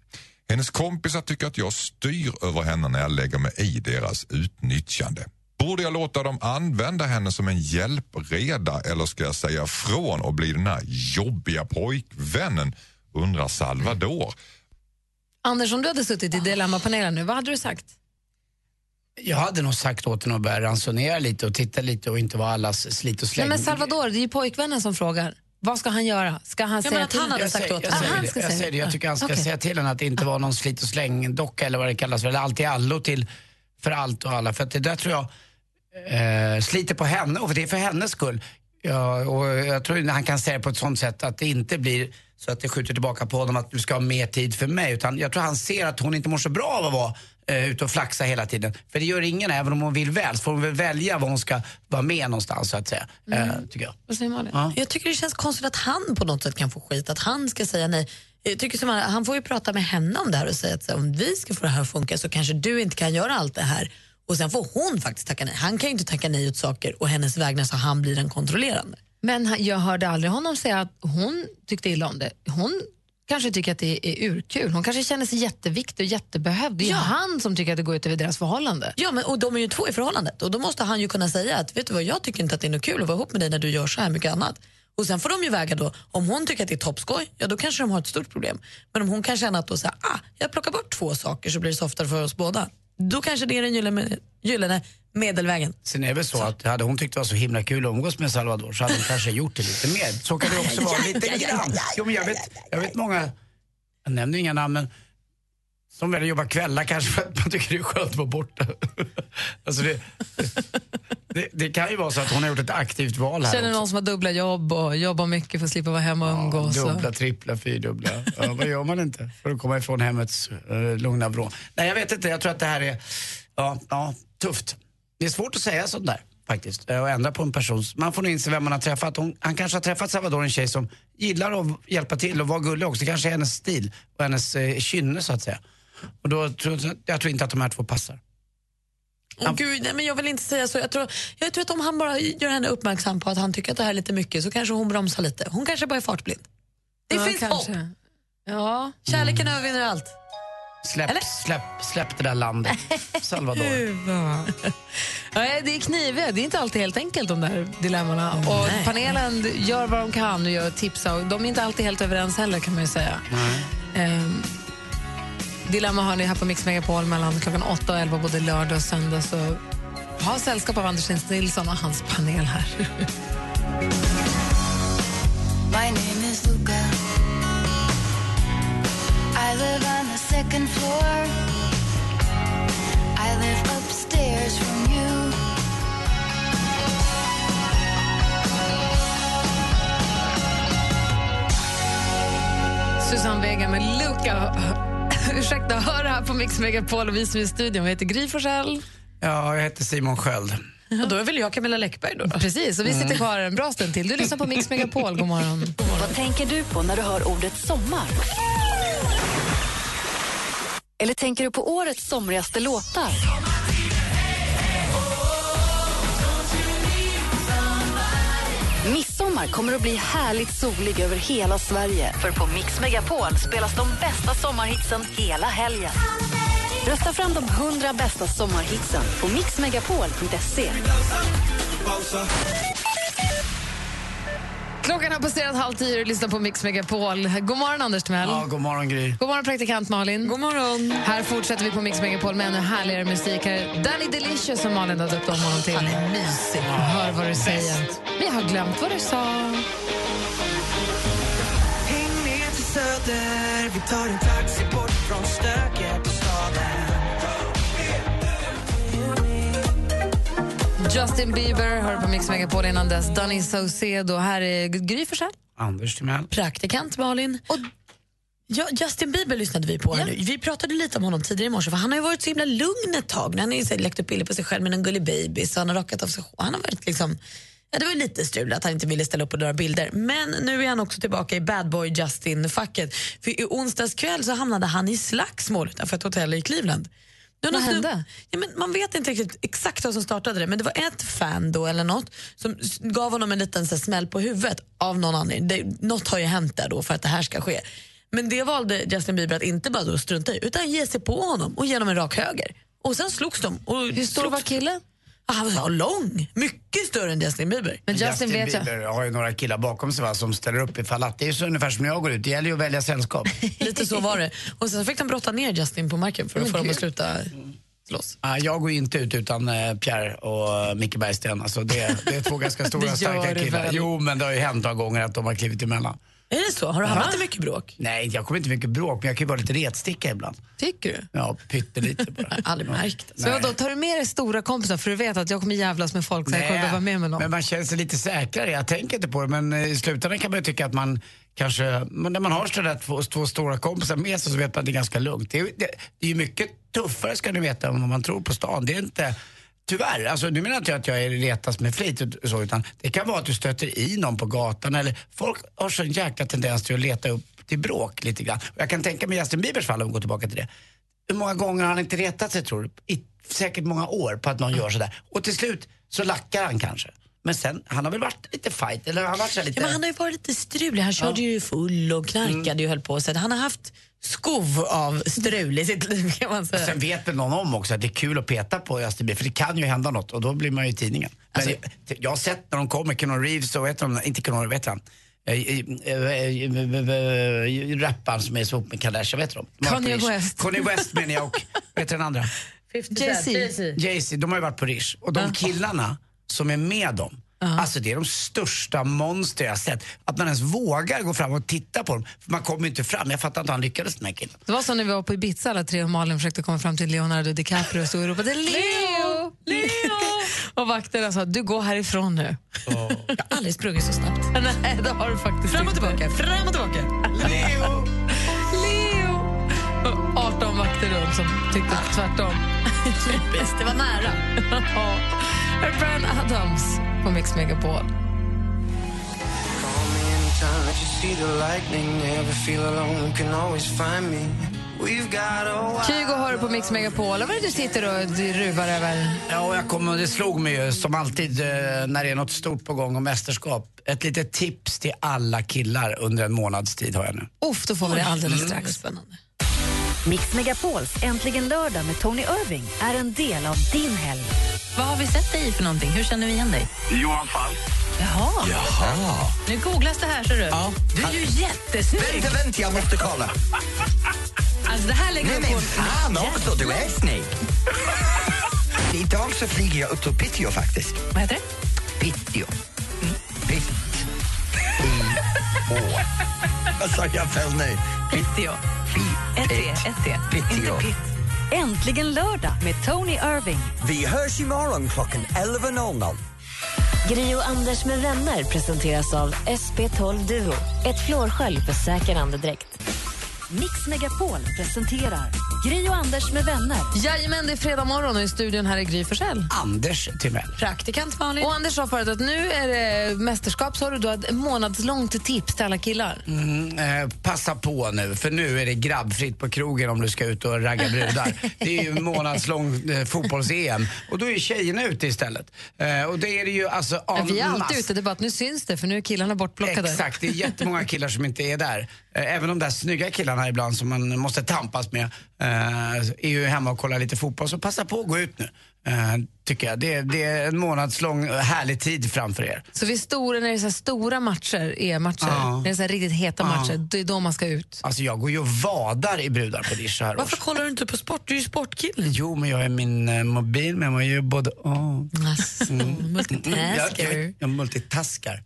Hennes kompisar tycker att jag styr över henne när jag lägger mig i deras utnyttjande. Borde jag låta dem använda henne som en hjälpreda eller ska jag säga från och bli den där jobbiga pojkvännen? Undrar Salvador.
Anders, om du hade suttit i Dilemmapanelen nu, vad hade du sagt?
Jag hade nog sagt åt henne att börja ransonera lite och titta lite och inte vara allas slit och
Nej,
släng.
men Salvador, det är ju pojkvännen som frågar. Vad ska han göra? Ska han säga
men att
till
han hade sagt åt
jag
jag
säger det.
tycker han ska
Okej.
säga till henne att det inte var någon slit och släng-docka eller vad det kallas för, eller allt i allo till för allt och alla. För att det där tror jag eh, sliter på henne och det är för hennes skull. Ja, och jag tror att han kan säga det på ett sånt sätt att det inte blir så att det skjuter tillbaka på honom att du ska ha mer tid för mig. Utan jag tror han ser att hon inte mår så bra av att vara eh, ute och flaxa hela tiden. För det gör ingen, även om hon vill väl, så får hon väl välja var hon ska vara med någonstans så att säga. Eh, tycker jag.
Vad säger Malin?
Ja.
Jag tycker det känns konstigt att han på något sätt kan få skit, att han ska säga nej. Jag tycker som han, han får ju prata med henne om det här och säga att så, om vi ska få det här att funka så kanske du inte kan göra allt det här. Och sen får hon faktiskt tacka nej. Han kan ju inte tacka nej åt saker och hennes vägnar så han blir den kontrollerande.
Men jag hörde aldrig honom säga att hon tyckte illa om det. Hon kanske tycker att det är urkul. Hon kanske känner sig jätteviktig och jättebehövd. Det är ju han som tycker att det går ut över deras förhållande.
Ja, men, och de är ju två i förhållandet och då måste han ju kunna säga att vet du vad, jag tycker inte att det är något kul att vara ihop med dig när du gör så här mycket annat. Och sen får de ju väga då, om hon tycker att det är toppskoj, ja då kanske de har ett stort problem. Men om hon kan känna att då så här, ah, jag plockar bort två saker så blir det softare för oss båda. Då kanske det är den gyllene, gyllene medelvägen.
Sen är det väl så att hade hon tyckt det var så himla kul att umgås med Salvador så hade hon kanske gjort det lite mer. Så kan det också vara, lite grann. Jo, men jag, vet, jag vet många, jag nämner inga namn, men som väljer att jobba kvällar kanske för att man tycker det är skönt att vara borta. (laughs) alltså det, det, det kan ju vara så att hon har gjort ett aktivt val här
Känner
också.
någon som har dubbla jobb och jobbar mycket för att slippa vara hemma och umgås. och-
Dubbla, trippla, fyrdubbla. Ja, vad gör man inte för att komma ifrån hemmets uh, lugna vrå? Nej, jag vet inte. Jag tror att det här är ja, ja, tufft. Det är svårt att säga sånt där faktiskt eh, och ändra på en person. Man får nog inse vem man har träffat. Hon, han kanske har träffat Salvador, en tjej som gillar att hjälpa till och vara gullig också. Det kanske är hennes stil och hennes eh, kynne så att säga. Och då tror jag, jag tror inte att de här två passar.
Åh, Gud, nej, men jag vill inte säga så. Jag tror, jag tror att om han bara gör henne uppmärksam på att han tycker att det här är lite mycket så kanske hon bromsar lite. Hon kanske bara är fartblind. Det
Ja,
finns
kanske.
hopp.
Ja.
Kärleken övervinner allt.
Släpp, släpp, släpp det där landet. Salvador. (laughs)
Ja, det är knivigt. Det är inte alltid helt enkelt de där dilemmorna. Och
Nej.
panelen gör vad de kan och gör tipsa. Och de är inte alltid helt överens heller kan man ju säga. Ehm, Dilemma har ni här på Mix Megapol mellan klockan 8 och 11 både lördag och söndag. Så ha sällskap av Anders Nilsson och hans panel här.
My name is Luca. I live on the second floor. I live upstairs from you.
Susanne Vega med Luca. Ursäkta, hör här på Mix Megapol och vi som är i studion. Vi heter Gry Forssell.
Ja, jag heter Simon Sköld.
Och då är väl jag Camilla Läckberg då?
Precis, och vi sitter
Mm.
kvar en bra stund till. Du lyssnar på Mix Megapol. God morgon.
Vad tänker du på när du hör ordet sommar? Eller tänker du på årets somrigaste låtar? Midsommar kommer att bli härligt solig över hela Sverige. För på Mix Megapol spelas de bästa sommarhitsen hela helgen. Rösta fram de 100 bästa sommarhitsen på mixmegapol.se.
Klockan har passerat halv tio och lyssnar på Mix Megapol. God morgon, Anders Timell.
Ja, god morgon Gry.
God morgon, praktikant Malin.
God morgon.
Här fortsätter vi på Mix Megapol med ännu härligare musik. Här är Danny Delicious som Malin har döpt om honom till. Han är mysig. Hör vad du säger. Vi har glömt vad du sa.
Häng med till Söder, vi tar en taxi bort från stöket
Justin Bieber hör på Mix Megapol innan dess. Danny Saucedo. Här är Gry Forssell.
Anders Timell.
Praktikant Malin. Och ja, Justin Bieber lyssnade vi på här nu. Vi pratade lite om honom tidigare i morse för han har ju varit så himla lugn ett tag. Han har lagt upp bilder på sig själv med en gullig baby så han har rakat av sig. Han har varit liksom Ja, det var lite strul att han inte ville ställa upp på några bilder. Men nu är han också tillbaka i bad boy Justin-facket. För i onsdags kväll så hamnade han i slagsmål utanför ett hotell i Cleveland Ja,
Vad hände?
Ja, men man vet inte riktigt exakt vad som startade det, men det var ett fan då eller något som gav honom en liten så smäll på huvudet av någon anledning. Det, något har ju hänt där då för att det här ska ske. Men det valde Justin Bieber att inte bara då strunta i, utan ge sig på honom och ge honom en rak höger. Och sen slogs de. Och Hur
stor var killen?
Han var lång, mycket större än Justin Bieber.
Men Justin, vet jag.
Bieber har ju några killar bakom sig va, som ställer upp ifall att det är så ungefär som när jag går ut. Det gäller ju att välja sällskap. (laughs)
Lite så var det. Och sen fick de brotta ner Justin på marken för att få dem att sluta slåss.
Ja, jag går inte ut utan eh, Pierre och eh, Micke Bergsten. Alltså det, det är två ganska stora (laughs) starka killar.
väl?
Jo, men det har ju hänt några gånger att de har klivit emellan.
Är det så? Har du hamnat i mycket bråk?
Nej, jag kommer inte mycket bråk, men jag kan ju vara lite retsticka ibland.
Tycker du?
Ja, pyttelite bara. (laughs)
Aldrig märkt.
Så då tar du med dig stora kompisar för du vet att jag kommer jävlas med folk så jag kommer behöva med mig någon.
men man känner sig lite säkrare. Jag tänker inte på det, men eh, i slutändan kan man ju tycka att man kanske, men när man har sådär två, två stora kompisar med sig så vet man att det är ganska lugnt. Det är, det är ju mycket tuffare ska ni veta än vad man tror på stan. Det är inte Tyvärr, alltså nu menar inte jag att jag är retas med flit och så, utan det kan vara att du stöter i någon på gatan eller folk har så en jäkla tendens till att leta upp till bråk lite grann. Och jag kan tänka mig Justin Biebers fall, om vi går tillbaka till det. Hur många gånger har han inte retat sig tror du? I säkert många år på att någon gör sådär. Och till slut så lackar han kanske. Men sen, han har väl varit lite fight, eller har han varit så här lite...
Ja, men han har ju varit lite strulig. Han körde ju full och knarkade
Mm.
och höll på. Så han har haft skov av strul i sitt liv kan man säga.
Sen vet väl någon om också att det är kul att peta på Justin Bieber, för det kan ju hända något och då blir man ju i tidningen. Men
Alltså-
jag, jag har sett när de kommer, Keanu Reeves och vet de, inte Keanu, vet han? Eh, eh, eh, Rapparen som är så ihop med Kardashian, vet de?
Kanye. West.
Kanye West menar jag och, (laughs) vet den andra?
Jay-Z.
Jay-Z, de har ju varit på Rish. Och de killarna som är med dem, alltså det är de största monster jag sett. Att man ens vågar gå fram och titta på dem. För man kommer inte fram. Jag fattar inte hur han lyckades den här killen.
Det var så när vi var på Ibiza alla tre och Malin försökte komma fram till Leonardo DiCaprio och stod och ropade Leo! Leo! (laughs) och vakterna sa du går härifrån nu.
Jag har aldrig sprungit så snabbt. (laughs)
Nej, det har du faktiskt
Fram och tillbaka, fram och tillbaka.
Leo!
Leo! Och 18 vakter runt som tyckte tvärtom.
Typiskt, det var nära. (laughs)
Bryan Adams på Mix Megapol. Kygo hör du på Mix Megapol. Vad är det du sitter och ruvar över?
Ja, och jag kom, och det slog mig ju som alltid eh, när det är något stort på gång och mästerskap. Ett litet tips till alla killar under en månads tid har jag nu.
Uff, då får vi det alldeles
Mm.
strax.
Spännande.
Mix Megapols Äntligen lördag med Tony Irving är en del av din helg.
Vad har vi sett dig i för någonting? Hur känner vi igen dig?
Johan Falk.
Jaha.
Jaha.
Nu googlas det här, ser du. Du är ju jättesnygg.
Vänta, vänta, jag måste kolla.
Alltså, det här lägger
Nej men fan också, du är snygg. Idag så flyger jag upp till Piteå faktiskt.
Vad heter det?
Piteå. Pitt. I. Å. Vad sa jag fel nu?
Piteå. Ett T, ett T.
Piteå.
Inte pitt.
Äntligen lördag med Tony Irving.
Vi hörs imorgon klockan 11.00.
Gri och Anders med vänner presenteras av SP12 Duo. Ett flårskölj för säker andedräkt.
Mix Megapol presenterar Gri och Anders med vänner.
Jajamän, det är fredag morgon och i studion här är Gry Forssell.
Anders Timell.
Praktikant Malin. Och Anders sa förut att nu är det mästerskap, så har du då ett månadslångt tips till alla killar.
Mm, eh, passa på nu, för nu är det grabbfritt på krogen om du ska ut och ragga brudar. (laughs) det är ju månadslång eh, fotbolls-EM och då är tjejerna ute istället. Eh, och det är det ju alltså en
vi är alltid
mass-
ute, det är bara att nu syns det för nu är killarna bortplockade.
Exakt, det är jättemånga killar som inte är där. Eh, Även de där snygga killarna ibland som man måste tampas med eh, är ju hemma och kollar lite fotboll. Så passa på att gå ut nu, eh, tycker jag. Det, det är en månadslång eh, härlig tid framför er.
Så vid stora, när det är så här stora matcher, EM-matcher,
Ja.
när det är så här riktigt heta
Ja.
matcher, det är då man ska ut.
Alltså jag går ju och vadar i brudar på Dish här
Varför kollar du inte på sport? Du är ju sportkille.
Jo, men jag är min eh, mobil, men man gör ju både och.
Alltså, multitasker. (laughs)
Jag, jag, jag multitaskar.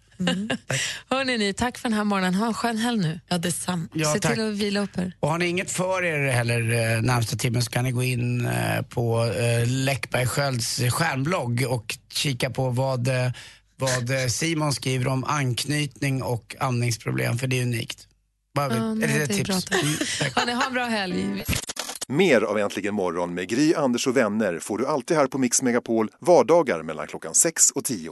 Hörrni, ni, tack för den här morgonen. Ha en skön helg nu.
Ja, detsamma.
Ja,
Se
tack.
till att vila upp er.
Och har ni inget för er heller eh, närmsta timmen så kan ni gå in eh, på eh, Läckberg Skölds stjärnblogg och kika på vad, vad Simon skriver om anknytning och andningsproblem, för det är unikt. Bara,
Ja,
är
nej,
det ett
är
tips?
bra, tack.
Mm.
Hörni, ha en bra helg.
Mer av Äntligen morgon med Gry, Anders och vänner får du alltid här på Mix Megapol vardagar mellan klockan 6 och 10.